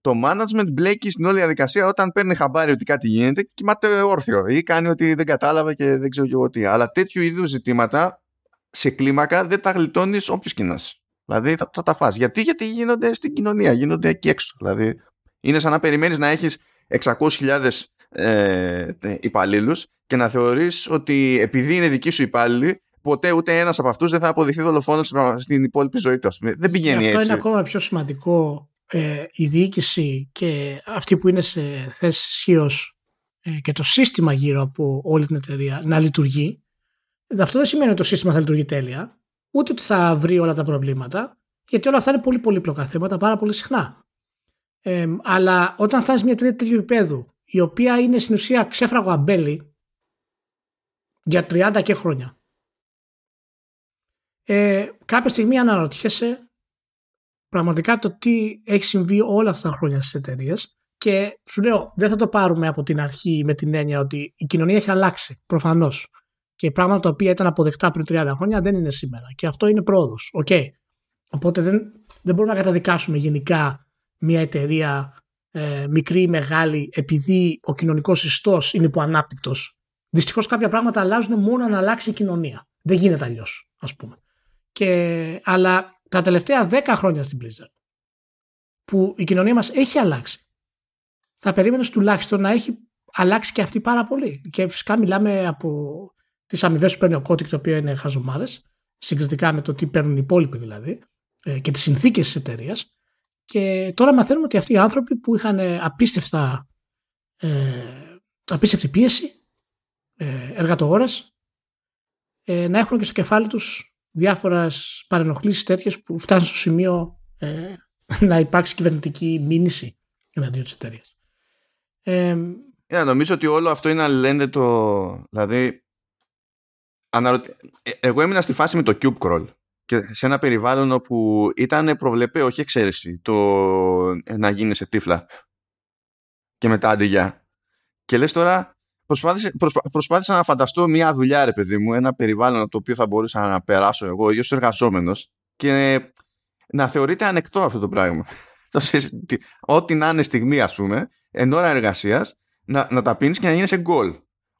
Το management μπλέκει στην όλη διαδικασία όταν παίρνει χαμπάρι ότι κάτι γίνεται και κοιμάται όρθιο ή κάνει ότι δεν κατάλαβε και δεν ξέρω και εγώ τι. Αλλά τέτοιου είδους ζητήματα σε κλίμακα δεν τα γλιτώνεις όποιος κοινάς. Δηλαδή θα, θα τα φας. Γιατί, γιατί γίνονται στην κοινωνία, γίνονται εκεί έξω. Δηλαδή είναι σαν να περιμένεις να έχεις 600.000 ε, υπαλλήλους και να θεωρείς ότι επειδή είναι δική σου υπάλληλοι ποτέ ούτε ένας από αυτούς δεν θα αποδειχθεί δολοφόνος στην υπόλοιπη ζωή του. Δεν πηγαίνει αυτό έτσι. είναι ακόμα πιο σημαντικό ε, η διοίκηση και αυτοί που είναι σε θέση ισχύως ε, και το σύστημα γύρω από όλη την εταιρεία να λειτουργεί. Αυτό δεν σημαίνει ότι το σύστημα θα λειτουργεί τέλεια ούτε ότι θα βρει όλα τα προβλήματα, γιατί όλα αυτά είναι πολύ πολύπλοκα θέματα πάρα πολύ συχνά. Ε, αλλά όταν φτάνεις μια τρίτη τέτοιου επίπεδου, η οποία είναι στην ουσία ξέφραγο αμπέλι για 30 και χρόνια, ε, κάποια στιγμή αναρωτιέσαι πραγματικά το τι έχει συμβεί όλα αυτά τα χρόνια στις εταιρείες και σου λέω δεν θα το πάρουμε από την αρχή με την έννοια ότι η κοινωνία έχει αλλάξει προφανώς και και πράγματα τα οποία ήταν αποδεκτά πριν 30 χρόνια δεν είναι σήμερα. Και αυτό είναι πρόοδος. Okay. Οπότε δεν, δεν μπορούμε να καταδικάσουμε γενικά μια εταιρεία ε, μικρή ή μεγάλη επειδή ο κοινωνικός ιστός είναι υποανάπτυκτο. Δυστυχώς κάποια πράγματα αλλάζουν μόνο αν αλλάξει η κοινωνία. Δεν γίνεται αλλιώς, ας πούμε. Και, αλλά τα τελευταία 10 χρόνια στην Blizzard που η κοινωνία μας έχει αλλάξει θα περίμενες τουλάχιστον να έχει αλλάξει και αυτή πάρα πολύ. Και φυσικά μιλάμε από τις αμοιβές που παίρνει ο Κώτικ, το οποίο είναι χαζομάρες, συγκριτικά με το τι παίρνουν οι υπόλοιποι δηλαδή, ε, και τις συνθήκες της εταιρείας. Και τώρα μαθαίνουμε ότι αυτοί οι άνθρωποι που είχαν απίστευτα, ε, απίστευτη πίεση, ε, εργατογόρες, ε, να έχουν και στο κεφάλι τους διάφορες παρενοχλήσεις τέτοιες που φτάσουν στο σημείο ε, να υπάρξει κυβερνητική μήνυση εναντίον της εταιρείας. Ε, νομίζω ότι όλο αυτό είναι αλληλένδετο. Δηλαδή, αναρωτε... Ε, εγώ έμεινα στη φάση με το cube crawl και σε ένα περιβάλλον όπου ήταν προβλεπέ, όχι εξαίρεση, το να γίνεις σε τύφλα και μετά αντιγιά. Και λες τώρα, προσπάθησα, προσπάθησα να φανταστώ μια δουλειά, ρε παιδί μου, ένα περιβάλλον το οποίο θα μπορούσα να περάσω εγώ, ίδιος εργαζόμενος και να θεωρείται ανεκτό αυτό το πράγμα. Ό,τι να είναι στιγμή, ας πούμε, εν ώρα εργασίας να, να τα πίνεις και να γίνει σε γκολ.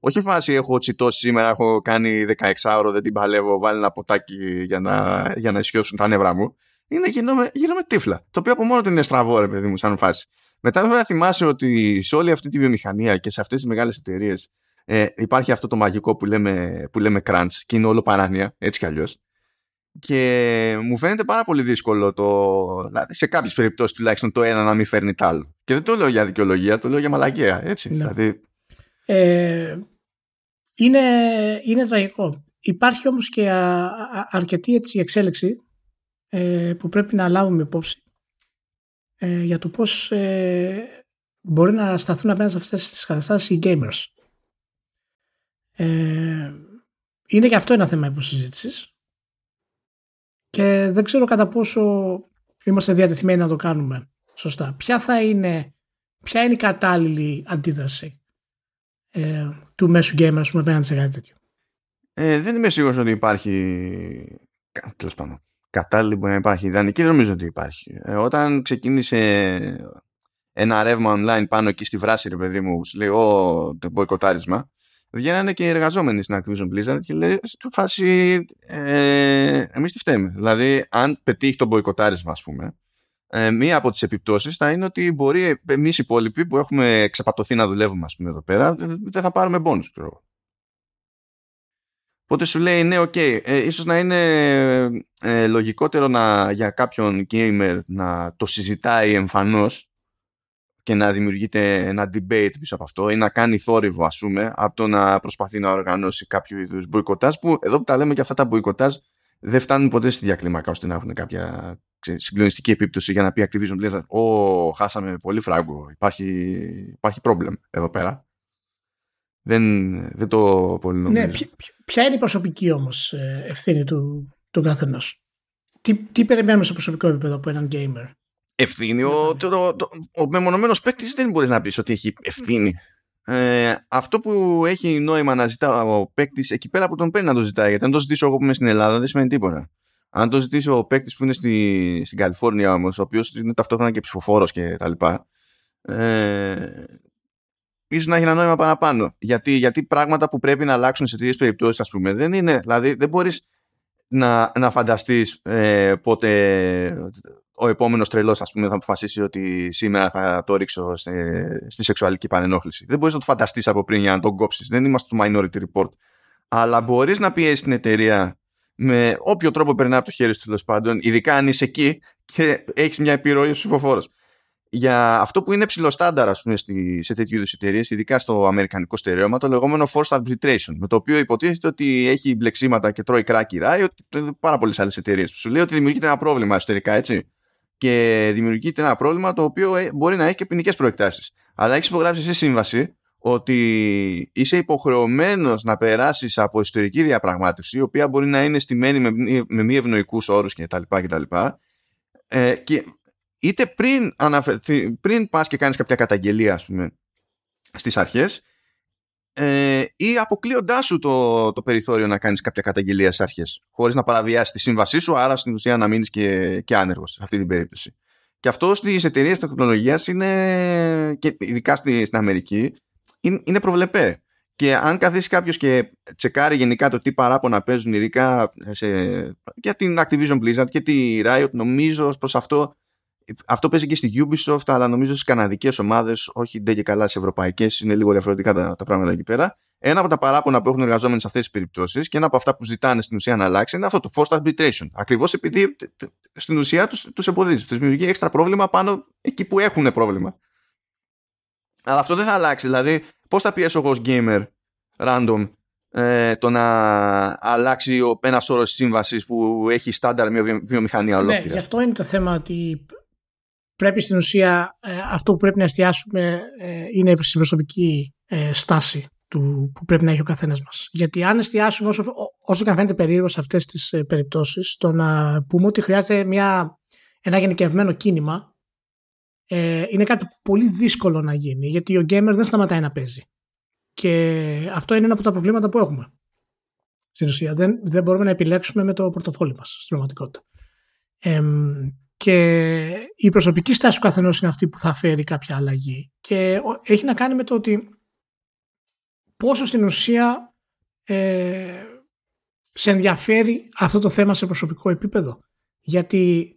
Όχι φάση έχω τσιτώσει σήμερα, έχω κάνει 16 ώρο, δεν την παλεύω, βάλει ένα ποτάκι για να, για να ισιώσουν τα νεύρα μου. Είναι γίνομαι, γίνομαι τύφλα. Το οποίο από μόνο του είναι στραβό, ρε παιδί μου, σαν φάση. Μετά βέβαια θυμάσαι ότι σε όλη αυτή τη βιομηχανία και σε αυτές τις μεγάλες εταιρείες ε, υπάρχει αυτό το μαγικό που λέμε, που λέμε crunch και είναι όλο παράνοια, έτσι κι αλλιώς. Και μου φαίνεται πάρα πολύ δύσκολο το. Δηλαδή σε κάποιες περιπτώσεις τουλάχιστον το ένα να μην φέρνει τ' άλλο. Και δεν το λέω για δικαιολογία, το λέω για μαλακία. Έτσι. Ναι. Δηλαδή... Ε, είναι, είναι τραγικό. Υπάρχει όμως και α, α, αρκετή έτσι, εξέλιξη ε, που πρέπει να λάβουμε υπόψη ε, για το πώς ε, μπορεί να σταθούν απέναντι σε αυτές τις καταστάσεις οι gamers. Ε, είναι και αυτό ένα θέμα υποσυζήτησης και δεν ξέρω κατά πόσο είμαστε διατεθειμένοι να το κάνουμε σωστά. Ποια θα είναι, ποια είναι η κατάλληλη αντίδραση ε, του μέσου gamer πούμε, απέναντι σε κάτι τέτοιο. Ε, δεν είμαι σίγουρος ότι υπάρχει τέλος πάντων κατάλληλη μπορεί να υπάρχει ιδανική δεν νομίζω ότι υπάρχει ε, όταν ξεκίνησε ένα ρεύμα online πάνω εκεί στη βράση ρε παιδί μου σου λέει το μποϊκοτάρισμα βγαίνανε και οι εργαζόμενοι στην Activision Blizzard και λέει στη φάση ε, εμείς τι φταίμε. Δηλαδή αν πετύχει το μποϊκοτάρισμα ας πούμε ε, μία από τις επιπτώσεις θα είναι ότι μπορεί εμείς οι υπόλοιποι που έχουμε ξεπατωθεί να δουλεύουμε ας πούμε εδώ πέρα δεν θα πάρουμε μπόνους ξέρω. Οπότε σου λέει ναι, ok, okay, ε, ίσως να είναι ε, λογικότερο να, για κάποιον gamer να το συζητάει εμφανώς και να δημιουργείται ένα debate πίσω από αυτό ή να κάνει θόρυβο ας πούμε από το να προσπαθεί να οργανώσει κάποιο είδους μποϊκοτάζ που εδώ που τα λέμε και αυτά τα μποϊκοτάζ δεν φτάνουν ποτέ σε τέτοια κλίμακα ώστε να έχουν κάποια συγκλονιστική επίπτωση για να πει Activision Blizzard «Ω, χάσαμε πολύ φράγκο, υπάρχει, υπάρχει πρόβλημα εδώ πέρα». Δεν, δεν το πολύ ναι, νομίζω. Ναι, ποια είναι η προσωπική όμως ε, ευθύνη του, του καθενός; Τι, τι περιμένουμε σε προσωπικό επίπεδο από έναν gamer; Ευθύνη. Ο, το, το, ο μεμονωμένος παίκτης δεν μπορείς να πεις ότι έχει ευθύνη. Ε, αυτό που έχει νόημα να ζητά ο παίκτης εκεί πέρα που τον παίρνει να το ζητάει. Γιατί αν το ζητήσω εγώ που είμαι στην Ελλάδα δεν σημαίνει τίποτα. Αν το ζητήσει ο παίκτης που είναι στη, στην Καλιφόρνια όμως, ο οποίος είναι ταυτόχρονα και ψηφοφόρος και τα λοιπά, ε, ίσως να έχει ένα νόημα παραπάνω. Γιατί, γιατί πράγματα που πρέπει να αλλάξουν σε τέτοιες περιπτώσεις, ας πούμε, δεν είναι. Δηλαδή, δεν μπορείς να, να φανταστείς ε, πότε ο επόμενος τρελός, ας πούμε, θα αποφασίσει ότι σήμερα θα το ρίξω στη σεξουαλική παρενόχληση. Δεν μπορείς να το φανταστείς από πριν για να τον κόψεις. Δεν είμαστε στο Minority Report. Αλλά μπορείς να πιέσεις την εταιρεία με όποιο τρόπο περνάει από το χέρι σου τέλος πάντων, ειδικά αν είσαι εκεί και έχεις μια επιρροή ως ψηφοφόρος. Για αυτό που είναι ψηλοστάνταρ, ας πούμε, σε τέτοιου είδους εταιρείες, ειδικά στο αμερικανικό στερέωμα, το λεγόμενο forced arbitration, με το οποίο υποτίθεται ότι έχει μπλεξίματα και τρώει κράκι ράι, πάρα πολλές άλλες εταιρείες. Σου λέει ότι δημιουργείται ένα πρόβλημα εσωτερικά, έτσι και δημιουργείται ένα πρόβλημα το οποίο ε, μπορεί να έχει και ποινικές προεκτάσεις. Αλλά έχεις υπογράψει εσύ σύμβαση ότι είσαι υποχρεωμένος να περάσεις από ιστορική διαπραγμάτευση, η οποία μπορεί να είναι στημένη με, με μη ευνοϊκούς όρους κτλ. κτλ. Ε, και είτε πριν, αναφερθεί, πριν πας και κάνεις κάποια καταγγελία ας πούμε, στις αρχές ε, ή αποκλείοντάς σου το, το περιθώριο να κάνεις κάποια καταγγελία στις αρχές χωρίς να παραβιάσεις τη σύμβασή σου άρα στην ουσία να μείνεις και, και άνεργος σε αυτή την περίπτωση. Και αυτό στις εταιρείες τεχνολογίας είναι και ειδικά στην Αμερική είναι, είναι προβλεπέ. Και αν καθίσει κάποιος και τσεκάρει γενικά το τι παράπονα παίζουν, ειδικά σε, για την Activision Blizzard και τη Riot, νομίζω προς αυτό. Αυτό παίζει και στη Ubisoft, αλλά νομίζω στις καναδικές ομάδες, όχι ντε και καλά στις ευρωπαϊκές, είναι λίγο διαφορετικά τα, τα πράγματα εκεί πέρα. Ένα από τα παράπονα που έχουν εργαζόμενοι σε αυτές τις περιπτώσεις και ένα από αυτά που ζητάνε στην ουσία να αλλάξει είναι αυτό το forced arbitration. Ακριβώς επειδή στην ουσία τους τους εμποδίζει, τους δημιουργεί έξτρα πρόβλημα πάνω εκεί που έχουν πρόβλημα. Αλλά αυτό δεν θα αλλάξει. Δηλαδή, Πώς θα πιέσω εγώ ως gamer random ε, το να αλλάξει ένας όρος σύμβασης που έχει στάνταρ μια βιομηχανία ναι, ολόκληρη. Ναι, γι' αυτό είναι το θέμα ότι πρέπει στην ουσία ε, αυτό που πρέπει να εστιάσουμε ε, είναι στην προσωπική ε, στάση του, που πρέπει να έχει ο καθένας μας. Γιατί αν εστιάσουμε όσο, όσο και αν φαίνεται περίεργο σε αυτές τις περιπτώσεις, το να πούμε ότι χρειάζεται μια, ένα γενικευμένο κίνημα ε, είναι κάτι πολύ δύσκολο να γίνει γιατί ο gamer δεν σταματάει να παίζει. Και αυτό είναι ένα από τα προβλήματα που έχουμε. Στην ουσία δεν, δεν μπορούμε να επιλέξουμε με το πορτοφόλι μας στην πραγματικότητα. Ε, και η προσωπική στάση του καθενός είναι αυτή που θα φέρει κάποια αλλαγή. Και έχει να κάνει με το ότι πόσο στην ουσία ε, σε ενδιαφέρει αυτό το θέμα σε προσωπικό επίπεδο. Γιατί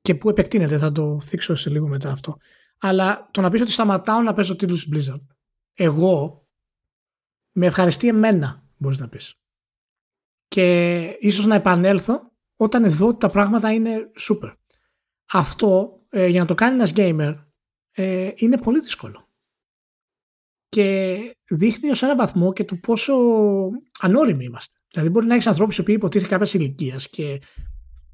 και πού επεκτείνεται, θα το θίξω σε λίγο μετά αυτό. Αλλά το να πεις ότι σταματάω να παίζω τίτλους Blizzard, εγώ με ευχαριστεί εμένα, μπορείς να πεις. Και ίσως να επανέλθω όταν δω ότι τα πράγματα είναι super. Αυτό ε, για να το κάνει ένας gamer ε, είναι πολύ δύσκολο. Και δείχνει ως ένα βαθμό και του πόσο ανώριμοι είμαστε. Δηλαδή μπορεί να έχεις ανθρώπους οι οποίοι υποτίθεται κάποιας ηλικίας και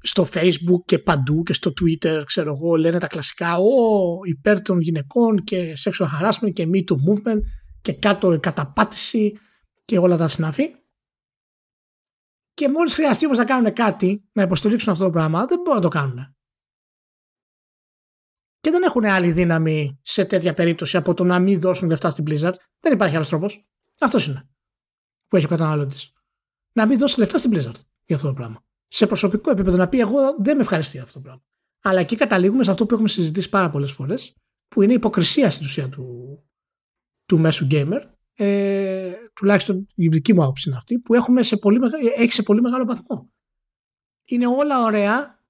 στο facebook και παντού και στο twitter ξέρω εγώ λένε τα κλασικά ο υπέρ των γυναικών και sexual harassment και me too movement και κάτω καταπάτηση και όλα τα συναφή και μόλις χρειαστεί όμως να κάνουν κάτι να υποστηρίξουν αυτό το πράγμα δεν μπορούν να το κάνουν και δεν έχουν άλλη δύναμη σε τέτοια περίπτωση από το να μην δώσουν λεφτά στην Blizzard. Δεν υπάρχει άλλος τρόπος. Αυτός είναι που έχει ο καταναλωτής. Να μην δώσει λεφτά στην Blizzard για αυτό το πράγμα. Σε προσωπικό επίπεδο να πει εγώ δεν με ευχαριστεί αυτό το πράγμα. Αλλά εκεί καταλήγουμε σε αυτό που έχουμε συζητήσει πάρα πολλές φορές, που είναι η υποκρισία στην ουσία του, του μέσου gamer. Ε, τουλάχιστον η δική μου άποψη είναι αυτή, που έχουμε σε πολύ, έχει σε πολύ μεγάλο βαθμό. Είναι όλα ωραία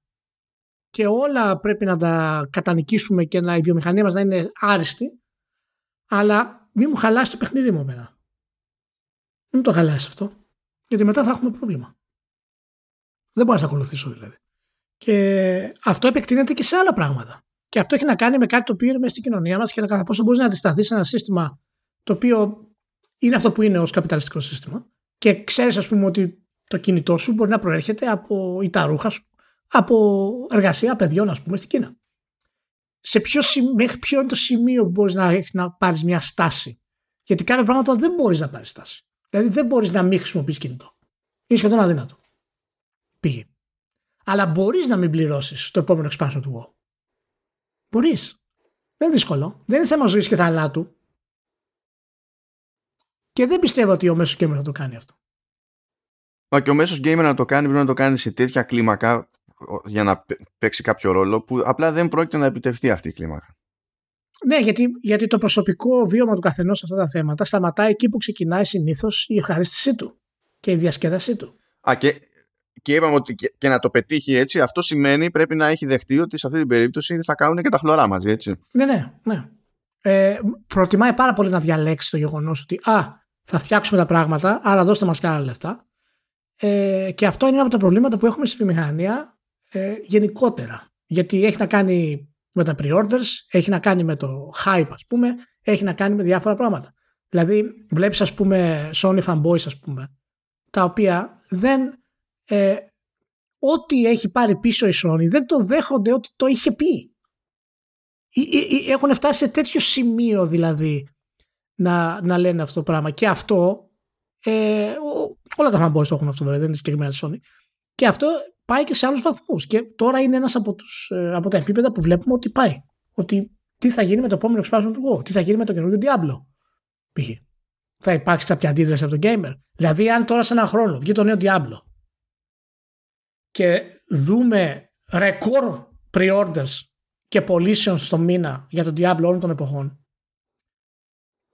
και όλα πρέπει να τα κατανικήσουμε και να η βιομηχανία μας να είναι άριστη, αλλά μην μου χαλάσει το παιχνίδι μου εμένα. Μην το χαλάσει αυτό, γιατί μετά θα έχουμε πρόβλημα. Δεν μπορώ να σε ακολουθήσω δηλαδή. Και αυτό επεκτείνεται και σε άλλα πράγματα. Και αυτό έχει να κάνει με κάτι το οποίο είναι μέσα στην κοινωνία μας και το κατά πόσο μπορείς να αντισταθείς σε ένα σύστημα το οποίο είναι αυτό που είναι ως καπιταλιστικό σύστημα. Και ξέρεις, ας πούμε, ότι το κινητό σου μπορεί να προέρχεται από ή τα ρούχα σου, από εργασία παιδιών, ας πούμε, στην Κίνα. Σε ποιο, μέχρι ποιο είναι το σημείο που μπορείς να, να πάρεις μια στάση; Γιατί κάποια πράγματα δεν μπορείς να πάρεις στάση. Δηλαδή δεν μπορείς να μην χρησιμοποιείς κινητό. Είναι σχεδόν αδύνατο. Αλλά μπορείς να μην πληρώσεις το επόμενο expansion του WoW. Μπορείς. Δεν είναι δύσκολο. Δεν είναι θέμα ζωής και θανάτου. Και δεν πιστεύω ότι ο μέσος gamer θα το κάνει αυτό. Μα και ο μέσος gamer να το κάνει πρέπει να το κάνει σε τέτοια κλίμακα για να παίξει κάποιο ρόλο που απλά δεν πρόκειται να επιτευχθεί αυτή η κλίμακα. Ναι, γιατί, γιατί το προσωπικό βίωμα του καθενός σε αυτά τα θέματα σταματάει εκεί που ξεκινάει συνήθως η ευχαρίστησή του και η διασκέδασή του. Α, και και είπαμε ότι και, να το πετύχει έτσι, αυτό σημαίνει πρέπει να έχει δεχτεί ότι σε αυτή την περίπτωση θα κάνουν και τα χλωρά μαζί, έτσι. Ναι, ναι, ναι. Ε, προτιμάει πάρα πολύ να διαλέξει το γεγονός ότι α, θα φτιάξουμε τα πράγματα, άρα δώστε μας και άλλα λεφτά. Ε, και αυτό είναι ένα από τα προβλήματα που έχουμε στη βιομηχανία ε, γενικότερα. Γιατί έχει να κάνει με τα pre-orders, έχει να κάνει με το hype, ας πούμε, έχει να κάνει με διάφορα πράγματα. Δηλαδή, βλέπεις, ας πούμε, Sony fanboys, ας πούμε, τα οποία δεν ε, ό,τι έχει πάρει πίσω η Sony δεν το δέχονται ότι το είχε πει. Έχουν φτάσει σε τέτοιο σημείο δηλαδή να, να λένε αυτό το πράγμα. Και αυτό, ε, όλα τα fanboys το έχουν αυτό βέβαια, δεν είναι συγκεκριμένα της Sony. Και αυτό πάει και σε άλλους βαθμούς. Και τώρα είναι ένας από, τους, ε, από τα επίπεδα που βλέπουμε ότι πάει. Ότι τι θα γίνει με το επόμενο expansion του WoW, τι θα γίνει με το καινούργιο Diablo. Π.χ. θα υπάρξει κάποια αντίδραση από τον gamer. Δηλαδή, αν τώρα σε ένα χρόνο βγει το νέο Diablo και δούμε ρεκόρ pre-orders και πωλήσεων στο μήνα για τον Diablo όλων των εποχών,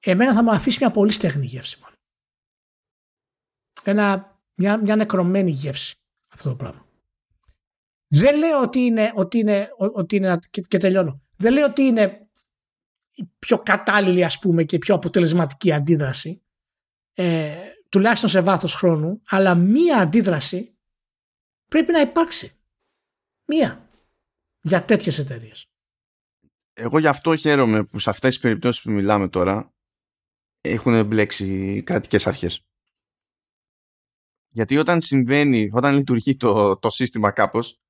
εμένα θα μου αφήσει μια πολύ στεγνή γεύση. Ένα, μια, μια νεκρωμένη γεύση αυτό το πράγμα. Δεν λέω ότι είναι, ότι είναι, ότι είναι και, και τελειώνω. Δεν λέω ότι είναι η πιο κατάλληλη ας πούμε και η πιο αποτελεσματική αντίδραση ε, τουλάχιστον σε βάθος χρόνου αλλά μία αντίδραση πρέπει να υπάρξει. Μία για τέτοιες εταιρείες. Εγώ γι' αυτό χαίρομαι που σε αυτές τις περιπτώσεις που μιλάμε τώρα έχουν μπλέξει κρατικές αρχές. Γιατί όταν συμβαίνει, όταν λειτουργεί το, το σύστημα κάπως,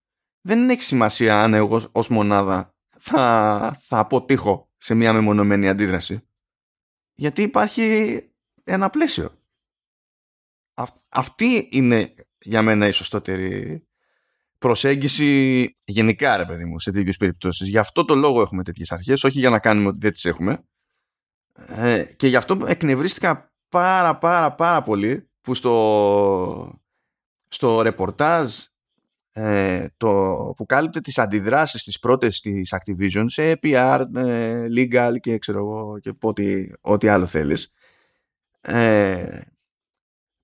δεν έχει σημασία αν εγώ ως μονάδα θα, θα αποτύχω σε μια μεμονωμένη αντίδραση. Γιατί υπάρχει ένα πλαίσιο. αυτή είναι για μένα η σωστότερη προσέγγιση γενικά ρε παιδί μου σε τέτοιες περιπτώσεις. Γι' αυτό το λόγο έχουμε τέτοιες αρχές, όχι για να κάνουμε ότι δεν τις έχουμε. Ε, και γι' αυτό εκνευρίστηκα πάρα πάρα πάρα πολύ που στο, στο ρεπορτάζ ε, το, που κάλυπτε τις αντιδράσεις τις πρώτες της Activision σε PR, ε, legal και ξέρω εγώ και ό,τι, ό,τι άλλο θέλεις. Ε,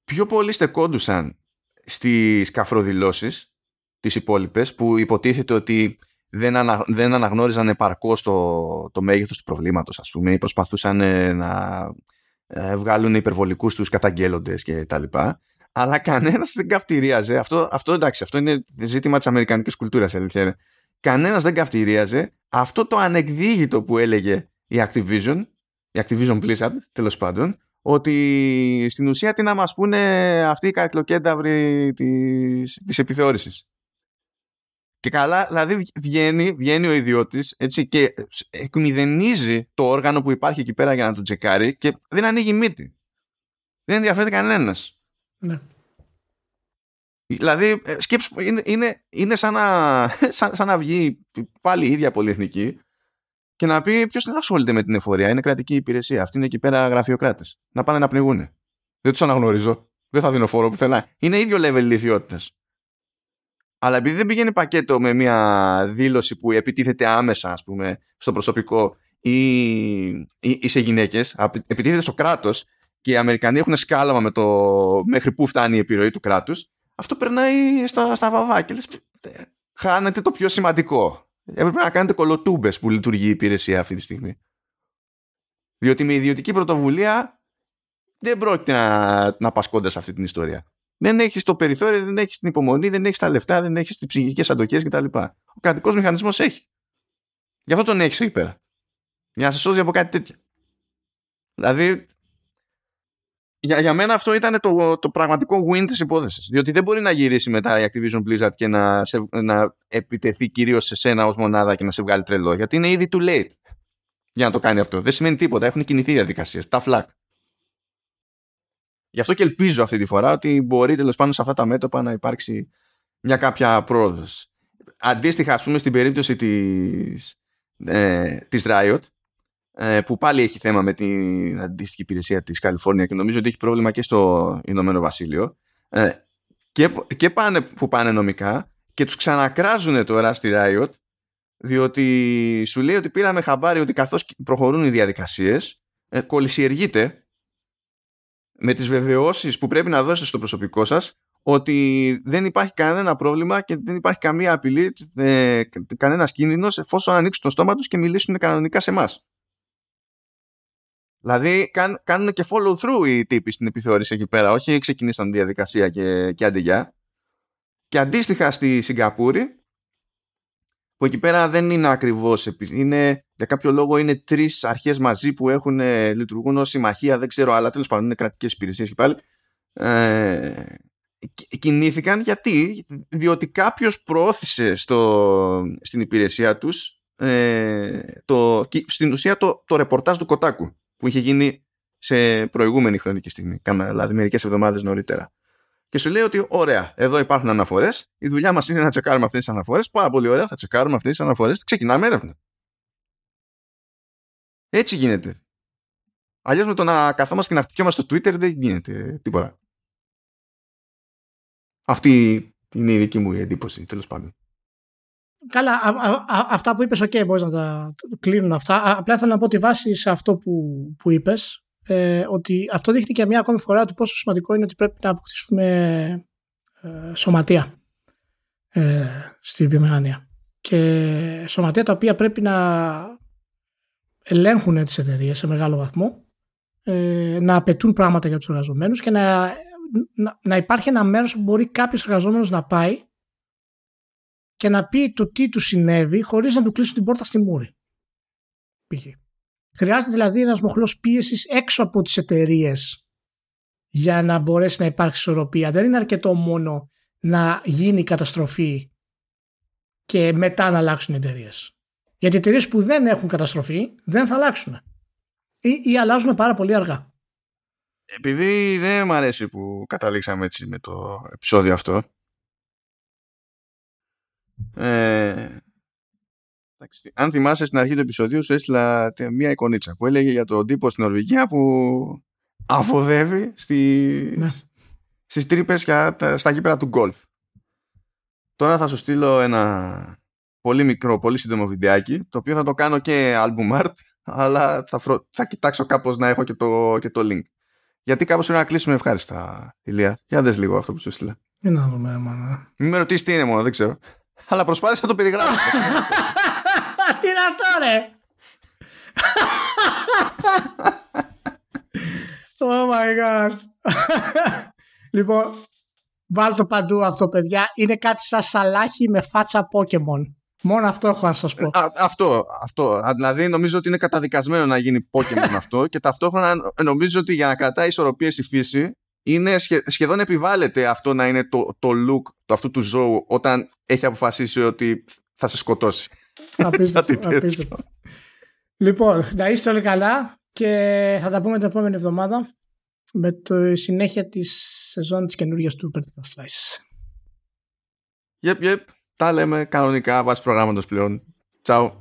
πιο πολύ στεκόντουσαν στις καφροδηλώσεις τις υπόλοιπες που υποτίθεται ότι δεν, ανα, δεν αναγνώριζαν επαρκώς το, το μέγεθος του προβλήματος ας πούμε ή προσπαθούσαν ε, να ε, βγάλουν υπερβολικούς τους καταγγέλλοντες και τα λοιπά αλλά κανένας δεν καυτηρίαζε. Αυτό, αυτό εντάξει, αυτό είναι ζήτημα της αμερικανικής κουλτούρας, αλήθεια Κανένας δεν καυτηρίαζε αυτό το ανεκδίγητο που έλεγε η Activision, η Activision Blizzard, τέλος πάντων, ότι στην ουσία τι να μας πούνε αυτοί οι καρκλοκένταυροι της επιθεώρησης. Και καλά, δηλαδή βγαίνει, βγαίνει ο ιδιώτης και εκμηδενίζει το όργανο που υπάρχει εκεί πέρα για να τον τσεκάρει και δεν ανοίγει μύτη. Δεν ενδιαφέρεται κανένας. Ναι. Δηλαδή, ε, σκέψου, είναι, είναι, είναι σαν, να, σαν, σαν να βγει πάλι η ίδια πολυεθνική και να πει ποιος δεν ασχολείται με την εφορία. Είναι κρατική υπηρεσία. Αυτή είναι εκεί πέρα γραφειοκράτες. Να πάνε να πνιγούν. Δεν τους αναγνωρίζω. Δεν θα δίνω φόρο πουθενά. Είναι ίδιο level ηλικιότητα. Αλλά επειδή δεν πηγαίνει πακέτο με μια δήλωση που επιτίθεται άμεσα, ας πούμε, στο προσωπικό ή, ή, ή σε γυναίκες, επιτίθεται στο κράτος και οι Αμερικανοί έχουν σκάλαμα με το μέχρι πού φτάνει η επιρροή του κράτους, αυτό περνάει στα, στα βαβάκια. Λες, χάνετε το πιο σημαντικό. Έπρεπε να κάνετε κολοτούμπες που λειτουργεί η υπηρεσία αυτή τη στιγμή. Διότι με ιδιωτική πρωτοβουλία δεν πρόκειται να, να πασκόνται σε αυτή την ιστορία. Δεν έχεις το περιθώριο, δεν έχεις την υπομονή, δεν έχεις τα λεφτά, δεν έχεις τις ψυχικές αντοχές κτλ. Ο κρατικός μηχανισμός έχει. Γι' αυτό τον έχεις εκεί πέρα. Για να σε σώζει από κάτι τέτοιο. Δηλαδή, για, για μένα αυτό ήταν το, το πραγματικό win της υπόθεσης. Διότι δεν μπορεί να γυρίσει μετά η Activision Blizzard και να, σε, να επιτεθεί κυρίως σε σένα ως μονάδα και να σε βγάλει τρελό. Γιατί είναι ήδη too late για να το κάνει αυτό. Δεν σημαίνει τίποτα. Έχουν κινηθεί οι διαδικασίες. Τα φλακ. Γι' αυτό και ελπίζω αυτή τη φορά ότι μπορεί τέλος πάνω σε αυτά τα μέτωπα να υπάρξει μια κάποια πρόοδος. Αντίστοιχα, ας πούμε, στην περίπτωση της, ε, της Riot, ε, που πάλι έχει θέμα με την αντίστοιχη υπηρεσία της Καλιφόρνια και νομίζω ότι έχει πρόβλημα και στο Ηνωμένο Βασίλειο ε, και, και πάνε που πάνε νομικά και τους ξανακράζουν τώρα στη Riot διότι σου λέει ότι πήραμε χαμπάρι ότι καθώς προχωρούν οι διαδικασίες ε, κολυσιεργείται με τις βεβαιώσεις που πρέπει να δώσετε στο προσωπικό σας ότι δεν υπάρχει κανένα πρόβλημα και δεν υπάρχει καμία απειλή, ε, κανένας κίνδυνος εφόσον ανοίξουν το στόμα τους και μιλήσουν κανονικά σε εμάς. Δηλαδή κάν, κάνουν και follow through οι τύποι στην επιθεώρηση εκεί πέρα, όχι ξεκινήσαν τη διαδικασία και, και αντιγιά. Και αντίστοιχα στη Σιγκαπούρη, που εκεί πέρα δεν είναι ακριβώς, είναι, για κάποιο λόγο είναι τρεις αρχές μαζί που έχουν, λειτουργούν ως συμμαχία, δεν ξέρω, αλλά τέλος πάντων είναι κρατικές υπηρεσίες και πάλι. Ε, κινήθηκαν γιατί, διότι κάποιος προώθησε στο, στην υπηρεσία τους ε, το, στην ουσία το, το ρεπορτάζ του Κοτάκου που είχε γίνει σε προηγούμενη χρονική στιγμή, δηλαδή μερικές εβδομάδες νωρίτερα. Και σου λέει ότι ωραία, εδώ υπάρχουν αναφορές. Η δουλειά μας είναι να τσεκάρουμε αυτές τις αναφορές. Πάρα πολύ ωραία, θα τσεκάρουμε αυτές τις αναφορές. Ξεκινάμε έρευνα. Έτσι γίνεται. Αλλιώς με το να καθόμαστε και να χτυπιόμαστε στο Twitter δεν γίνεται τίποτα. Αυτή είναι η δική μου εντύπωση, τέλος πάντων. Καλά, α, α, αυτά που είπες, ok, μπορείς να τα κλείνουν αυτά. Απλά θέλω να πω ότι βάσει σε αυτό που, που είπες, ε, ότι αυτό δείχνει και μια ακόμη φορά του πόσο σημαντικό είναι ότι πρέπει να αποκτήσουμε ε, σωματεία ε, στη βιομηχανία. Και σωματεία τα οποία πρέπει να ελέγχουν τις εταιρείες σε μεγάλο βαθμό, ε, να απαιτούν πράγματα για τους εργαζομένους και να, να, να υπάρχει ένα μέρος που μπορεί κάποιος εργαζόμενος να πάει και να πει το τι του συνέβη χωρίς να του κλείσουν την πόρτα στη μούρη. Χρειάζεται δηλαδή ένας μοχλός πίεσης έξω από τις εταιρείες για να μπορέσει να υπάρξει ισορροπία. Δεν είναι αρκετό μόνο να γίνει η καταστροφή και μετά να αλλάξουν οι εταιρείες. Γιατί οι εταιρείες που δεν έχουν καταστροφή δεν θα αλλάξουν. Ή, ή αλλάζουν πάρα πολύ αργά. Επειδή δεν μου αρέσει που καταλήξαμε έτσι με το επεισόδιο αυτό ε, αν θυμάσαι στην αρχή του επεισοδίου σου έστειλα μια εικονίτσα που έλεγε για τον τύπο στην Νορβηγία που αφοδεύει στις, ναι. στις τρύπες στα γήπεδα του γκολφ. Τώρα θα σου στείλω ένα πολύ μικρό, πολύ σύντομο βιντεάκι το οποίο θα το κάνω και album art αλλά θα, θα κοιτάξω κάπως να έχω και το, και το link. Γιατί κάπως πρέπει να κλείσουμε ευχάριστα, Ηλία. Για δες λίγο αυτό που σου στείλα. Τι να δούμε, μάνα. Μην με ρωτήσεις τι είναι μόνο, δεν ξέρω. Αλλά προσπάθησα να το περιγράψω. Τι να τώρα! Oh my god. λοιπόν, βάλτε παντού αυτό, παιδιά. Είναι κάτι σαν σαλάχι με φάτσα Pokemon. Μόνο αυτό έχω να σας πω. αυτό, αυτό. Δηλαδή νομίζω ότι είναι καταδικασμένο να γίνει Pokemon αυτό και ταυτόχρονα νομίζω ότι για να κρατάει ισορροπίες η φύση είναι σχεδόν επιβάλλεται αυτό να είναι το, το look του αυτού του ζώου όταν έχει αποφασίσει ότι θα σε σκοτώσει. Απίστευτο. απίστευτο. λοιπόν, να είστε όλοι καλά και θα τα πούμε την επόμενη εβδομάδα με το συνέχεια της σεζόν της καινούργιας του Vertical Slice. Yep, yep. Τα λέμε κανονικά βάσει προγράμματος πλέον. Ciao.